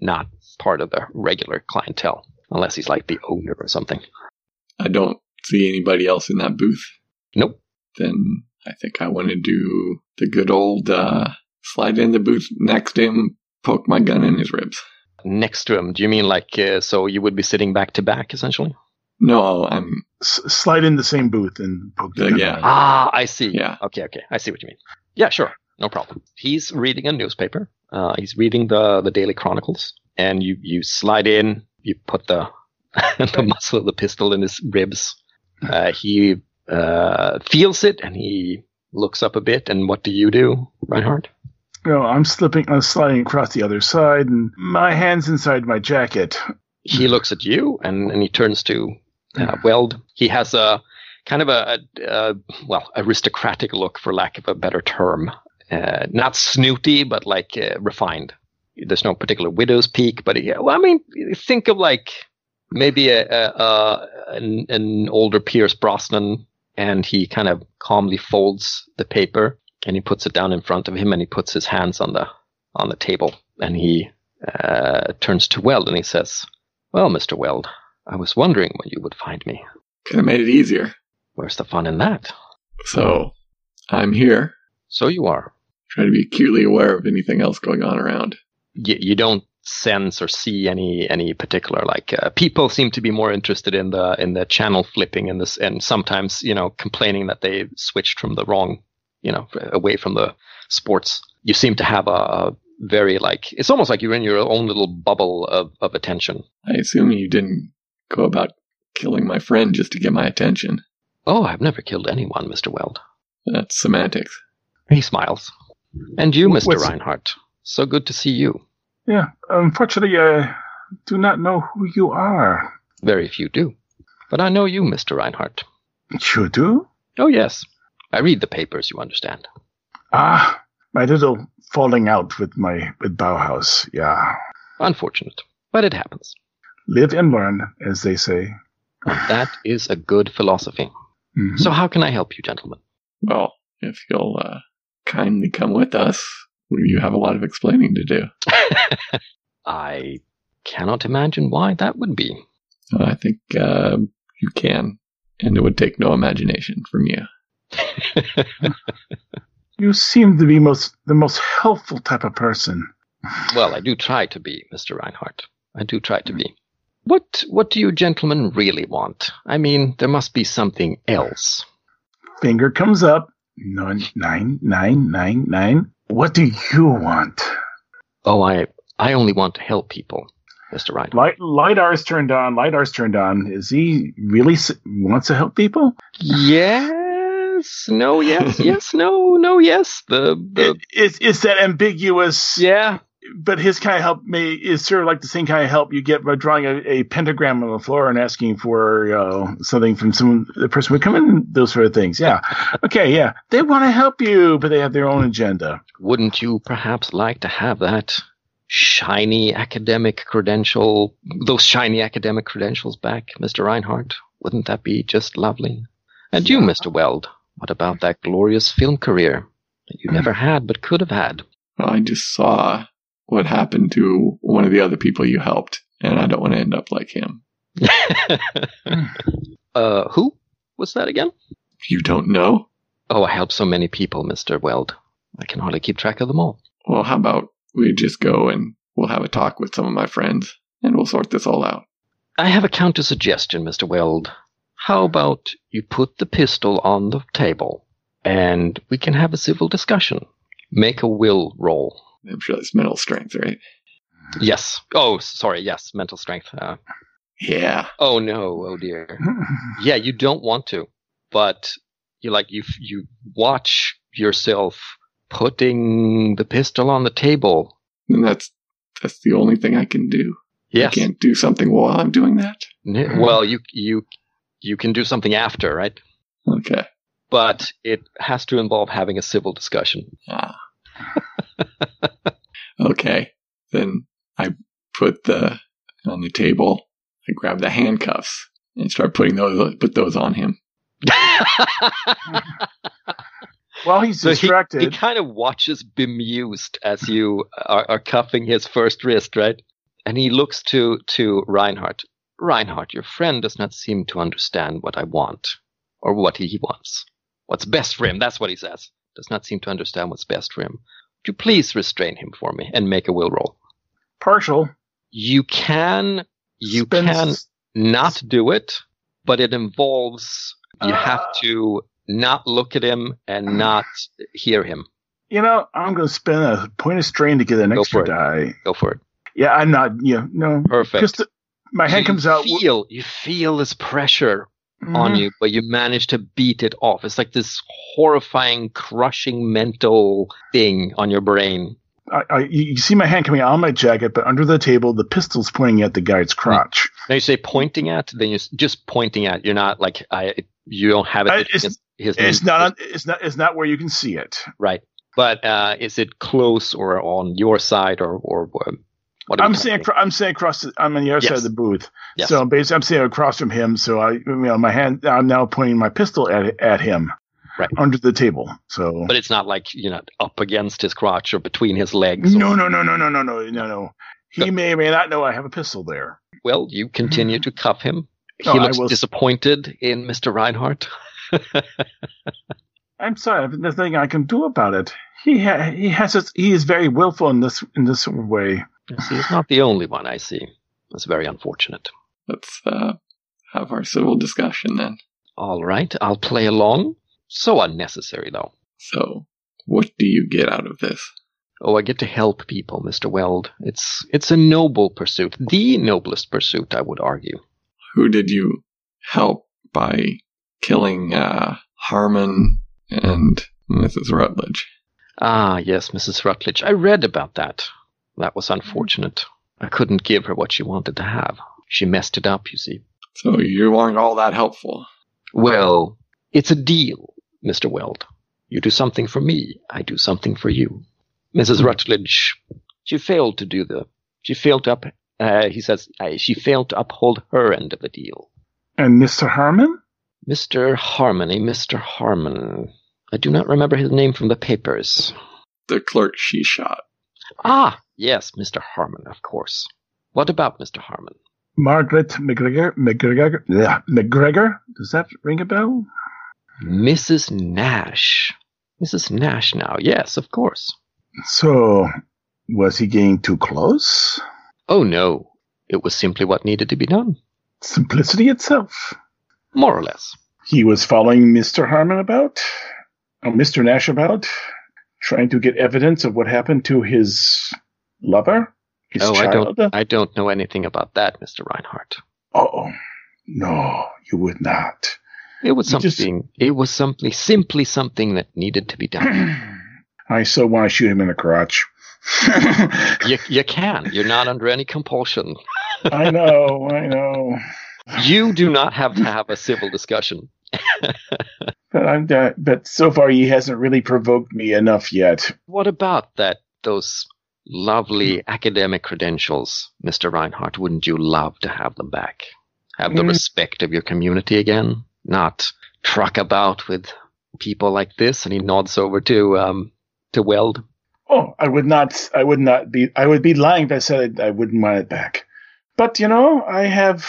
not part of the regular clientele unless he's like the owner or something. I don't see anybody else in that booth. Nope. Then I think I want to do the good old uh, slide in the booth next to him, poke my gun in his ribs. Next to him, do you mean like uh, so you would be sitting back to back essentially? No, I'm s- slide in the same booth and poke the Uh, gun yeah. out. Ah, I see. Yeah. Okay, okay. I see what you mean. Yeah, sure. No problem. He's reading a newspaper. Uh, he's reading the, the Daily Chronicles. And you, you slide in, you put the, <laughs> the muzzle of the pistol in his ribs. Uh, he uh, feels it and he looks up a bit. And what do you do, Reinhardt? You know, I'm slipping, I'm sliding across the other side, and my hands inside my jacket. he looks at you and, and he turns to uh, Weld. He has a kind of a, a, a well aristocratic look, for lack of a better term. Uh, not snooty, but like uh, refined. There's no particular widow's peak, but he, well, I mean, think of like maybe a, a, a an, an older Pierce Brosnan, and he kind of calmly folds the paper and he puts it down in front of him, and he puts his hands on the on the table, and he uh, turns to Weld and he says, "Well, Mister Weld, I was wondering when you would find me. Could have made it easier. Where's the fun in that? So I'm here. So you are. Try to be acutely aware of anything else going on around. You, you don't sense or see any any particular like uh, people seem to be more interested in the in the channel flipping and this and sometimes you know complaining that they switched from the wrong you know away from the sports. You seem to have a, a very like it's almost like you're in your own little bubble of, of attention. I assume you didn't go about killing my friend just to get my attention. Oh, I've never killed anyone, Mister Weld. That's semantics. He smiles. And you, Mr. what's- Reinhardt. So good to see you. Yeah, unfortunately, I do not know who you are. Very few do. But I know you, Mr. Reinhardt. You do? Oh, yes. I read the papers, you understand. Ah, my little falling out with my with Bauhaus. Yeah, Unfortunate. But it happens. live and learn, as they say. That is a good philosophy. Mhm. So how can I help you, gentlemen? Well, if you'll uh, kindly come with us, you have a lot of explaining to do. <laughs> I cannot imagine why that would be. I think uh, you can, and it would take no imagination from you. <laughs> You seem to be most the most helpful type of person. well, I do try to be, Mr. Reinhardt. I do try to be. What what do you gentlemen really want? I mean, there must be something else. Finger comes up. Nine, nine, nine, nine, nine. What do you want? Oh, I I only want to help people, Mr. Reinhardt. Light, Lidar's turned on. Lidar's turned on. Is he really s- wants to help people? Yes, no, yes, <laughs> yes, no, no, yes. The the It's it's that ambiguous. yeah. But his kind of help may is sort of like the same kind of help you get by drawing a, a pentagram on the floor and asking for you know, something from some the person would come in. Those sort of things. Yeah. okay. Yeah. They want to help you, but they have their own agenda. Wouldn't you perhaps like to have that shiny academic credential, those shiny academic credentials back, Mr. Reinhardt? Wouldn't that be just lovely? And you, Mr. Weld, what about that glorious film career that you never had but could have had? Well, I just saw what happened to one of the other people you helped, and I don't want to end up like him. <laughs> uh, who was that again? You don't know? Oh, I help so many people, Mr. Weld. I can hardly keep track of them all. Well, how about we just go and we'll have a talk with some of my friends, and we'll sort this all out. I have a counter suggestion, Mr. Weld. How about you put the pistol on the table and we can have a civil discussion? Make a will roll. I'm sure that's mental strength, right? Yes. Oh, sorry. Yes, mental strength. Uh, Yeah. oh no. Oh dear. Yeah, you don't want to, but you like you you watch yourself putting the pistol on the table. And that's that's the only thing I can do. Yes. I can't do something while I'm doing that. Well, you you you can do something after, right? Okay. But it has to involve having a civil discussion. Ah. <laughs> okay. Then I put the on the table. I grab the handcuffs and start putting those put those on him. <laughs> While he's So he, distracted, he kind of watches bemused as you are, are cuffing his first wrist, right? And he looks to to Reinhardt. Reinhardt, your friend does not seem to understand what I want or what he wants. What's best for him? That's what he says. Does not seem to understand what's best for him. Would you please restrain him for me and make a will roll? partial. You can you spends- can not do it, but it involves you have Uh. to not look at him and not hear him. You know, I'm going to spend a point of strain to get an Go extra for it. die. Go for it. Yeah, I'm not. Yeah, no. Perfect. Just my hand You comes out. Feel you feel this pressure on Mhm. you, but you manage to beat it off. It's like this horrifying, crushing mental thing on your brain. I, I, you you see my hand coming out of my jacket, but under the table, the pistol's pointing at the guy's crotch. Now you say pointing at, then you're just pointing at. You're not like I. You don't have it. I- it's- his, his It's not. It's not. It's not where you can see it. right. But uh, is it close or on your side or or I'm saying. acro- I'm saying across. The, I'm on the other side of the booth. Yes. So basically, I'm saying across from him. So I, you know, my hand. I'm now pointing my pistol at at him. Right. Under the table. So. But it's not like you know up against his crotch or between his legs. or- no, no, no, no, no, no, no, no, no. He Good. may or may not know I have a pistol there. Well, you continue mm. to cuff him. He oh, No, looks will- disappointed in Mr. Reinhardt. <laughs> I'm sorry. There's nothing I can do about it. He ha- he has his, he is very willful in this in this way. See, he's not the only one I see. That's very unfortunate. Let's uh, have our civil discussion then. All right, I'll play along. So unnecessary, though. So, what do you get out of this? Oh, I get to help people, Mr. Weld. It's it's a noble pursuit, the noblest pursuit, I would argue. Who did you help by killing uh, Harmon and Mrs. Rutledge? Ah, yes, Mrs. Rutledge. I read about that. That was unfortunate. I couldn't give her what she wanted to have. She messed it up, you see. So you weren't all that helpful. Well, it's a deal, Mr. Weld. You do something for me, I do something for you. Mrs. Rutledge, she failed to do the. She failed to up. Uh, he says uh, she failed to uphold her end of the deal. And Mr. Harmon? Mr. Harmony, Mr. Harmon. I do not remember his name from the papers. The clerk she shot. Ah, yes, Mr. Harmon, of course. What about Mr. Harmon? Margaret McGregor? McGregor? Yeah, McGregor? Does that ring a bell? Mrs. Nash. Mrs. Nash now, yes, of course. So, was he getting too close? Oh no, it was simply what needed to be done. Simplicity itself. More or less. He was following Mr. Harmon about, or Mr. Nash about, trying to get evidence of what happened to his lover, his oh, I don't I don't know anything about that, Mr. Reinhardt. Oh, no, you would not. It was You just- something it was simply simply something that needed to be done. <clears throat> I so want to shoot him in the crotch. <laughs> you you can. You're not under any compulsion. <laughs> I know, I know. You do not have to have a civil discussion. <laughs> But I'm. But so far, he hasn't really provoked me enough yet. What about that those lovely academic credentials, Mr. Reinhardt? Wouldn't you love to have them back? Have the Mm. respect of your community again? Not truck about with people like this. And he nods over to um to Weld. Oh, I would not. I would not be. I would be lying if I said I, I wouldn't want it back. But you know, I have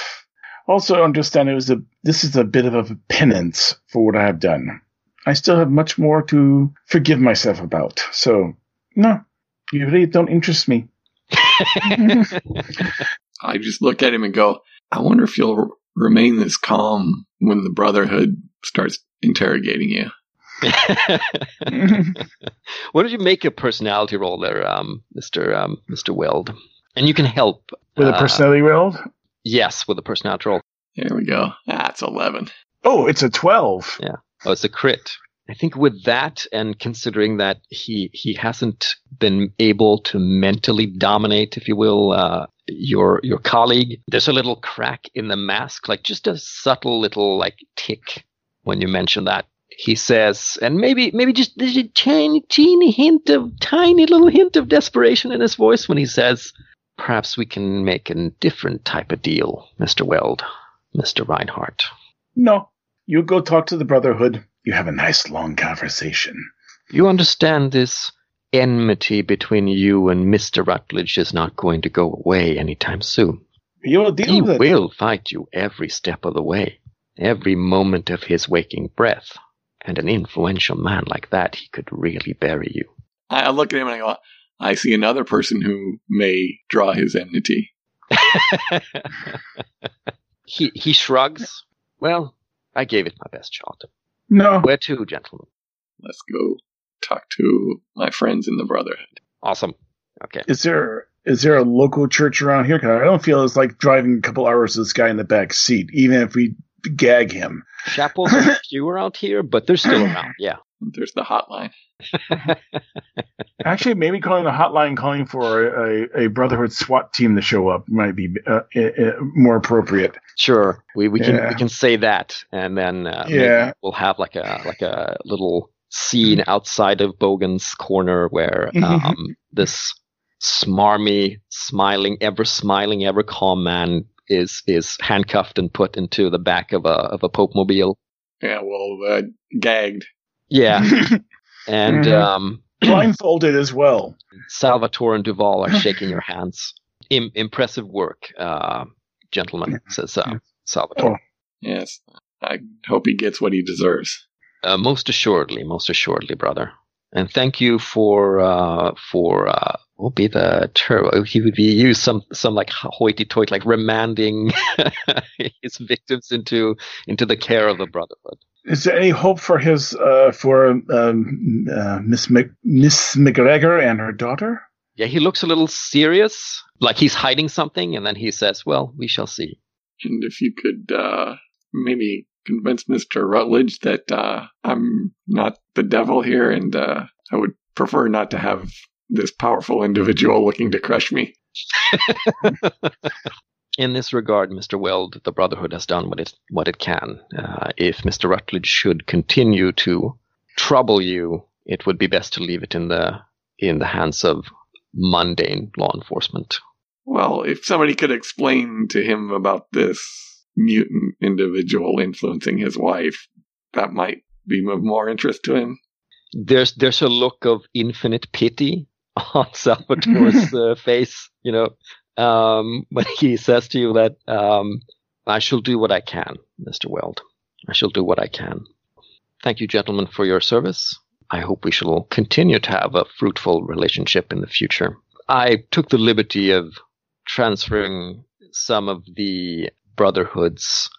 also understand it was a. This is a bit of a penance for what I have done. I still have much more to forgive myself about. So, no, you really don't interest me. <laughs> I just look at him and go, I wonder if you'll remain this calm when the Brotherhood starts interrogating you. <laughs> what did you make a personality roll there, um, Mr. Um, Mr. Weld? And you can help With a uh, personality roll. Yes, with a personality roll. There we go. That's 11. Oh, it's a twelve. Yeah. Oh, it's a crit. I think with that, and considering that he he hasn't been able to mentally dominate, if you will, uh, your your colleague, there's a little crack in the mask, like just a subtle little like tick when you mention that. He says, and maybe maybe just there's a tiny teeny hint of tiny little hint of desperation in his voice when he says, "Perhaps we can make a different type of deal, Mister Weld, Mister Reinhardt." No, you go talk to the Brotherhood. You have a nice long conversation. You understand this enmity between you and Mr. Rutledge is not going to go away anytime soon. You will deal He with it. will fight you every step of the way, every moment of his waking breath. And an influential man like that, he could really bury you. I I look at him and I go, I see another person who may draw his enmity. <laughs> he he shrugs, Well, I gave it my best shot. No. Where to, gentlemen? Let's go talk to my friends in the Brotherhood. Awesome. Okay. Is there is there a local church around here? 'Cause I don't feel it's like driving a couple hours with this guy in the back seat, even if we gag him. Chapels are few around here, but they're still around. <clears throat> Yeah. There's the hotline. <laughs> Actually, maybe calling the hotline, calling for a, a, a Brotherhood SWAT team to show up might be uh, uh, uh, more appropriate. Sure. We we can Yeah. we can say that, and then uh, Yeah. we'll have like a like a little scene outside of Bogan's corner where um, this smarmy, smiling, ever smiling, ever calm man is is handcuffed and put into the back of a of a Pope mobile. Yeah, well, uh, gagged. Yeah, <laughs> and Mhm. um, <clears throat> Blindfolded as well. Salvatore and Duval are <laughs> shaking your hands. Im- impressive work, uh, gentlemen, says uh, Salvatore. Yes. I hope he gets what he deserves. Uh, most assuredly, most assuredly, brother. And thank you for uh, for uh, what would be the term? He would be used some some like hoity-toity, like remanding <laughs> his victims into into the care of the brotherhood. Is there any hope for his uh, for um, uh, Miss Mc, Miss McGregor and her daughter? Yeah, he looks a little serious, like he's hiding something, and then he says, "Well, we shall see." And if you could uh, maybe convince Mr. Rutledge that uh, I'm not the devil here and uh, I would prefer not to have this powerful individual looking to crush me. <laughs> In this regard, Mr. Weld, the Brotherhood has done what it what it can. Uh, if Mr. Rutledge should continue to trouble you, it would be best to leave it in the in the hands of mundane law enforcement. Well, if somebody could explain to him about this mutant individual influencing his wife, that might be of more interest to him. There's there's a look of infinite pity <laughs> on Salvatore's <laughs> uh, face, you know, um, when he says to you that um, I shall do what I can, Mr. Weld. I shall do what I can. Thank you, gentlemen, for your service. I hope we shall continue to have a fruitful relationship in the future. I took the liberty of transferring some of the brotherhoods,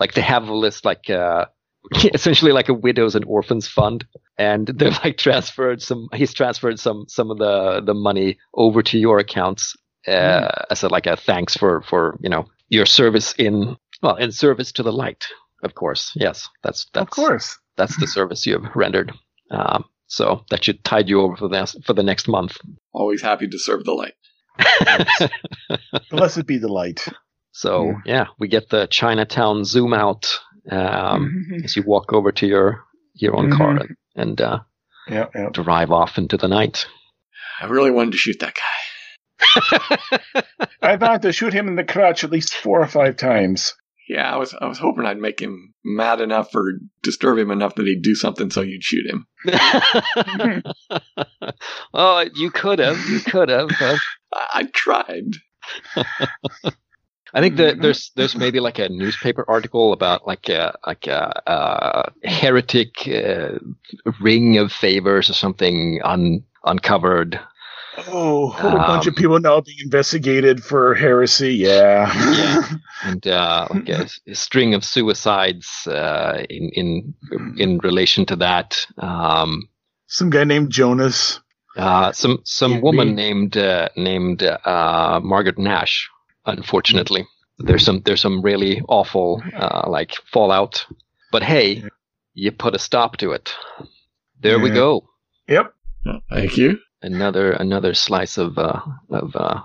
like they have a list, like uh, <laughs> essentially like a widows and orphans fund, and <laughs> they're like transferred some. He's transferred some some of the the money over to your accounts uh, as a like a thanks for for you know your service in well in service to the light. Of course, yes, that's that's of course. that's the service you have rendered. Um, so that should tide you over for the next, for the next month. Always happy to serve the light. <laughs> Blessed be the light. so Yeah. yeah, we get the Chinatown zoom out um, as you walk over to your your own car and, and uh, yeah, yeah. drive off into the night. I really wanted to shoot that guy. <laughs> I thought had to shoot him in the crotch at least four or five times. Yeah, I was I was hoping I'd make him mad enough or disturb him enough that he'd do something so you'd shoot him. <laughs> oh, you could have, you could have. <laughs> I, I tried. I think that Mhm. there's there's maybe like a newspaper article about like a like a, uh heretic uh, ring of favors or something un, uncovered. Oh, a whole bunch of Um, people now being investigated for heresy. Yeah. Yeah. <laughs> and uh, like a, a string of suicides uh, in in in relation to that. Um, Some guy named Jonas. uh, some some woman me. named uh, named uh, Margaret Nash. Unfortunately, there's some there's some really awful uh, like fallout. But hey, you put a stop to it. There we go. Yep. Thank you. Another another slice of uh, of uh,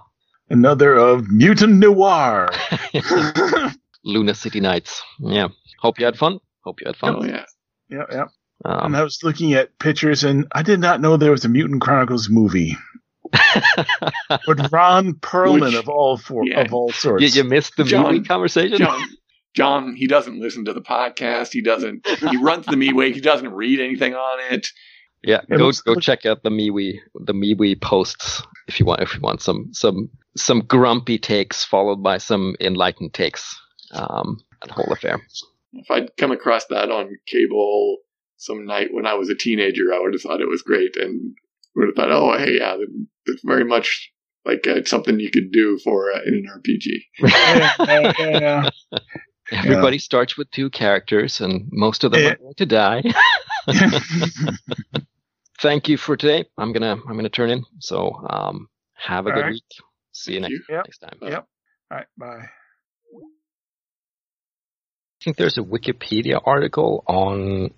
Another of Mutant Noir. <laughs> <laughs> Luna City Nights. Yeah. Hope you had fun. Hope you had fun. Oh yeah. yep, yep. Um, and I was looking at pictures, and I did not know there was a Mutant Chronicles movie. <laughs> But Ron Perlman Which- of all for, yeah. of all sorts. you, you missed the John- movie conversation. John John, he doesn't listen to the podcast. He doesn't he runs the MeWe, he doesn't read anything on it. Yeah, go looks- go check out the MeWe the MeWe posts if you want if you want some some some grumpy takes followed by some enlightened takes. Um, that whole affair. If I'd come across that on cable some night when I was a teenager, I would have thought it was great and would have thought, oh, hey, yeah, it's very much like uh, something you could do for uh, in an RPG. yeah, yeah, yeah. <laughs> Everybody yeah. starts with two characters, and most of them are going to die. <laughs> <laughs> Thank you for today. I'm gonna I'm gonna turn in. So um, have a All good right. week. See you next, yep. next time. Yep. All right. Bye. I think there's a Wikipedia article on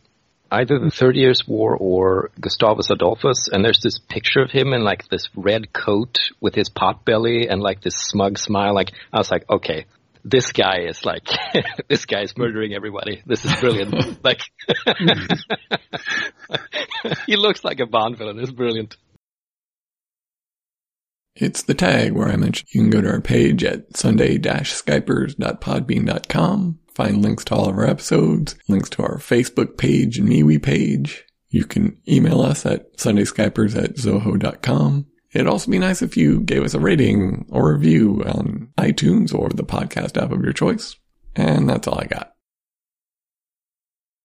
either the Thirty Years' War or Gustavus Adolphus, and there's this picture of him in like this red coat with his pot belly and like this smug smile. Like I was like, okay, this guy is like, <laughs> this guy is murdering everybody. This is brilliant. <laughs> like, <laughs> he looks like a Bond villain. It's brilliant. It's the tag where I mentioned you can go to our page at sunday-skypers.podbean.com, find links to all of our episodes, links to our Facebook page and MeWe page. You can email us at sundayskypers at zoho.com. It'd also be nice if you gave us a rating or review on iTunes or the podcast app of your choice. And that's all I got.